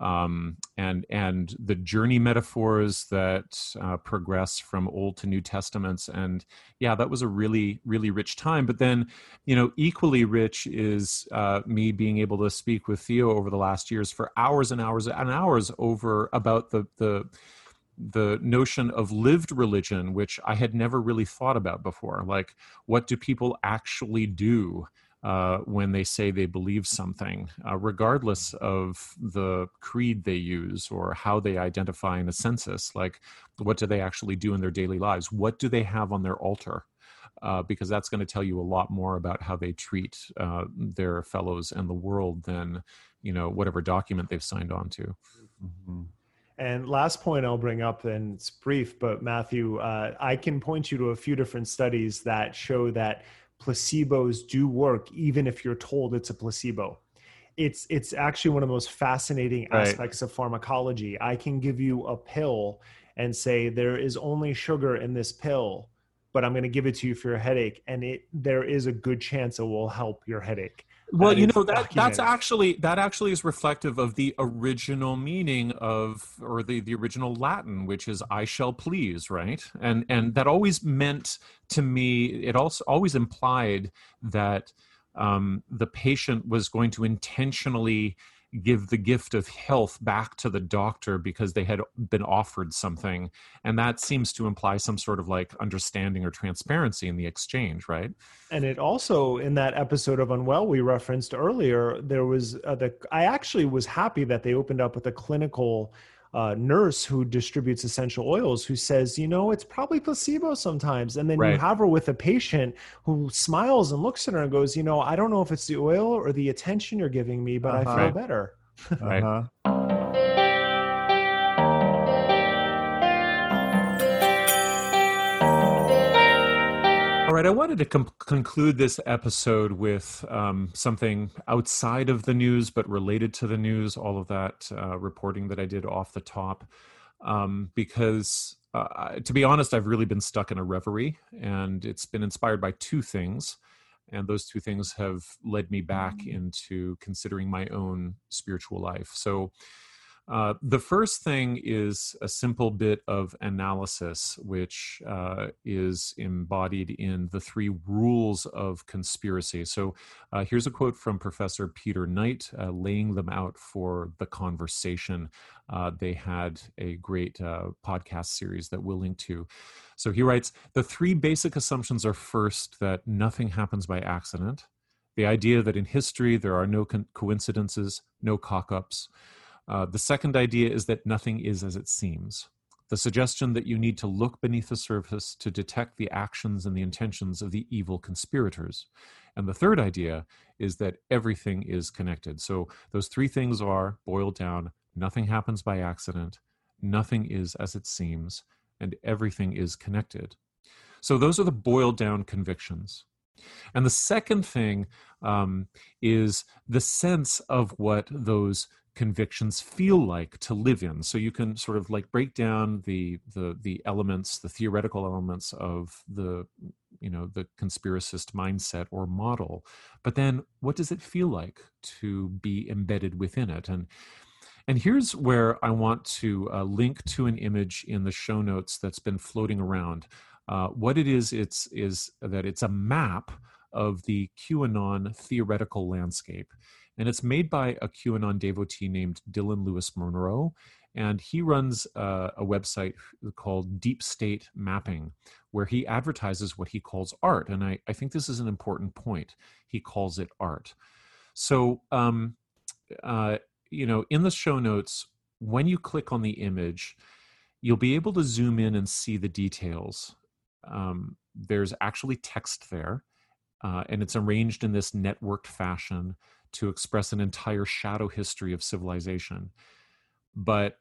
um, and and the journey metaphors that uh, progress from Old to New Testaments, and yeah, that was a really really rich time. But then, you know, equally rich is uh, me being able to speak with Theo over the last years for hours and hours and hours over about the the the notion of lived religion, which I had never really thought about before. Like, what do people actually do? Uh, when they say they believe something, uh, regardless of the creed they use or how they identify in a census. Like, what do they actually do in their daily lives? What do they have on their altar? Uh, because that's going to tell you a lot more about how they treat uh, their fellows and the world than you know whatever document they've signed on to. Mm-hmm. And last point I'll bring up, and it's brief, but Matthew, uh, I can point you to a few different studies that show that placebos do work even if you're told it's a placebo. It's it's actually one of the most fascinating right. aspects of pharmacology. I can give you a pill and say there is only sugar in this pill but i'm going to give it to you for your headache and it there is a good chance it will help your headache well you know that that's actually that actually is reflective of the original meaning of or the the original latin which is i shall please right? And and that always meant to me it also always implied that um, the patient was going to intentionally give the gift of health back to the doctor because they had been offered something. And that seems to imply some sort of like understanding or transparency in the exchange right? And it also in that episode of unwell we referenced earlier there was uh, the i actually was happy that they opened up with a clinical uh, nurse who distributes essential oils who says, you know, it's probably placebo sometimes. And then right. you have her with a patient who smiles and looks at her and goes, you know, I don't know if it's the oil or the attention you're giving me, but uh-huh. I feel better. right. Uh-huh. Right, I wanted to com- conclude this episode with um, something outside of the news, but related to the news, all of that uh, reporting that I did off the top. Um, because uh, to be honest, I've really been stuck in a reverie, and it's been inspired by two things. And those two things have led me back mm. into considering my own spiritual life. So, uh, the first thing is a simple bit of analysis, which uh, is embodied in the three rules of conspiracy. So uh, here's a quote from Professor Peter Knight, uh, laying them out for the conversation. Uh, they had a great podcast series that we'll link to. So he writes The three basic assumptions are first, that nothing happens by accident, the idea that in history there are no co- coincidences, no cock ups. Uh, the second idea is that nothing is as it seems. The suggestion that you need to look beneath the surface to detect the actions and the intentions of the evil conspirators. And the third idea is that everything is connected. So those three things are boiled down nothing happens by accident, nothing is as it seems, and everything is connected. So those are the boiled down convictions. And the second thing um, is the sense of what those convictions feel like to live in. So you can sort of like break down the the the elements the theoretical elements of the you know the conspiracist mindset or model. But then what does it feel like to be embedded within it? And and here's where i want to uh, link to an image in the show notes that's been floating around. Uh, what it is it's is that it's a map of the qanon theoretical landscape And it's made by a QAnon devotee named Dylan Lewis Monroe. And he runs uh, a website called Deep State Mapping, where he advertises what he calls art. And I, I think this is an important point. He calls it art. So, um, uh, you know, in the show notes, when you click on the image, you'll be able to zoom in and see the details. Um, there's actually text there, uh, and it's arranged in this networked fashion to express an entire shadow history of civilization. But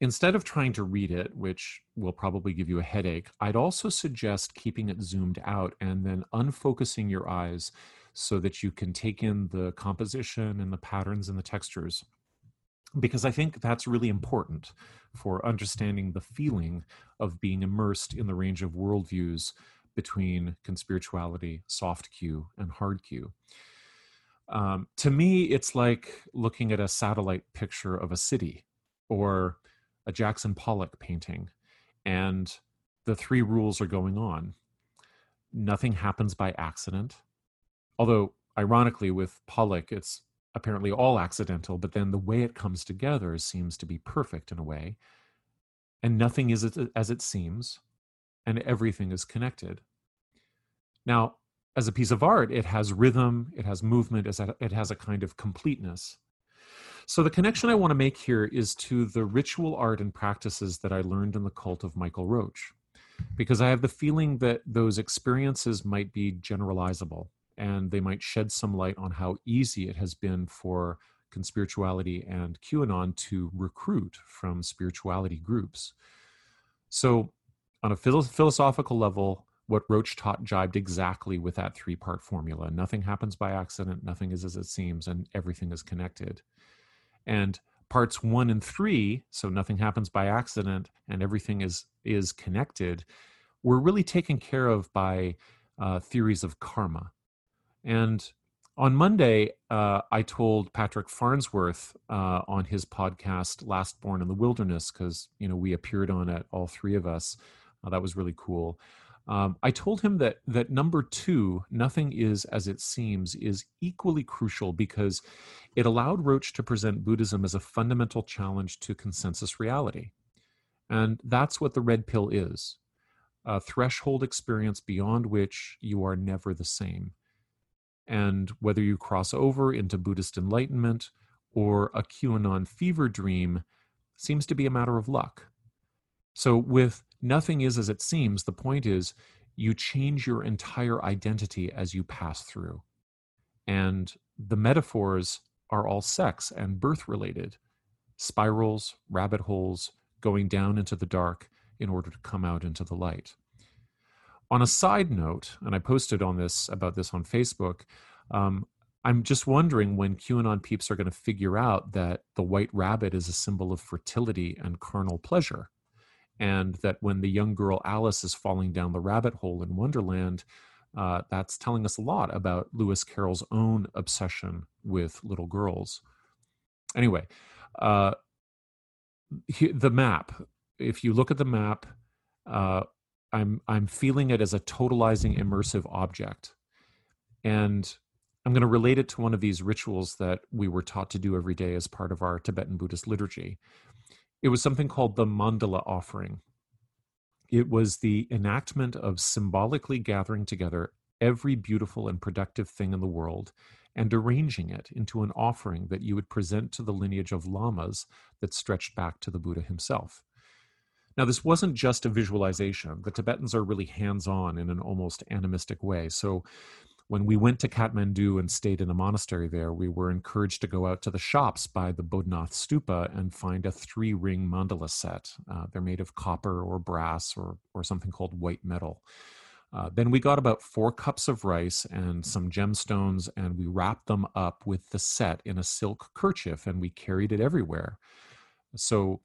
instead of trying to read it, which will probably give you a headache, I'd also suggest keeping it zoomed out and then unfocusing your eyes so that you can take in the composition and the patterns and the textures because I think that's really important for understanding the feeling of being immersed in the range of worldviews between conspirituality, soft Q, and hard Q. Um, to me, it's like looking at a satellite picture of a city or a Jackson Pollock painting, and the three rules are going on. Nothing happens by accident. Although, ironically, with Pollock, it's apparently all accidental, but then the way it comes together seems to be perfect in a way. And nothing is as it seems, and everything is connected. Now, as a piece of art, it has rhythm, it has movement, it has a kind of completeness. So, the connection I want to make here is to the ritual art and practices that I learned in the cult of Michael Roach, because I have the feeling that those experiences might be generalizable and they might shed some light on how easy it has been for conspirituality and QAnon to recruit from spirituality groups. So, on a philosophical level, what Roach taught jibed exactly with that three part formula. Nothing happens by accident, nothing is as it seems, and everything is connected. And parts one and three, so nothing happens by accident and everything is is connected, were really taken care of by uh, theories of karma. And on Monday, uh, I told Patrick Farnsworth uh, on his podcast, Last Born in the Wilderness, because you know we appeared on it, all three of us. Uh, that was really cool. Um, I told him that that number two, nothing is as it seems, is equally crucial because it allowed Roach to present Buddhism as a fundamental challenge to consensus reality, and that's what the red pill is: a threshold experience beyond which you are never the same. And whether you cross over into Buddhist enlightenment or a QAnon fever dream seems to be a matter of luck. So, with nothing is as it seems, the point is you change your entire identity as you pass through. And the metaphors are all sex and birth related spirals, rabbit holes, going down into the dark in order to come out into the light. On a side note, and I posted on this about this on Facebook, um, I'm just wondering when QAnon peeps are going to figure out that the white rabbit is a symbol of fertility and carnal pleasure. And that when the young girl Alice is falling down the rabbit hole in Wonderland, uh, that's telling us a lot about Lewis Carroll's own obsession with little girls. Anyway, uh, the map. If you look at the map, uh, I'm I'm feeling it as a totalizing immersive object. And I'm going to relate it to one of these rituals that we were taught to do every day as part of our Tibetan Buddhist liturgy. It was something called the mandala offering. It was the enactment of symbolically gathering together every beautiful and productive thing in the world and arranging it into an offering that you would present to the lineage of lamas that stretched back to the Buddha himself. Now, this wasn't just a visualization. The Tibetans are really hands on in an almost animistic way. So, when we went to Kathmandu and stayed in a monastery there, we were encouraged to go out to the shops by the Bodhnath Stupa and find a three ring mandala set. Uh, they're made of copper or brass or, or something called white metal. Uh, then we got about four cups of rice and some gemstones, and we wrapped them up with the set in a silk kerchief and we carried it everywhere. So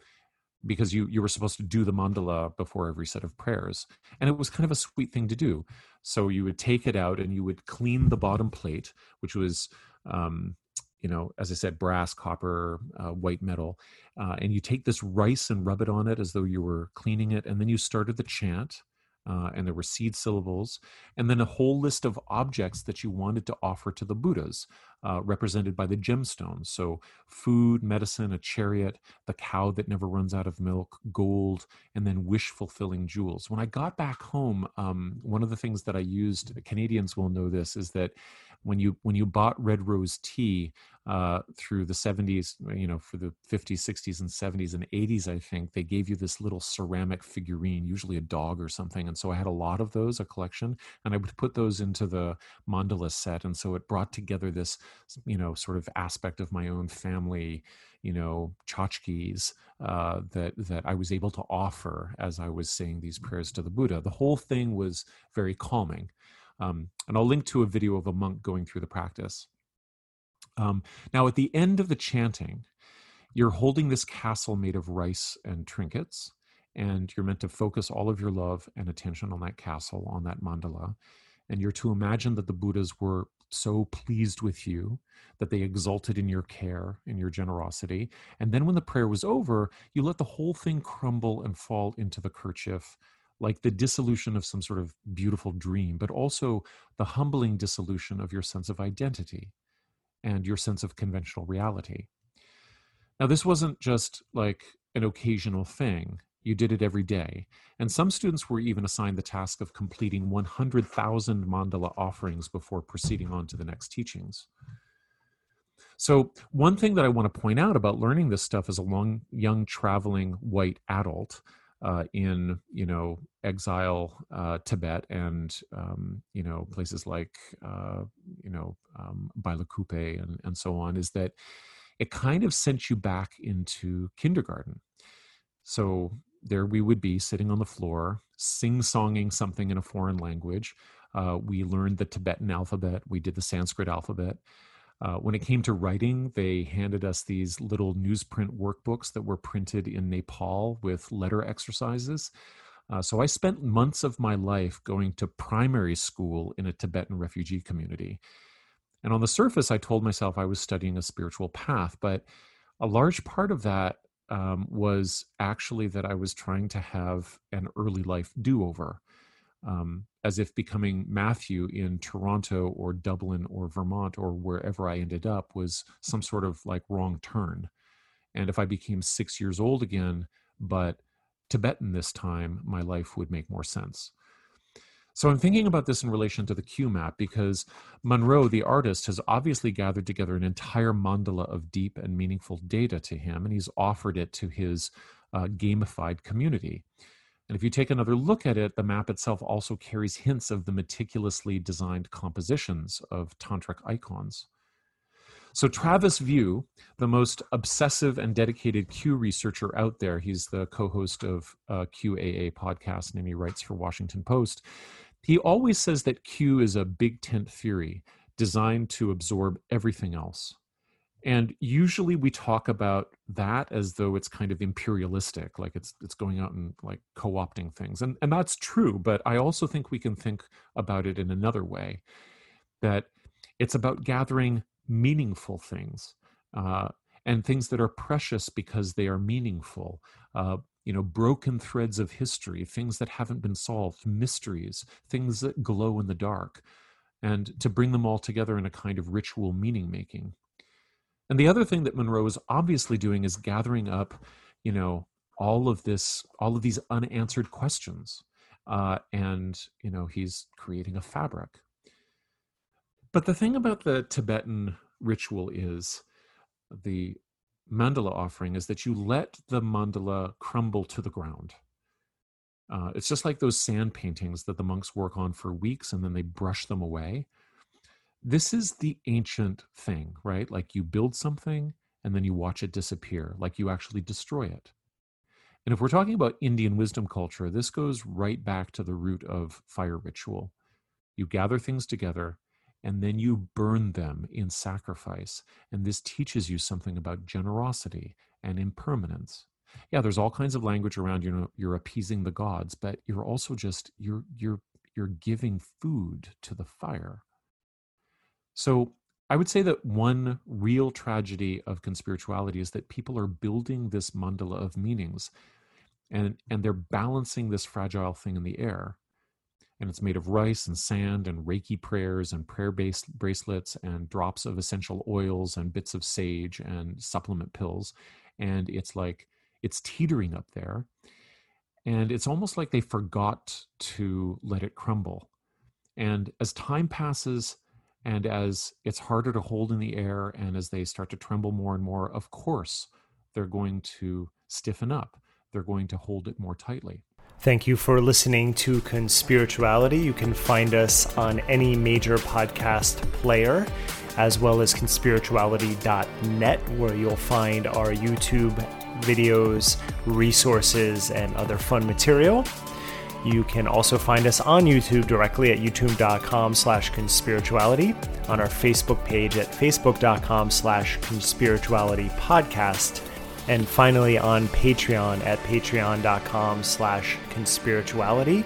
because you you were supposed to do the mandala before every set of prayers and it was kind of a sweet thing to do. So you would take it out and you would clean the bottom plate which was um, you know as i said brass copper uh, white metal uh, and you take this rice and rub it on it as though you were cleaning it and then you started the chant uh, and there were seed syllables, and then a whole list of objects that you wanted to offer to the Buddhas, uh, represented by the gemstones. So, food, medicine, a chariot, the cow that never runs out of milk, gold, and then wish fulfilling jewels. When I got back home, um, one of the things that I used, Canadians will know this, is that when you when you bought red rose tea uh, through the 70s you know for the 50s 60s and 70s and 80s i think they gave you this little ceramic figurine usually a dog or something and so i had a lot of those a collection and i would put those into the mandala set and so it brought together this you know sort of aspect of my own family you know tchotchkes uh, that that i was able to offer as i was saying these prayers to the buddha. The whole thing was very calming um, and I'll link to a video of a monk going through the practice. Um, now, at the end of the chanting, you're holding this castle made of rice and trinkets, and you're meant to focus all of your love and attention on that castle, on that mandala. And you're to imagine that the Buddhas were so pleased with you that they exulted in your care and your generosity. And then when the prayer was over, you let the whole thing crumble and fall into the kerchief like the dissolution of some sort of beautiful dream, but also the humbling dissolution of your sense of identity and your sense of conventional reality. Now, this wasn't just like an occasional thing. You did it every day. And some students were even assigned the task of completing 100,000 mandala offerings before proceeding on to the next teachings. So, one thing that I want to point out about learning this stuff as a long, young traveling white adult uh, in you know exile uh, Tibet and um, you know places like uh, you know um, Bailakuppe and and so on is that it kind of sent you back into kindergarten. So there we would be sitting on the floor, sing-songing something in a foreign language. Uh, we learned the Tibetan alphabet. We did the Sanskrit alphabet. Uh, when it came to writing, they handed us these little newsprint workbooks that were printed in Nepal with letter exercises. Uh, so I spent months of my life going to primary school in a Tibetan refugee community. And on the surface, I told myself I was studying a spiritual path, but a large part of that um, was actually that I was trying to have an early life do over um, as if becoming Matthew in Toronto or Dublin or Vermont or wherever I ended up was some sort of like wrong turn. And if I became six years old again, but Tibetan this time, my life would make more sense. So I'm thinking about this in relation to the Q map because Monroe, the artist, has obviously gathered together an entire mandala of deep and meaningful data to him, and he's offered it to his uh, gamified community. And if you take another look at it, the map itself also carries hints of the meticulously designed compositions of tantric icons. So, Travis View, the most obsessive and dedicated Q researcher out there, he's the co host of a QAA podcast and he writes for Washington Post. He always says that Q is a big tent theory designed to absorb everything else. And usually we talk about that as though it's kind of imperialistic, like it's it's going out and like co-opting things. And and that's true, but I also think we can think about it in another way. That it's about gathering meaningful things. Uh, and things that are precious because they are meaningful. Uh, you know, broken threads of history, things that haven't been solved, mysteries, things that glow in the dark, and to bring them all together in a kind of ritual meaning making. And the other thing that Monroe is obviously doing is gathering up, you know, all of this, all of these unanswered questions. Uh, and, you know, he's creating a fabric. But the thing about the Tibetan ritual is the mandala offering is that you let the mandala crumble to the ground. Uh, it's just like those sand paintings that the monks work on for weeks and then they brush them away this is the ancient thing, right? Like you build something and then you watch it disappear, like you actually destroy it. And if we're talking about Indian wisdom culture, this goes right back to the root of fire ritual. You gather things together and then you burn them in sacrifice. And this teaches you something about generosity and impermanence. Yeah, there's all kinds of language around, you know, you're appeasing the gods, but you're also just you're you're you're giving food to the fire. So I would say that one real tragedy of conspirituality is that people are building this mandala of meanings and, and they're balancing this fragile thing in the air. and it's made of rice and sand and Reiki prayers and prayer based bracelets and drops of essential oils and bits of sage and supplement pills. And it's like, it's teetering up there. And it's almost like they forgot to let it crumble. And as time passes, and as it's harder to hold in the air, and as they start to tremble more and more, of course, they're going to stiffen up. They're going to hold it more tightly. Thank you for listening to Conspirituality. You can find us on any major podcast player, as well as conspirituality.net, where you'll find our YouTube videos, resources, and other fun material. You can also find us on YouTube directly at youtube.com slash conspirituality, on our Facebook page at facebook.com slash conspirituality podcast, and finally on Patreon at patreon.com slash conspirituality.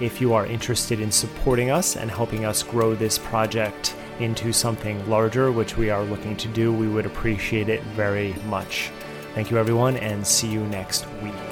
If you are interested in supporting us and helping us grow this project into something larger, which we are looking to do, we would appreciate it very much. Thank you, everyone, and see you next week.